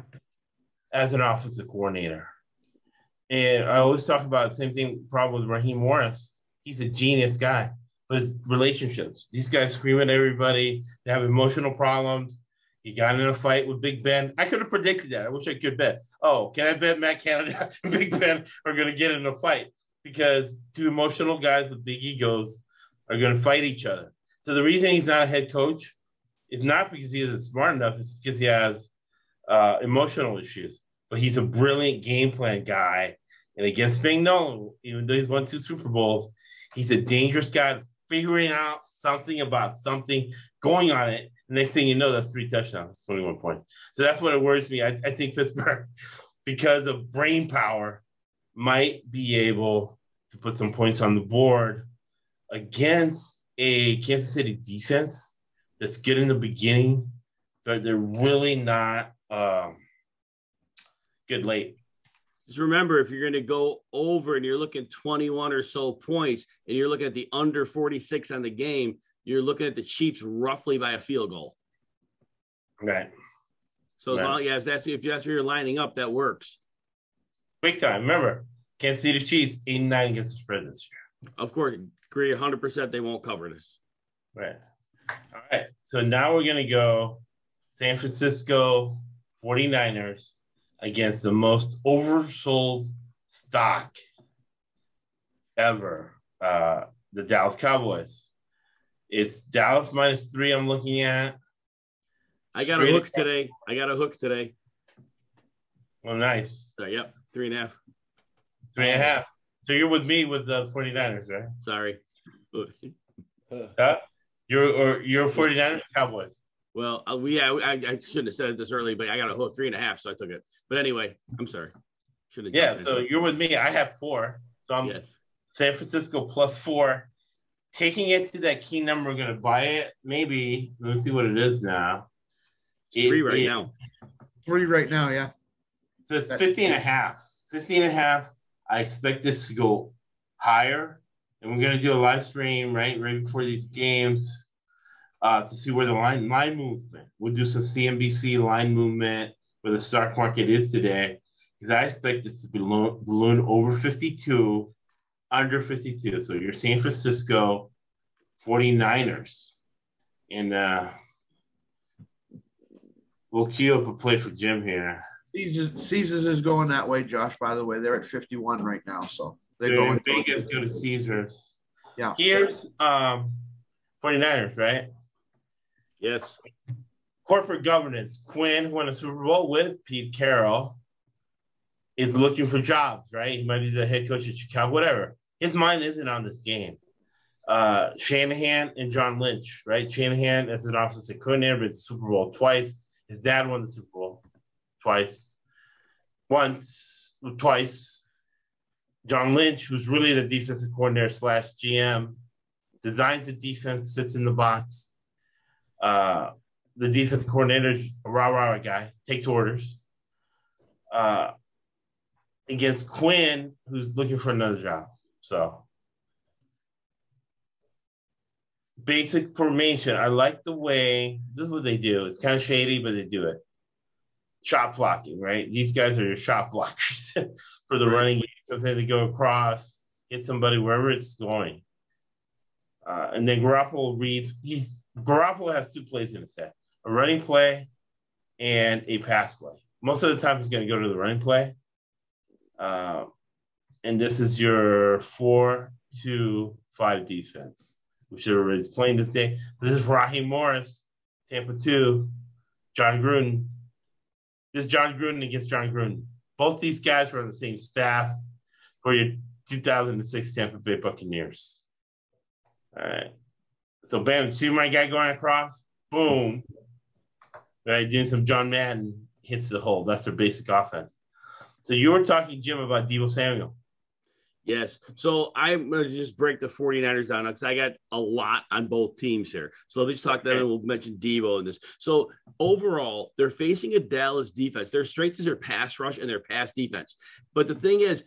as an offensive coordinator. And I always talk about the same thing, problem with Raheem Morris. He's a genius guy, but his relationships. These guys scream at everybody. They have emotional problems. He got in a fight with Big Ben. I could have predicted that. I wish I could bet. Oh, can I bet Matt Canada and Big Ben are going to get in a fight? Because two emotional guys with big egos are going to fight each other. So the reason he's not a head coach is not because he isn't smart enough. It's because he has uh, emotional issues. But he's a brilliant game plan guy. And against Spagnuolo, even though he's won two Super Bowls, He's a dangerous guy, figuring out something about something, going on it. Next thing you know, that's three touchdowns, 21 points. So that's what it worries me. I, I think Pittsburgh, because of brain power, might be able to put some points on the board against a Kansas City defense that's good in the beginning, but they're really not um, good late. Just remember, if you're going to go over and you're looking 21 or so points, and you're looking at the under 46 on the game, you're looking at the Chiefs roughly by a field goal. Right. So as long as that's if that's where you're lining up, that works. Big time. Remember, Kansas City Chiefs 89 against the spread this year. Of course, agree 100 percent they won't cover this. Right. All right. So now we're gonna go San Francisco 49ers against the most oversold stock ever. Uh, the Dallas Cowboys. It's Dallas minus three. I'm looking at. I got Straight a hook today. I got a hook today. Oh, nice. So, yep, three and a half. Three and a half. So you're with me with the 49ers, right? Sorry. uh, you're or you're 49ers Cowboys. Well, uh, we yeah, I, I shouldn't have said it this early, but I got a hook three and a half, so I took it. But anyway, I'm sorry. Should have. Yeah, so you're with me. I have four. So I'm yes. San Francisco plus four. Taking it to that key number, we're gonna buy it. Maybe let me see what it is now. It's three right it, now. Three right now, yeah. So it's 50 and a half. 50 and a half. I expect this to go higher. And we're gonna do a live stream right right before these games uh, to see where the line line movement. We'll do some CNBC line movement where the stock market is today because I expect this to balloon, balloon over 52, under 52. So you're San Francisco 49ers. And uh, we'll queue up a play for Jim here. Caesars, Caesars is going that way, Josh, by the way. They're at 51 right now. So they're, going Vegas go to Caesars. Yeah. Here's um 49ers, right? Yes. Corporate governance. Quinn won a Super Bowl with Pete Carroll. Is looking for jobs, right? He might be the head coach at Chicago, whatever. His mind isn't on this game. Uh, Shanahan and John Lynch, right? Shanahan as an offensive coordinator, but the Super Bowl twice. His dad won the Super Bowl twice. Once, twice. John Lynch, who's really the defensive coordinator slash GM, designs the defense, sits in the box, uh, the defensive coordinator, a rah rah guy, takes orders. Uh, against Quinn, who's looking for another job. So, basic formation. I like the way this is what they do. It's kind of shady, but they do it. Shot blocking, right? These guys are your shot blockers for the right. running game. Sometimes they go across, hit somebody wherever it's going. Uh, and then Garoppolo reads. He's Garoppolo has two plays in his head: a running play and a pass play. Most of the time, he's going to go to the running play. Uh, and this is your four-two-five defense, which is playing this day. This is Raheem Morris, Tampa two, Jon Gruden. This is Jon Gruden against Jon Gruden. Both these guys were on the same staff for your 2006 Tampa Bay Buccaneers. All right. So bam, see my guy going across? Boom. Right, doing some John Madden hits the hole. That's their basic offense. So you were talking, Jim, about Deebo Samuel. Yes. So I'm going to just break the 49ers down because I got a lot on both teams here. So let me just talk okay. that and we'll mention Deebo in this. So overall, they're facing a Dallas defense. Their strength is their pass rush and their pass defense. But the thing is,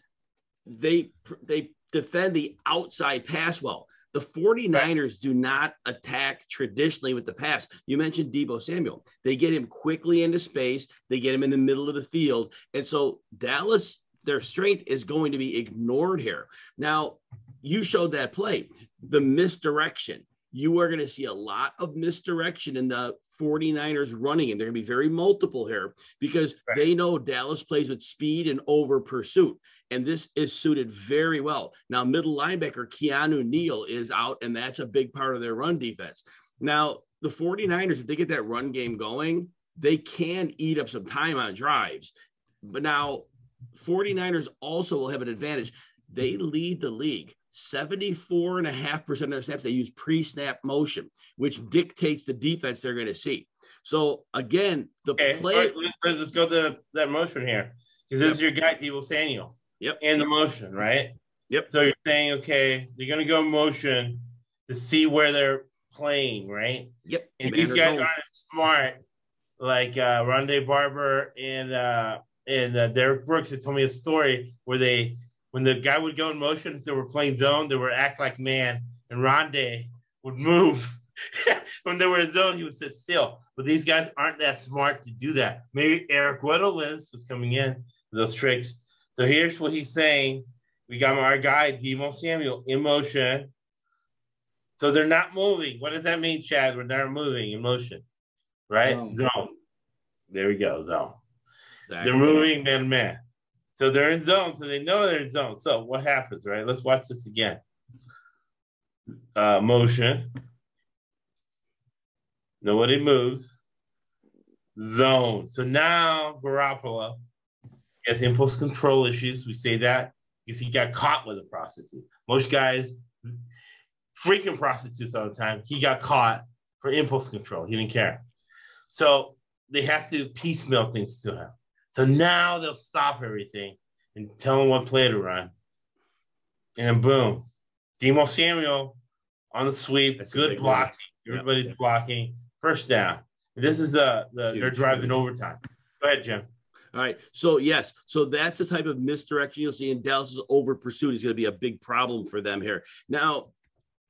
they they defend the outside pass well. The 49ers do not attack traditionally with the pass. You mentioned Deebo Samuel. They get him quickly into space, they get him in the middle of the field. And so Dallas, their strength is going to be ignored here. Now, you showed that play, the misdirection you are going to see a lot of misdirection in the 49ers running, and they're going to be very multiple here because right. they know Dallas plays with speed and over pursuit. And this is suited very well. Now, middle linebacker Keanu Neal is out, and that's a big part of their run defense. Now, the 49ers, if they get that run game going, they can eat up some time on drives. But now, 49ers also will have an advantage. They lead the league 74.5% of their snaps, they use pre snap motion, which dictates the defense they're going to see. So, again, the okay. play. Let's, let's go to that motion here because this yep. is your guy, Deebo Samuel. Yep. And the motion, right? Yep. So you're saying, okay, you're going to go motion to see where they're playing, right? Yep. And these guys aren't smart like uh, Rondé Barber and uh, and uh, Derrick Brooks had told me a story where they when the guy would go in motion if they were playing zone, they would act like man, and Rondé would move. when they were in zone, he would sit still. But these guys aren't that smart to do that. Maybe Eric Weddle was coming in those tricks. So here's what he's saying. We got our guy, Deebo Samuel, in motion. So they're not moving. What does that mean, Chad? When they're moving in motion, right? Zone. zone. There we go, zone. Exactly. They're moving man man. So they're in zone, so they know they're in zone. So what happens, right? Let's watch this again. Uh, motion. Nobody moves. Zone. So now Garoppolo has impulse control issues. We say that because he got caught with a prostitute. Most guys freaking prostitutes all the time. He got caught for impulse control. He didn't care. So they have to piecemeal things to him. So now they'll stop everything and tell him what play to run. And then boom, Deebo Samuel on the sweep, That's good blocking. Everybody's yep. blocking. First down. This is the, the they're driving overtime. Go ahead, Jim. All right. So yes, so that's the type of misdirection you'll see in Dallas's over pursuit is going to be a big problem for them here. Now,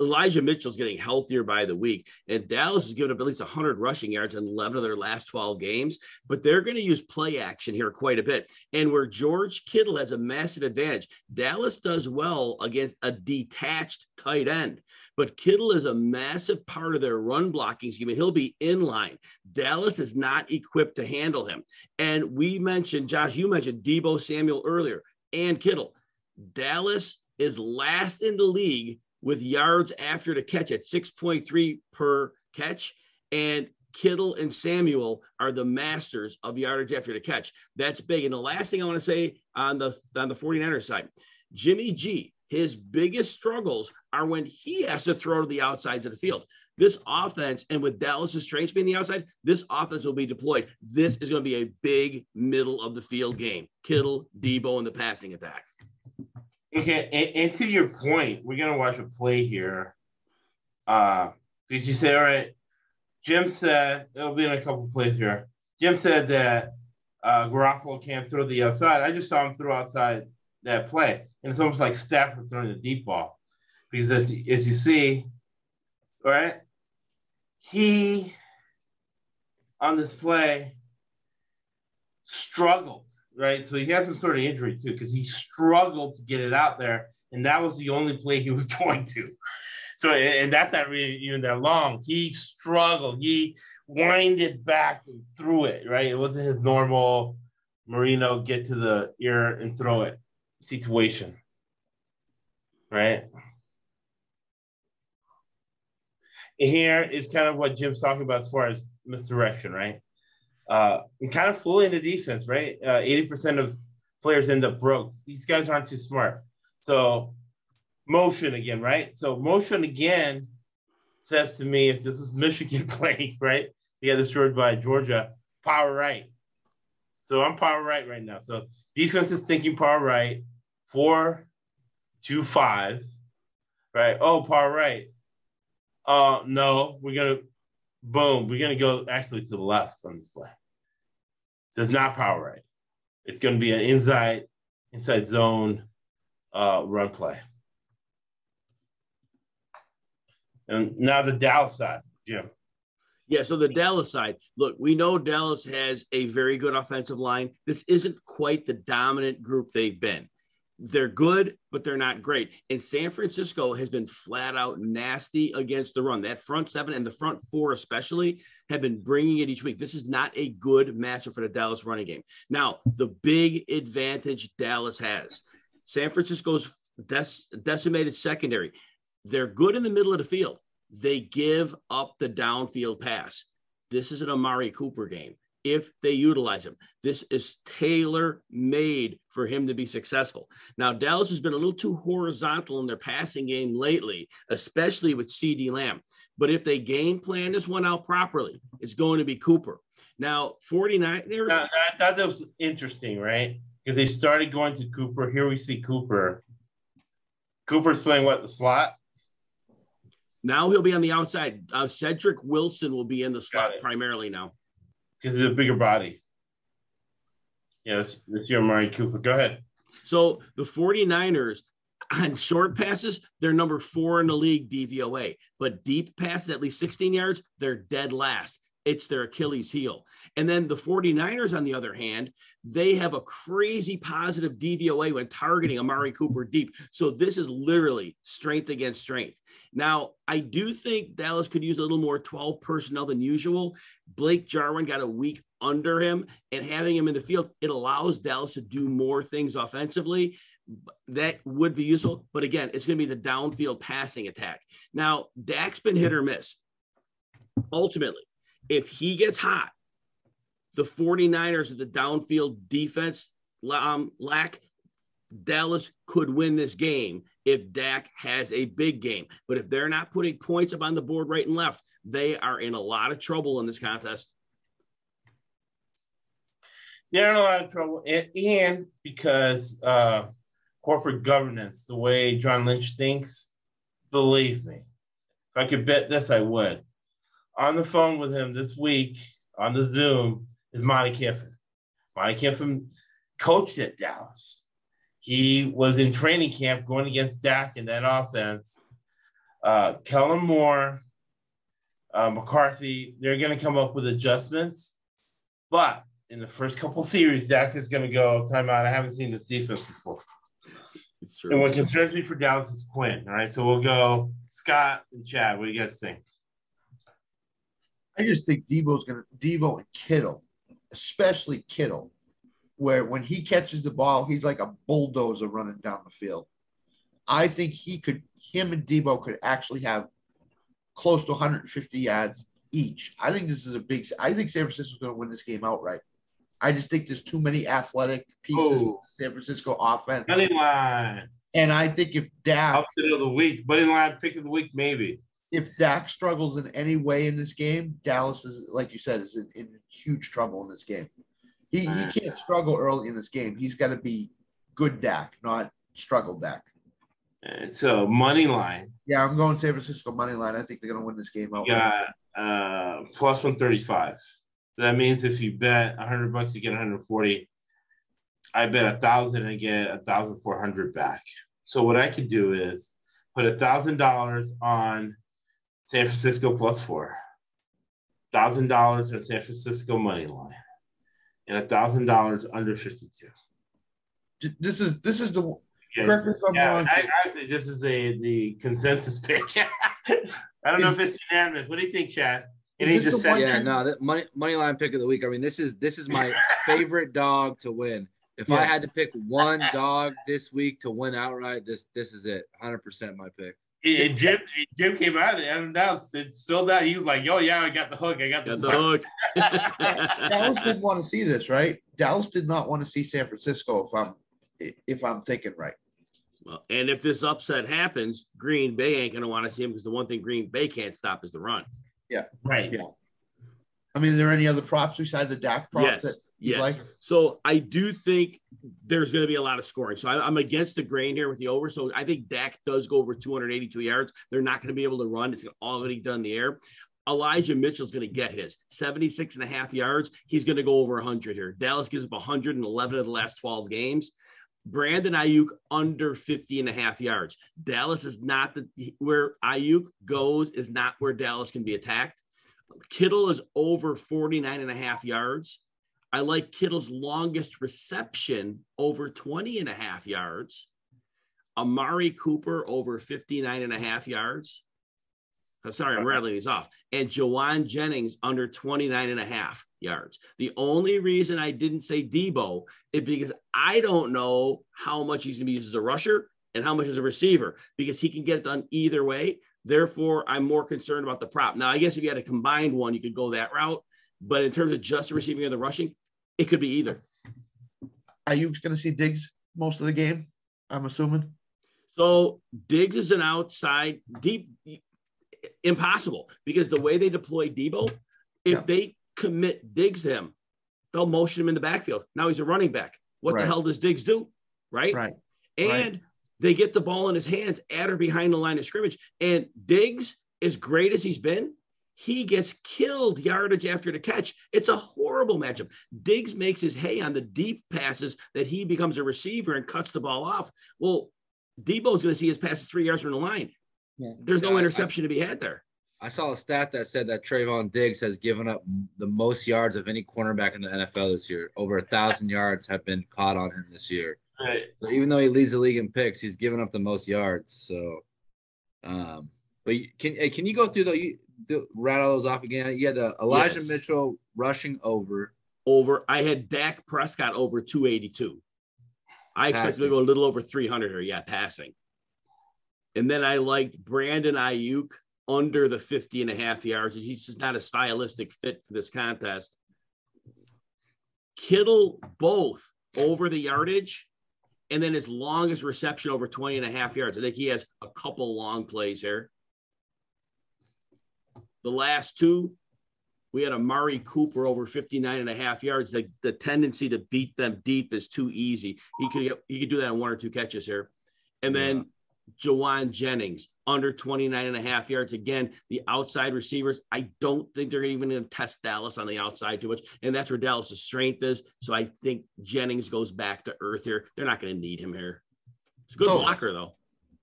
Elijah Mitchell's getting healthier by the week, and Dallas has given up at least 100 rushing yards in 11 of their last 12 games. But they're going to use play action here quite a bit. And where George Kittle has a massive advantage, Dallas does well against a detached tight end. But Kittle is a massive part of their run blocking scheme, and he'll be in line. Dallas is not equipped to handle him. And we mentioned, Josh, you mentioned Deebo Samuel earlier and Kittle. Dallas is last in the league with yards after the catch at 6.3 per catch. And Kittle and Samuel are the masters of yardage after the catch. That's big. And the last thing I want to say on the on the 49ers side, Jimmy G, his biggest struggles are when he has to throw to the outsides of the field. This offense, and with Dallas's strengths being the outside, this offense will be deployed. This is going to be a big middle of the field game. Kittle, Deebo, and the passing attack. Okay, and, and, to your point, we're gonna watch a play here. Uh, did you say all right? Jim said it'll be in a couple plays here. Jim said that uh, Garoppolo can't throw the outside. I just saw him throw outside that play, and it's almost like Stafford throwing the deep ball because as as you see, right, he on this play struggled right? So he has some sort of injury too, because he struggled to get it out there, and that was the only play he was going to. So, and that's not really even that long. He struggled. He winded back and threw it, right? It wasn't his normal Marino get to the ear and throw it situation, right? And here is kind of what Jim's talking about as far as misdirection, right? Uh, and kind of fooling the defense, right? Uh, 80% of players end up broke. These guys aren't too smart. So motion again, right? So motion again says to me, if this was Michigan playing, right? They got destroyed by Georgia, power right. So I'm power right right now. So defense is thinking power right, four, two, five, right? Oh, power right. Uh, no, we're gonna boom, we're gonna go actually to the left on this play. So it's not power right. It's going to be an inside inside zone uh, run play. And now the Dallas side, Jim. Yeah, so the Dallas side, look, we know Dallas has a very good offensive line. This isn't quite the dominant group they've been they're good, but they're not great. And San Francisco has been flat out nasty against the run. That front seven and the front four, especially, have been bringing it each week. This is not a good matchup for the Dallas running game. Now, the big advantage Dallas has San Francisco's dec- decimated secondary. They're good in the middle of the field. They give up the downfield pass. This is an Amari Cooper game. If they utilize him. This is tailor made for him to be successful. Now, Dallas has been a little too horizontal in their passing game lately, especially with CeeDee Lamb. But if they game plan this one out properly, it's going to be Cooper. Now, 49. Now, that, that was interesting, right? Because they started going to Cooper. Here we see Cooper. Cooper's playing what, the slot? Now he'll be on the outside. Uh, Cedric Wilson will be in the slot primarily now. Because he's a bigger body. Yeah, that's, that's your Amari Cooper. Go ahead. So the 49ers on short passes, they're number four in the league DVOA. But deep passes, at least 16 yards, they're dead last it's their Achilles heel. And then the 49ers, on the other hand, they have a crazy positive DVOA when targeting Amari Cooper deep. So this is literally strength against strength. Now, I do think Dallas could use a little more 12 personnel than usual. Blake Jarwin got a week under him, and having him in the field, it allows Dallas to do more things offensively that would be useful. But again, it's going to be the downfield passing attack. Now, Dak's been hit or miss. Ultimately, if he gets hot, the 49ers of the downfield defense um, lack, Dallas could win this game if Dak has a big game. But if they're not putting points up on the board right and left, they are in a lot of trouble in this contest. They're in a lot of trouble. And, and because uh, corporate governance, the way John Lynch thinks, believe me, if I could bet this, I would on the phone with him this week on the Zoom is Monte Kiffin. Monte Kiffin coached at Dallas. He was in training camp going against Dak in that offense. Uh, Kellen Moore, uh, McCarthy, they're going to come up with adjustments. But in the first couple series, Dak is going to go timeout. I haven't seen this defense before. It's true. And what concerns me for Dallas is Quinn. All right. So we'll go Scott and Chad. What do you guys think? I just think Deebo's going to Deebo and Kittle, especially Kittle, where when he catches the ball, he's like a bulldozer running down the field. I think he could, him and Deebo could actually have close to 150 yards each. I think this is a big. I think San Francisco's going to win this game outright. I just think there's too many athletic pieces oh. San Francisco offense. Money line. And I think if Dak upset of the week, money line pick of the week, maybe if Dak struggles in any way in this game, Dallas is, like you said, is in, in huge trouble in this game. He, he can't struggle early in this game. He's got to be good Dak, not struggle Dak. It's a money line. Yeah, I'm going San Francisco money line. I think they're going to win this game out. Yeah, uh, plus 135. That means if you bet 100 bucks, you get 140. I bet a thousand and get a thousand four hundred back. So what I could do is put a thousand dollars on San Francisco plus four. Thousand dollars on San Francisco money line, and a thousand dollars under fifty-two. This is this is the yes. correct me if I'm yeah, wrong. I, actually, this is the the consensus pick. I don't is, know if it's unanimous. What do you think, Chad? Any just said, yeah, no, that money money line pick of the week. I mean, this is this is my favorite dog to win. If yeah. I had to pick one dog this week to win outright, this this is it. 100% my pick. And Jim, Jim came out and announced it filled out. He was like, "Yo, yeah, I got the hook. I got the, got the hook." Dallas didn't want to see this, right? Dallas did not want to see San Francisco. If I'm, if I'm thinking right. Well, and if this upset happens, Green Bay ain't going to want to see him because the one thing Green Bay can't stop is the run. Yeah. Right. Yeah. I mean, are there any other props besides the Dak prop yes. that Yes. Like? So I do think there's going to be a lot of scoring. So I, am against the grain here with the over. So I think Dak does go over 282 yards. They're not going to be able to run. It's already done in the air. Elijah Mitchell's going to get his 76 and a half yards. He's going to go over 100 here. Dallas gives up 111 of the last 12 games. Brandon Aiyuk under 50 and a half yards. Dallas is not the where Ayuk goes is not where Dallas can be attacked. Kittle is over 49 and a half yards. I like Kittle's longest reception over 20 and a half yards. Amari Cooper over 59 and a half yards. Oh, sorry, I'm rattling these off. And Jauan Jennings under 29 and a half yards. The only reason I didn't say Deebo is because I don't know how much he's going to be used as a rusher and how much as a receiver because he can get it done either way. Therefore, I'm more concerned about the prop. Now, I guess if you had a combined one, you could go that route. But in terms of just receiving and the rushing, it could be either. Are you going to see Diggs most of the game? I'm assuming. So Diggs is an outside deep, impossible because the way they deploy Deebo, if yeah. they commit Diggs to him, they'll motion him in the backfield. Now he's a running back. What right. the hell does Diggs do? Right. Right. And right. they get the ball in his hands at or behind the line of scrimmage. And Diggs, as great as he's been, he gets killed yardage after the catch. It's a horrible matchup. Diggs makes his hay on the deep passes that he becomes a receiver and cuts the ball off. Well, Deebo's going to see his passes three yards from the line. Yeah. There's no yeah, interception I, to be had there. I saw a stat that said that Trevon Diggs has given up the most yards of any cornerback in the NFL this year. Over a thousand yards have been caught on him this year. Right. So even though he leads the league in picks, he's given up the most yards. So, um, but can can you go through the you, the, rattle those off again? You had the Elijah yes. Mitchell rushing over. Over. I had Dak Prescott over 282. I expected to go a little over 300 or yeah, passing. And then I liked Brandon Aiyuk under the 50 and a half yards. He's just not a stylistic fit for this contest. Kittle both over the yardage and then his longest reception over 20 and a half yards. I think he has a couple long plays here. The last two, we had Amari Cooper over 59 and a half yards. The, the tendency to beat them deep is too easy. He could he could do that in one or two catches here. And then yeah. Jauan Jennings under 29 and a half yards. Again, the outside receivers, I don't think they're even going to test Dallas on the outside too much. And that's where Dallas's strength is. So I think Jennings goes back to earth here. They're not going to need him here. It's a good so, blocker though.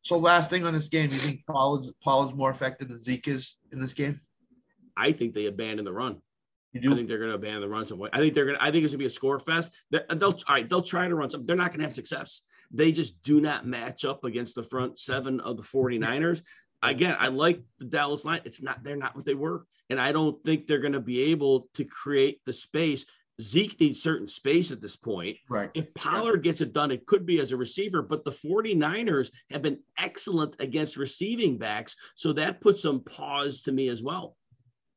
So last thing on this game, you think Pollard's, Pollard's more effective than Zeke is in this game? I think they abandon the run. I think they're going to abandon the run some way. I think they're going. to I think it's going to be a score fest. They'll all right. They'll try to run some. They're not going to have success. They just do not match up against the front seven of the 49ers. Again, I like the Dallas line. It's not. They're not what they were, and I don't think they're going to be able to create the space. Zeke needs certain space at this point. Right. If Pollard gets it done, it could be as a receiver, but the 49ers have been excellent against receiving backs. So that puts some pause to me as well.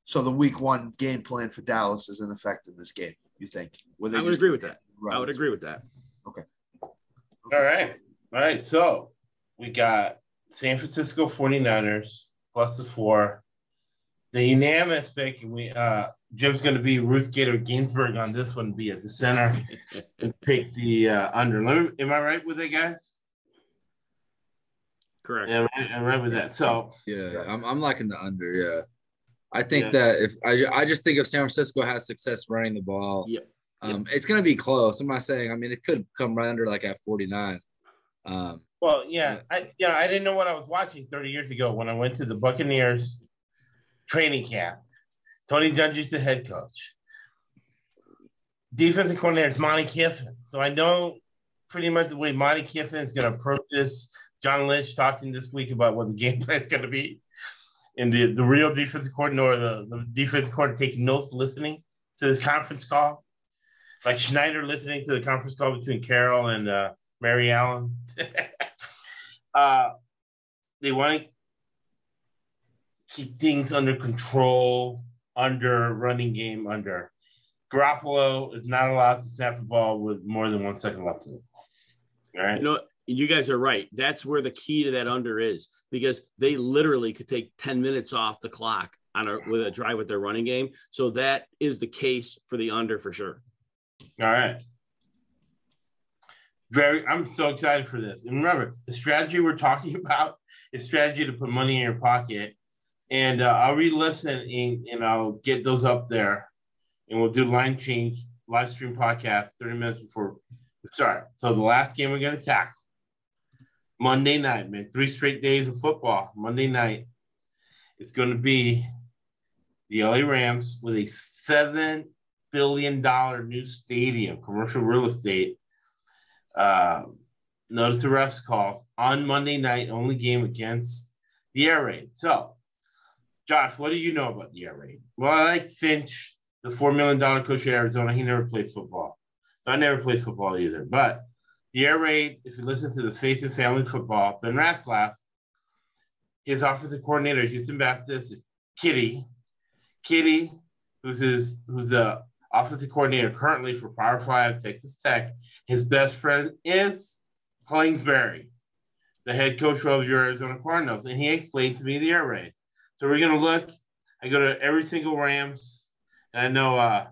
So the week one game plan for Dallas is in effect in this game. You think? I would agree with that. I would agree with that. Okay. All right. All right. So we got San Francisco 49ers plus the four. The unanimous pick, and we uh Jim's going to be Ruth Bader Ginsburg on this one, be at the center and pick the uh, under. Me, am I right with it, guys? Correct. Yeah, I'm right with that. So yeah, I'm I'm liking the under. Yeah. I think yeah. that if I, I just think if San Francisco has success running the ball, yep. Um, it's going to be close. I'm not saying. I mean, it could come right under like at 49. Um, well, yeah, I yeah, I didn't know what I was watching 30 years ago when I went to the Buccaneers training camp. Tony Dungy's the head coach. Defensive coordinator is Monte Kiffin. So I know pretty much the way Monte Kiffin is going to approach this. John Lynch talking this week about what the game plan is going to be and the, the real defensive coordinator, the, the defensive coordinator taking notes, listening to this conference call, like Schneider listening to the conference call between Carroll and uh, Mary Allen. uh, they want to keep things under control, under running game, under. Garoppolo is not allowed to snap the ball with more than one second left in it. All right. You know, you guys are right. That's where the key to that under is because they literally could take 10 minutes off the clock on a with a drive with their running game. So that is the case for the under for sure. All right. Very I'm so excited for this. And remember, the strategy we're talking about is strategy to put money in your pocket. And uh, I'll re-listen and, and I'll get those up there. And we'll do line change live stream podcast 30 minutes before sorry. So the last game we're gonna tackle Monday night, man. Three straight days of football. Monday night. It's going to be the LA Rams with a $7 billion new stadium, commercial real estate. Uh, notice the refs calls on Monday night, only game against the air raid. So, Josh, what do you know about the air raid? Well, I like Fisch, the $4 million coach at Arizona. He never played football. So I never played football either. But the air raid, if you listen to the Faith and Family Football, Ben Rathblaff, his offensive coordinator, Houston Baptist, is Kitty. Kitty who's his who's the offensive coordinator currently for Power Five Texas Tech. His best friend is Kingsbury, the head coach of your Arizona Cardinals, and he explained to me the air raid. So we're gonna look. I go to every single Rams, and I know uh,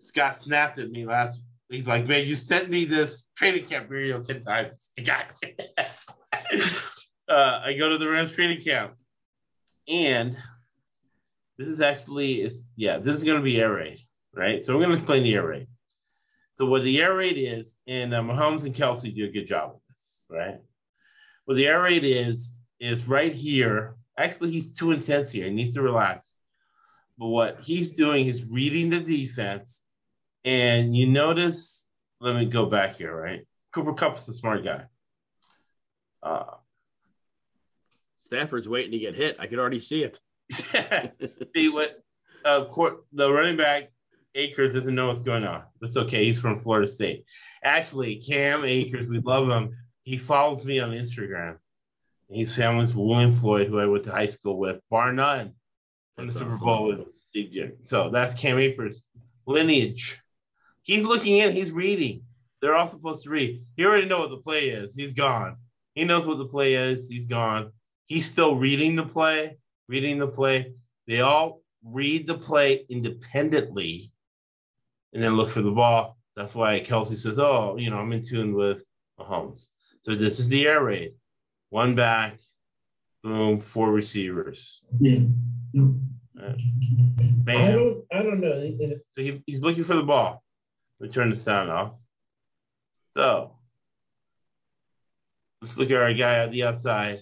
Scott snapped at me last. He's like, "Man, you sent me this training camp video ten times." I got it. uh, I go to the Rams training camp, and this is actually it's yeah, this is gonna be air raid, right? So we're gonna explain the air raid. So what the air raid is, and uh, Mahomes and Kelce do a good job with this, right? What the air raid is is right here. Actually, he's too intense here. He needs to relax. But what he's doing is reading the defense, and you notice. Let me go back here, right? Cooper Kupp is a smart guy. Uh, Stafford's waiting to get hit. I could already see it. see what uh, court, the running back Akers doesn't know what's going on. That's okay. He's from Florida State. Actually, Cam Akers, we love him. He follows me on Instagram. He's family's William Floyd, who I went to high school with, bar none, from the Super Bowl with Steve Jim. So that's Cam Akers' lineage. He's looking in, he's reading. They're all supposed to read. He already know what the play is. He's gone. He knows what the play is. He's gone. He's still reading the play, reading the play. They all read the play independently and then look for the ball. That's why Kelce says, Oh, you know, I'm in tune with Mahomes. So this is the air raid. One back, boom, four receivers. Yeah. Uh, I don't, I don't know. So he, he's looking for the ball. Let me turn the sound off. So let's look at our guy on the outside.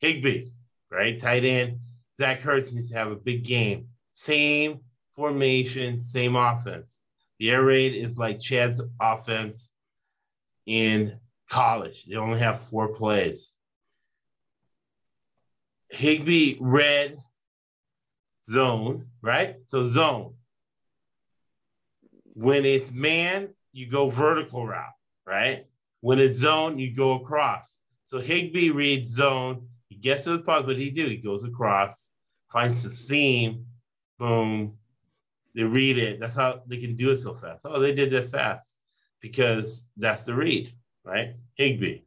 Higbee, right? Tight end. Zach Ertz needs to have a big game. Same formation, same offense. The air raid is like Chad's offense in college. They only have four plays. Higbee red zone, right? So zone. When it's man, you go vertical route, right? When it's zone, you go across. So Higbee reads zone. He gets to the pause. What he do? He goes across, finds the seam, boom, they read it. That's how they can do it so fast. Oh, they did this fast because that's the read, right? Higbee.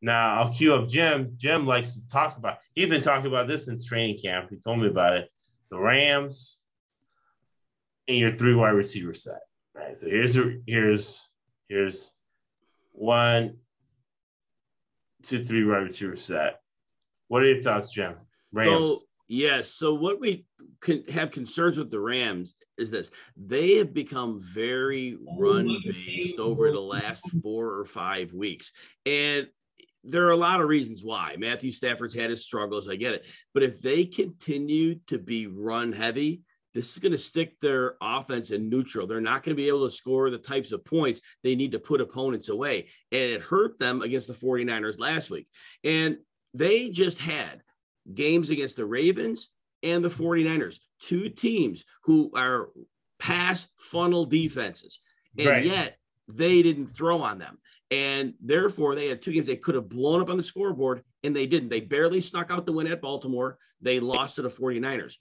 Now I'll cue up Jim. Jim likes to talk about. He's been talking about this since training camp. He told me about it. The Rams and your three wide receiver set. Right. So here's here's here's one, two, three wide receiver set. What are your thoughts, Jim? Rams. So, yes. So what we can have concerns with the Rams is this they have become very run based over the last four or five weeks. And there are a lot of reasons why. Matthew Stafford's had his struggles. I get it. But if they continue to be run heavy, this is going to stick their offense in neutral. They're not going to be able to score the types of points they need to put opponents away. And it hurt them against the 49ers last week. And they just had games against the Ravens and the 49ers, two teams who are pass funnel defenses. And right. yet they didn't throw on them. And therefore, they had two games they could have blown up on the scoreboard, and they didn't. They barely snuck out the win at Baltimore. They lost to the 49ers.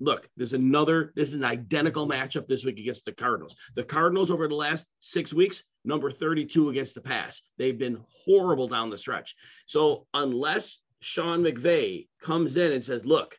Look, there's another, this is an identical matchup this week against the Cardinals. The Cardinals, over the last six weeks, number 32 against the pass. They've been horrible down the stretch. So, unless Sean McVay comes in and says, look,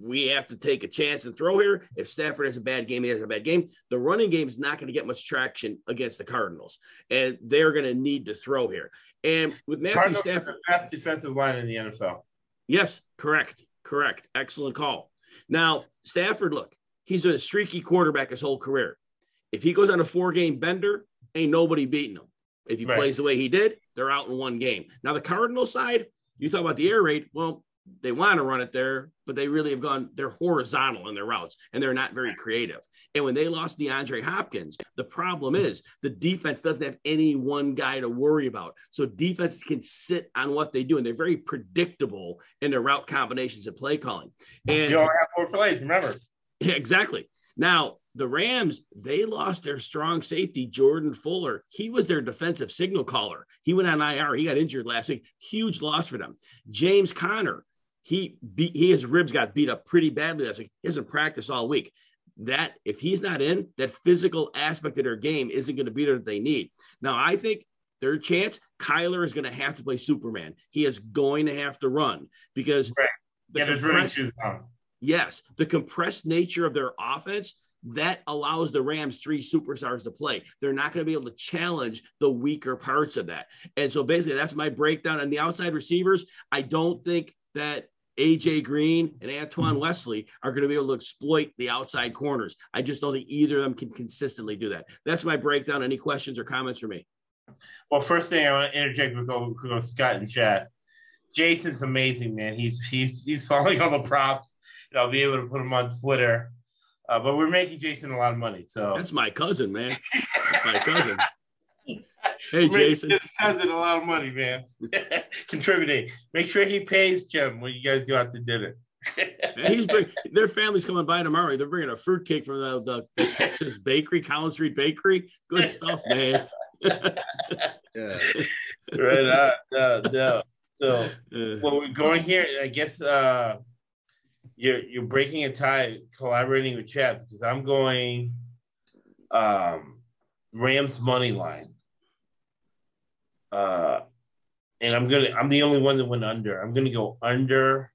we have to take a chance and throw here. If Stafford has a bad game, he has a bad game. The running game is not going to get much traction against the Cardinals, and they're going to need to throw here. And with Matthew Cardinals Stafford, the best defensive line in the NFL. Yes, correct, correct, excellent call. Now Stafford, look, he's a streaky quarterback his whole career. If he goes on a four-game bender, ain't nobody beating him. If he right. plays the way he did, they're out in one game. Now the Cardinal side, you talk about the air raid. Well, they want to run it there, but they really have gone, they're horizontal in their routes and they're not very creative. And when they lost DeAndre Hopkins, the problem is the defense doesn't have any one guy to worry about. So defenses can sit on what they do and they're very predictable in their route combinations and play calling. And you only have four plays, remember. Yeah, exactly. Now, the Rams, they lost their strong safety, Jordan Fuller. He was their defensive signal caller. He went on IR. He got injured last week. Huge loss for them. James Conner, he beat he his ribs got beat up pretty badly last week. He hasn't practiced all week. That if he's not in, that physical aspect of their game isn't going to be there that they need. Now, I think their chance, Kyler is going to have to play Superman. He is going to have to run because right. Get his running shoes on. Yes, the compressed nature of their offense that allows the Rams three superstars to play. They're not going to be able to challenge the weaker parts of that. And so basically, that's my breakdown. And the outside receivers, I don't think that AJ Green and Antoine Wesley are going to be able to exploit the outside corners. I just don't think either of them can consistently do that. That's my breakdown. Any questions or comments for me? Well, first thing I want to interject with Scott and Chad. Jason's amazing, man. He's he's he's following all the props. And I'll be able to put him on Twitter. Uh, but we're making Jason a lot of money. So that's my cousin, man. That's my cousin. Hey, Jason. His cousin a lot of money, man. Contributing. Make sure he pays Jim when you guys go out to dinner. he's bring, their family's coming by tomorrow. They're bringing a fruit cake from the, the, the Texas Bakery, Collins Street Bakery. Good stuff, man. yeah. Right on. No, no. So, well, we're going here. I guess uh, you're you're breaking a tie, collaborating with Chad because I'm going um, Rams money line. Uh, and I'm gonna I'm the only one that went under. I'm gonna go under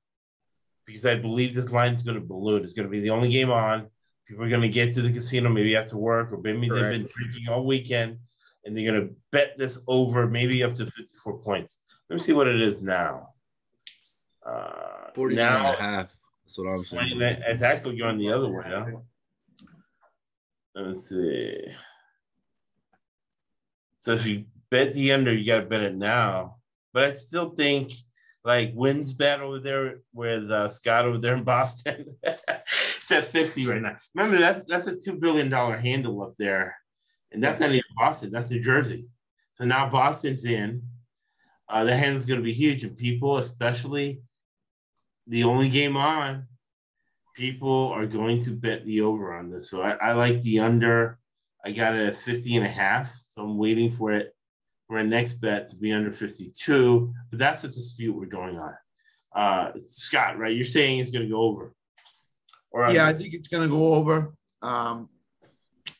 because I believe this line is gonna balloon. It's gonna be the only game on. People are gonna get to the casino maybe after work or maybe Correct. they've been drinking all weekend and they're gonna bet this over maybe up to 54 points. Let me see what it is now. Uh, 49 now, and a half. That's what I'm saying. It's actually going the other way. Huh? Let's see. So if you bet the under, you got to bet it now. But I still think like wins bet over there with uh, Scott over there in Boston. it's at 50 right now. Remember, that's that's a $2 billion handle up there. And that's not even Boston, that's New Jersey. So now Boston's in. Uh, the handle's going to be huge. And people, especially the only game on, people are going to bet the over on this. So I, I like the under. I got it at 50 and a half. So I'm waiting for it a next bet to be under 52. But that's a dispute we're going on. Uh, Scott, right? You're saying it's going to go over. Or yeah, I think it's going to go over. Um,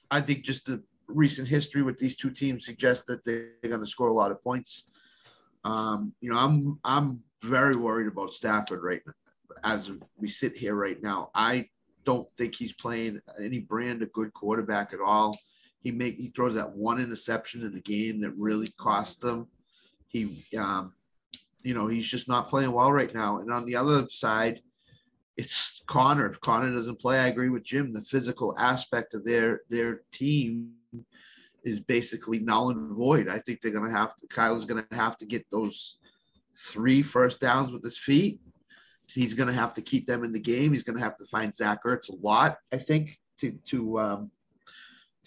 I think just the recent history with these two teams suggests that they're going to score a lot of points. Um, you know, I'm I'm very worried about Stafford right now. As we sit here right now, I don't think he's playing any brand of good quarterback at all. He make he throws that one interception in the game that really cost them. He, um, you know, he's just not playing well right now. And on the other side, it's Conner. If Conner doesn't play, I agree with Jim. The physical aspect of their their team is basically null and void. I think they're gonna have to. Kyle's gonna have to get those three first downs with his feet. He's gonna have to keep them in the game. He's gonna have to find Zach Ertz a lot. I think to to um,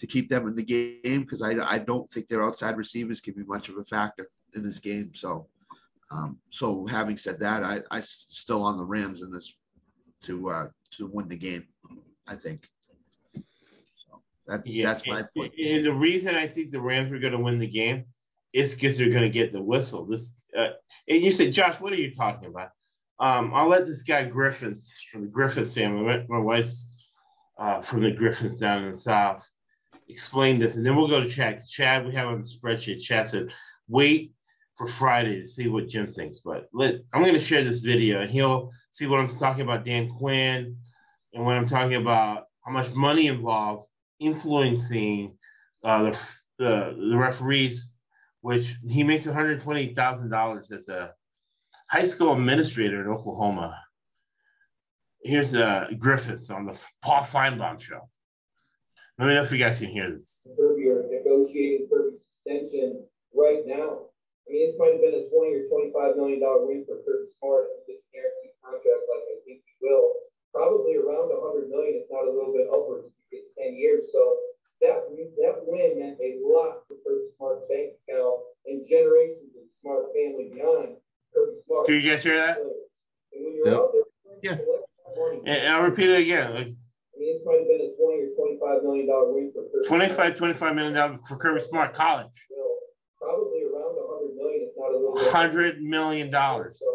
to keep them in the game because I, I don't think their outside receivers can be much of a factor in this game. So, um, so having said that, I I still on the Rams in this to uh, to win the game. I think. So that's yeah, that's my and, point. And the reason I think the Rams are going to win the game is because they're going to get the whistle. This uh, and you said, Josh, what are you talking about? Um, I'll let this guy Griffiths from the Griffiths family. My, my wife's uh, from the Griffiths down in the south explain this, and then we'll go to Chad. Chad, we have on the spreadsheet. Chad said, wait for Friday to see what Jim thinks. But let I'm going to share this video, and he'll see what I'm talking about Dan Quinn, and what I'm talking about how much money involved influencing uh, the, the the referees, which he makes 120 thousand dollars as a high school administrator in Oklahoma. Here's uh, Griffiths on the Paul Finebaum show. Let me know if you guys can hear this. Kirby are negotiating Kirby's extension right now. I mean, this might have been a 20 or 25 million dollar win for Kirby Smart if he gets guaranteed contract like I think he will. Probably around 100 million, if not a little bit upwards, if he gets 10 years. So that that win meant a lot for Kirby Smart's bank account and generations of Smart family beyond Kirby Smart. Can you guys hear that? And when you're yep. out there, yeah. Money, and I'll repeat it again. It's probably been a 20 or 25 million dollar win for Kirby 25, 25 million dollars for Kirby Smart College. probably around 100 million, if not a little bit. 100 million dollars. So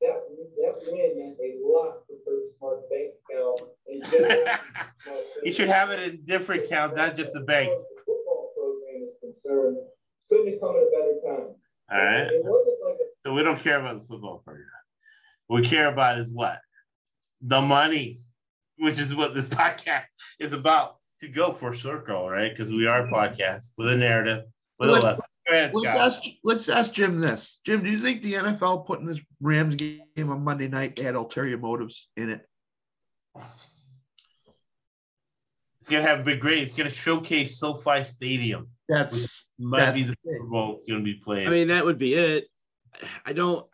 that, that win meant a lot for Kirby Smart bank account. General, you should have it in different accounts, not just the bank. Football program is concerned, couldn't have come at a better time. All right. Like a So we don't care about the football program. What we care about is what? The money, which is what this podcast is about to go for circle, right? Because we are a podcast with a narrative, with Let's- a lesson. Ahead, Let's Scott. ask, let's ask Jim this. Jim, do you think the NFL putting this Rams game on Monday night had ulterior motives in it? It's gonna have a big grade. It's gonna showcase SoFi Stadium. That's Might That's be the the. Super Bowl it's gonna be played. I mean, that would be it. I don't.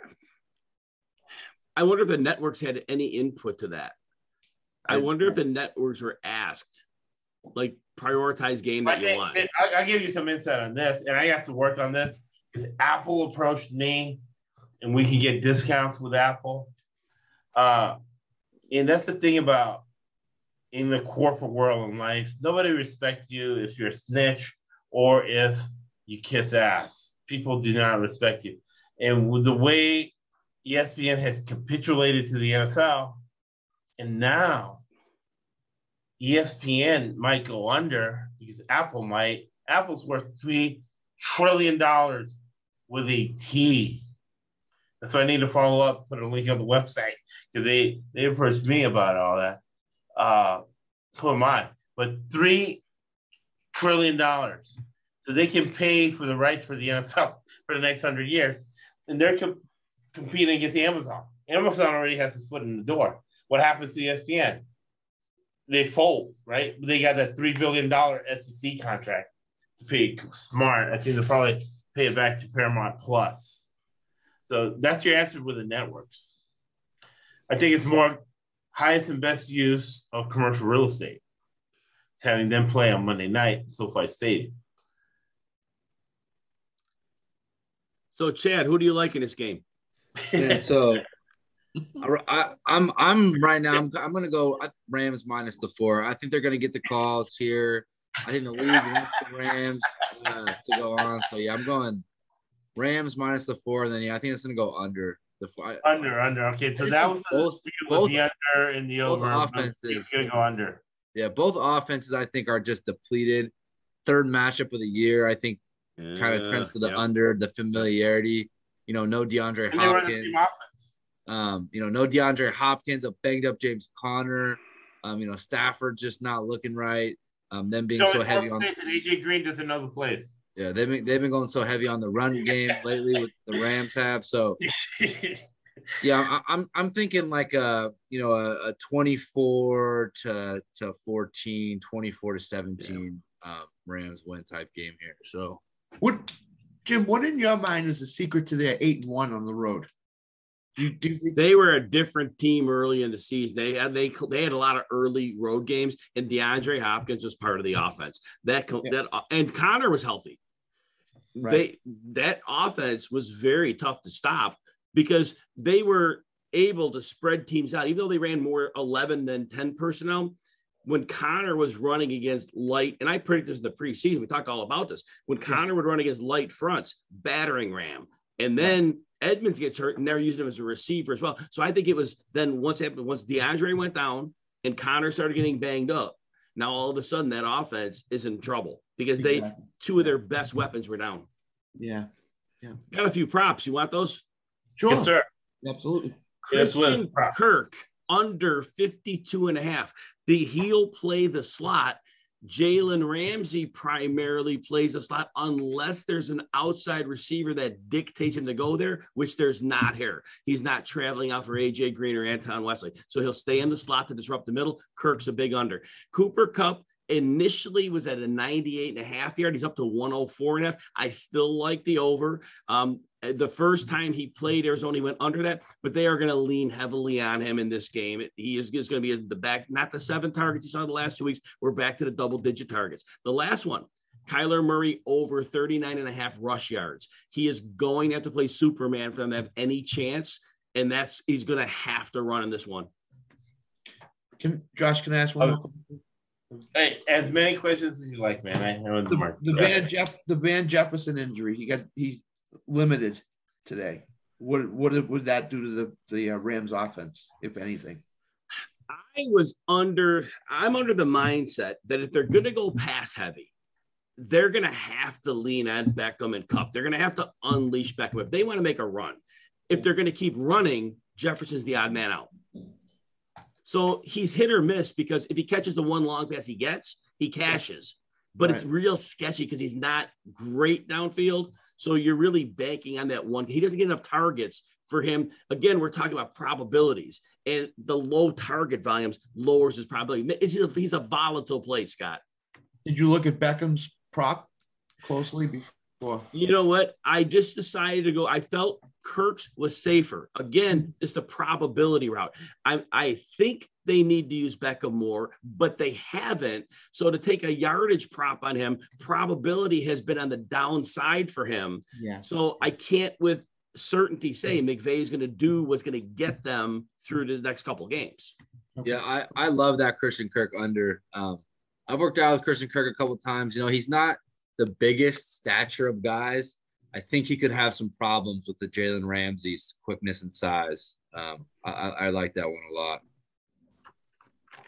I wonder if the networks had any input to that. I I- wonder if the networks were asked, like, prioritize game that you want. I'll give you some insight on this, and I have to work on this because Apple approached me, and we can get discounts with Apple. Uh, and that's the thing about in the corporate world in life, nobody respects you if you're a snitch or if you kiss ass. People do not respect you, and with the way ESPN has capitulated to the NFL, and now ESPN might go under because Apple might. Apple's worth three trillion dollars with a T. That's why I need to follow up, put a link on the website because they they approached me about all that. Uh, who am I? But three trillion dollars, so they can pay for the rights for the NFL for the next hundred years, and they're com- competing against Amazon. Amazon already has its foot in the door. What happens to ESPN? they fold, right? They got that three billion dollar SEC contract to pay smart. I think they'll probably pay it back to Paramount Plus. So that's your answer with the networks. I think it's more highest and best use of commercial real estate. It's having them play on Monday night at SoFi Stadium. So, Chad, who do you like in this game? Yeah, so I, I'm I'm right now. I'm, I'm gonna go Rams minus the four. I think they're gonna get the calls here. I think the league wants the Rams uh, to go on. So yeah, I'm going Rams minus the four. And then yeah, I think it's gonna go under the four. I- Under, under. Okay, so that was both- the dispute with both- the under and the both over. offenses- It's gonna go under. Yeah, both offenses I think are just depleted. Third matchup of the year, I think, kind of trends to the Yeah. under the familiarity. You know, no DeAndre And they run the Hopkins. Same offense. Um, you know, no DeAndre Hopkins, a banged up James Conner. Um, you know, Stafford just not looking right. Um, them being No, so heavy on AJ Green doesn't know the place. yeah, they've been they've been going so heavy on the run game lately with the Rams have. So yeah, I, I'm I'm thinking like a you know a, a 24 to to 14, 24 to 17 um, Rams win type game here. So What, Jim? What in your mind is the secret to their eight and one on the road? You, do think? They were a different team early in the season. They had they they had a lot of early road games, and DeAndre Hopkins was part of the offense. That that and Conner was healthy. Right. They that offense was very tough to stop because they were able to spread teams out, even though they ran more eleven than ten personnel. When Conner was running against light, and I predicted this in the preseason, we talked all about this. When Conner would run against light fronts, battering ram, and then Edmonds gets hurt, and they're using him as a receiver as well. So I think it was then once once DeAndre went down and Conner started getting banged up. Now all of a sudden that offense is in trouble because they Exactly. two of their best weapons were down. Yeah. Yeah. Got a few props. You want those? Sure. yes, sir. Absolutely. Christian props. Kirk under 52 and a half. The he'll play the slot. Jalen Ramsey primarily plays a slot unless there's an outside receiver that dictates him to go there, which there's not here. He's not traveling out for AJ Green or Antoine Wesley. So he'll stay in the slot to disrupt the middle. Kirk's a big under. Cooper Kupp initially was at a 98 and a half yard. He's up to 104 and a half. I still like the over. Um, Uh, the first time he played Arizona, he went under that, but they are going to lean heavily on him in this game. He is, is going to be the back, not the seven targets you saw the last two weeks. We're back to the double digit targets. The last one, Kyler Murray over 39 and a half rush yards. He is going to have to play Superman for them to have any chance. And that's, he's going to have to run in this one. Can Josh? Can I ask one Oh. more? question? Hey, as many questions as you like, man. I have the The, mark. the Van Jeff, the Van Jefferson injury. He got he's limited today. What what would that do to the the uh, Rams offense, if anything? I was under, I'm under the mindset that if they're going to go pass heavy, they're going to have to lean on Beckham and Kupp. They're going to have to unleash Beckham if they want to make a run. If they're going to keep running, Jefferson's the odd man out. So he's hit or miss because if he catches the one long pass he gets, he cashes. But right. it's real sketchy because he's not great downfield. So you're really banking on that one. He doesn't get enough targets for him. Again, we're talking about probabilities, and the low target volumes lowers his probability. He's a volatile play, Scott. Did you look at Beckham's prop closely before? You know what? I just decided to go. I felt Kirk's was safer. Again, it's the probability route. I, I think they need to use Beckham more, but they haven't. So to take a yardage prop on him, probability has been on the downside for him. Yeah. So I can't with certainty say McVay is going to do what's going to get them through the next couple games. Yeah, I, I love that Christian Kirk under. Um, I've worked out with Christian Kirk a couple times. You know, he's not the biggest stature of guys, I think he could have some problems with the Jalen Ramsey's quickness and size. Um, I, I, like that one a lot.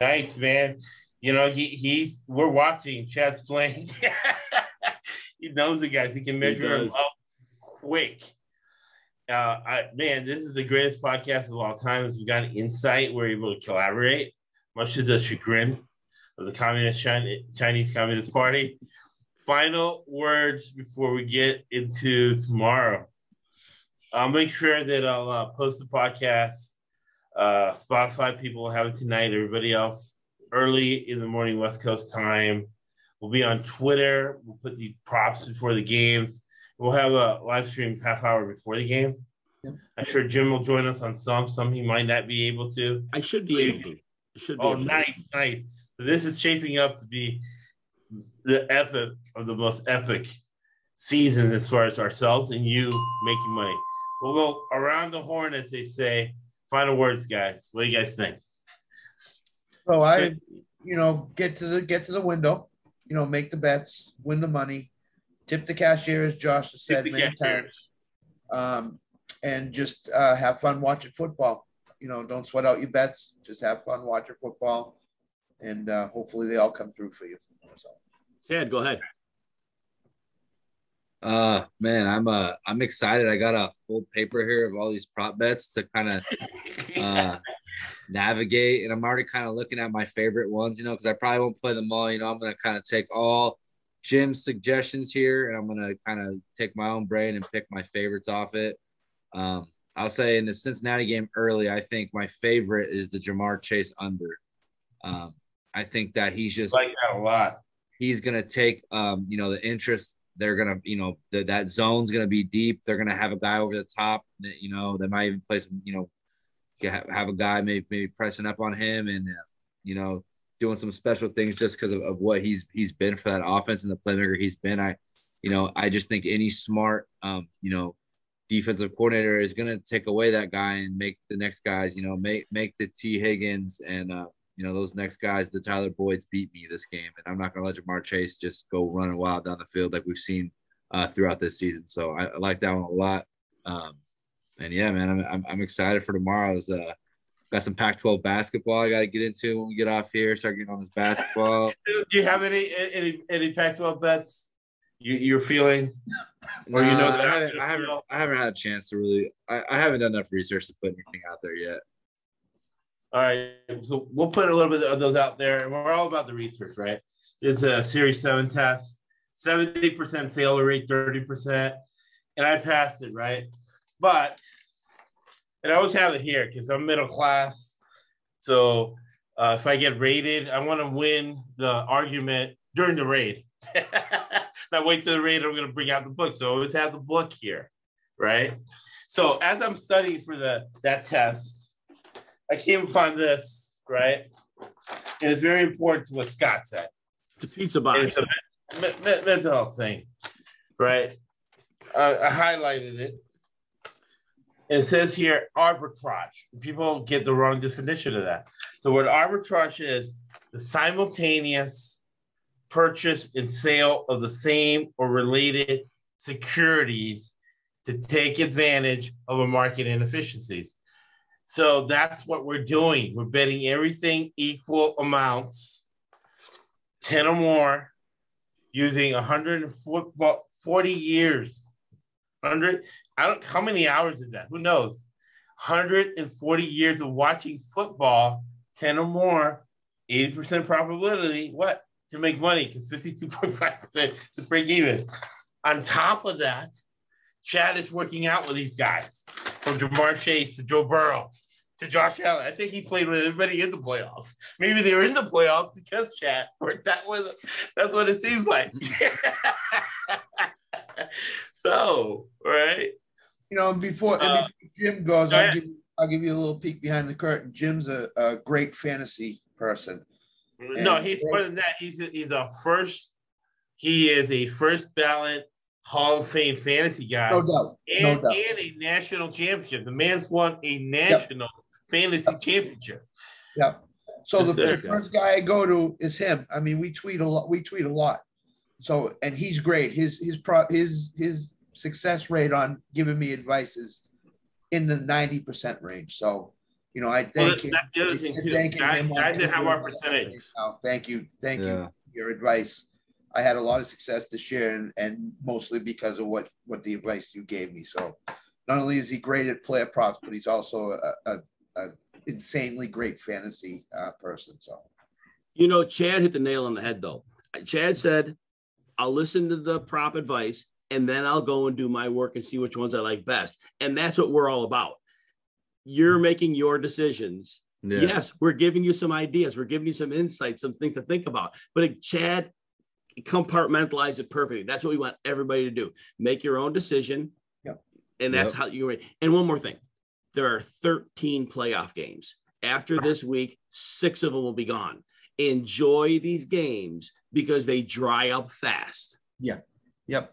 Nice man. You know he he's we're watching Chad's playing. he knows the guys. He can measure he him up quick. Uh, I, man, this is the greatest podcast of all time. We got insight. We're able to collaborate, much to the chagrin of the communist Chinese Communist Party final words before we get into tomorrow. I'll make sure that I'll uh, post the podcast. Uh, Spotify people will have it tonight. Everybody else early in the morning West Coast time. We'll be on Twitter. We'll put the props before the games. We'll have a live stream half hour before the game. Yep. I'm sure Jim will join us on some. Some he might not be able to. I should be able to. Should be oh, nice, nice. So this is shaping up to be the epic of the most epic season as far as ourselves and you making money. We'll go around the horn as they say. Final words, guys. What do you guys think? So I, you know, get to the get to the window, you know, make the bets, win the money, tip the cashier as Josh has said many times, um, and just uh, have fun watching football. You know, don't sweat out your bets. Just have fun watching football, and uh, hopefully they all come through for you. So. Chad, go ahead. Uh man, I'm uh I'm excited. I got a full paper here of all these prop bets to kind of uh navigate, and I'm already kind of looking at my favorite ones, you know, because I probably won't play them all. You know, I'm gonna kind of take all Jim's suggestions here, and I'm gonna kind of take my own brain and pick my favorites off it. Um, I'll say in the Cincinnati game early, I think my favorite is the Ja'Marr Chase under. Um, I think that he's just I like that a lot he's going to take, um, you know, the interest. They're to, you know, the, that zone's to be deep. They're to have a guy over the top that, you know, they might even play some, you know, have a guy maybe, maybe pressing up on him and, uh, you know, doing some special things just because of, of what he's he's been for that offense and the playmaker he's been. I, you know, I just think any smart, um, you know, defensive coordinator is to take away that guy and make the next guys, you know, make make the Tee Higgins and uh, you know, those next guys, the Tyler Boyds beat me this game. And I'm not going to let Ja'Marr Chase just go running wild down the field like we've seen uh, throughout this season. So I, I, like that one a lot. Um, and yeah, man, I'm, I'm, I'm excited for tomorrow's. Uh, got some Pac-12 basketball I got to get into when we get off here. Start getting on this basketball. Do you have any any any Pac-12 bets you, you're feeling? Or you know that I haven't, I haven't, I haven't had a chance to really. I, I haven't done enough research to put anything out there yet. All right, so we'll put a little bit of those out there, and we're all about the research, right? It's a Series Seven test, seventy percent failure rate, thirty percent, and I passed it, right? But and I always have it here because I'm middle class, so uh, if I get rated, I want to win the argument during the raid. Not wait till the raid. I'm going to bring out the book, so I always have the book here, right? So as I'm studying for the that test I came upon this, right? And it's very important to what Scott said. It's a pizza box. It's a me- me- mental health thing, right? Uh, I highlighted it. And it says here arbitrage. People get the wrong definition of that. So, what arbitrage is the simultaneous purchase and sale of the same or related securities to take advantage of a market inefficiencies. So that's what we're doing. We're betting everything equal amounts, 10 or more, using 140 years. 100, I don't, how many hours is that? Who knows? 140 years of watching football, 10 or more, 80% probability, what? To make money, because 52.5% to break even. On top of that, Chad is working out with these guys from Ja'Marr Chase to Joe Burrow to Josh Allen. I think he played with everybody in the playoffs. Maybe they were in the playoffs because chat, worked that was That's what it seems like. so, right. You know, before, uh, before Jim goes, I'll give, I'll give you a little peek behind the curtain. Jim's a, a great fantasy person. No, he's more than that. He's a, he's a first. He is a first ballot Hall of Fame fantasy guy. No doubt. And, no doubt. and a national championship. The man's won a national yep. fantasy yep. championship. Yeah. So the, the first guy I go to is him. I mean, we tweet a lot. We tweet a lot. So and he's great. His his pro his his success rate on giving me advice is in the ninety percent range. So you know, I thank well, him. That's the other thing too. Guys, guys that have our percentage. Oh, thank you, thank yeah. you. Your advice. I had a lot of success this year, and, and mostly because of what what the advice you gave me. So, not only is he great at player props, but he's also a, a, a insanely great fantasy uh, person. So, you know, Chad hit the nail on the head, though. Chad said, "I'll listen to the prop advice, and then I'll go and do my work and see which ones I like best." And that's what we're all about you're making your decisions. Yeah. Yes, we're giving you some ideas, we're giving you some insights, some things to think about. But Chad compartmentalize it perfectly. That's what we want everybody to do. Make your own decision. Yep. And that's yep. how you and one more thing. There are 13 playoff games. After this week, six of them will be gone. Enjoy these games because they dry up fast. Yep. Yep.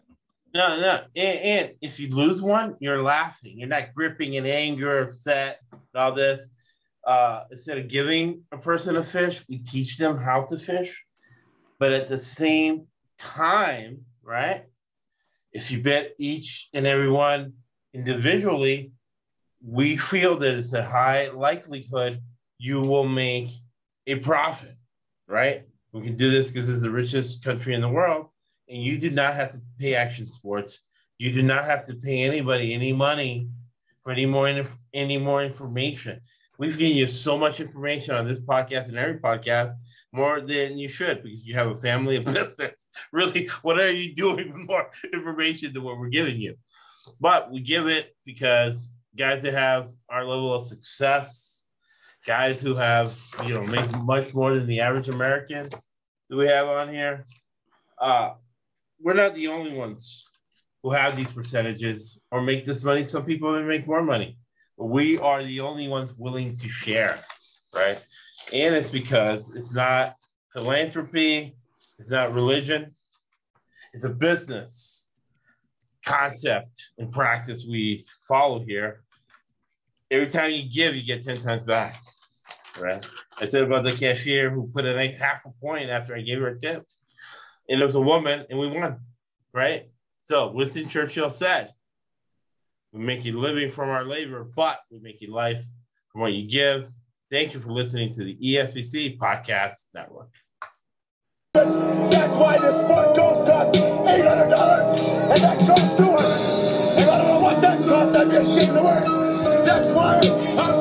No, no. And, and, if you lose one, you're laughing. You're not gripping in anger, upset, and all this. Uh, instead of giving a person a fish, we teach them how to fish. But at the same time, right? If you bet each and every one individually, we feel that it's a high likelihood you will make a profit, right? We can do this because it's the richest country in the world and you do not have to pay Action Sports. You do not have to pay anybody any money for any more any more information. We've given you so much information on this podcast and every podcast, more than you should, because you have a family, a business. Really, what are you doing with more information than what we're giving you? But we give it because guys that have our level of success, guys who have you know make much more than the average American that we have on here, uh, we're not the only ones who have these percentages or make this money. Some people even make more money. But we are the only ones willing to share, right? And it's because it's not philanthropy, it's not religion, it's a business concept and practice we follow here. Every time you give, you get 10 times back, right? I said about the cashier who put in a half a point after I gave her a tip and it was a woman, and we won, right? So Winston Churchill said, "We make you living from our labor, but we make you life from what you give." Thank you for listening to the ESBC Podcast Network. That's why this sport don't cost eight hundred dollars, and that costs two hundred. And I don't know what that costs. I'd be ashamed of work. That's why I work.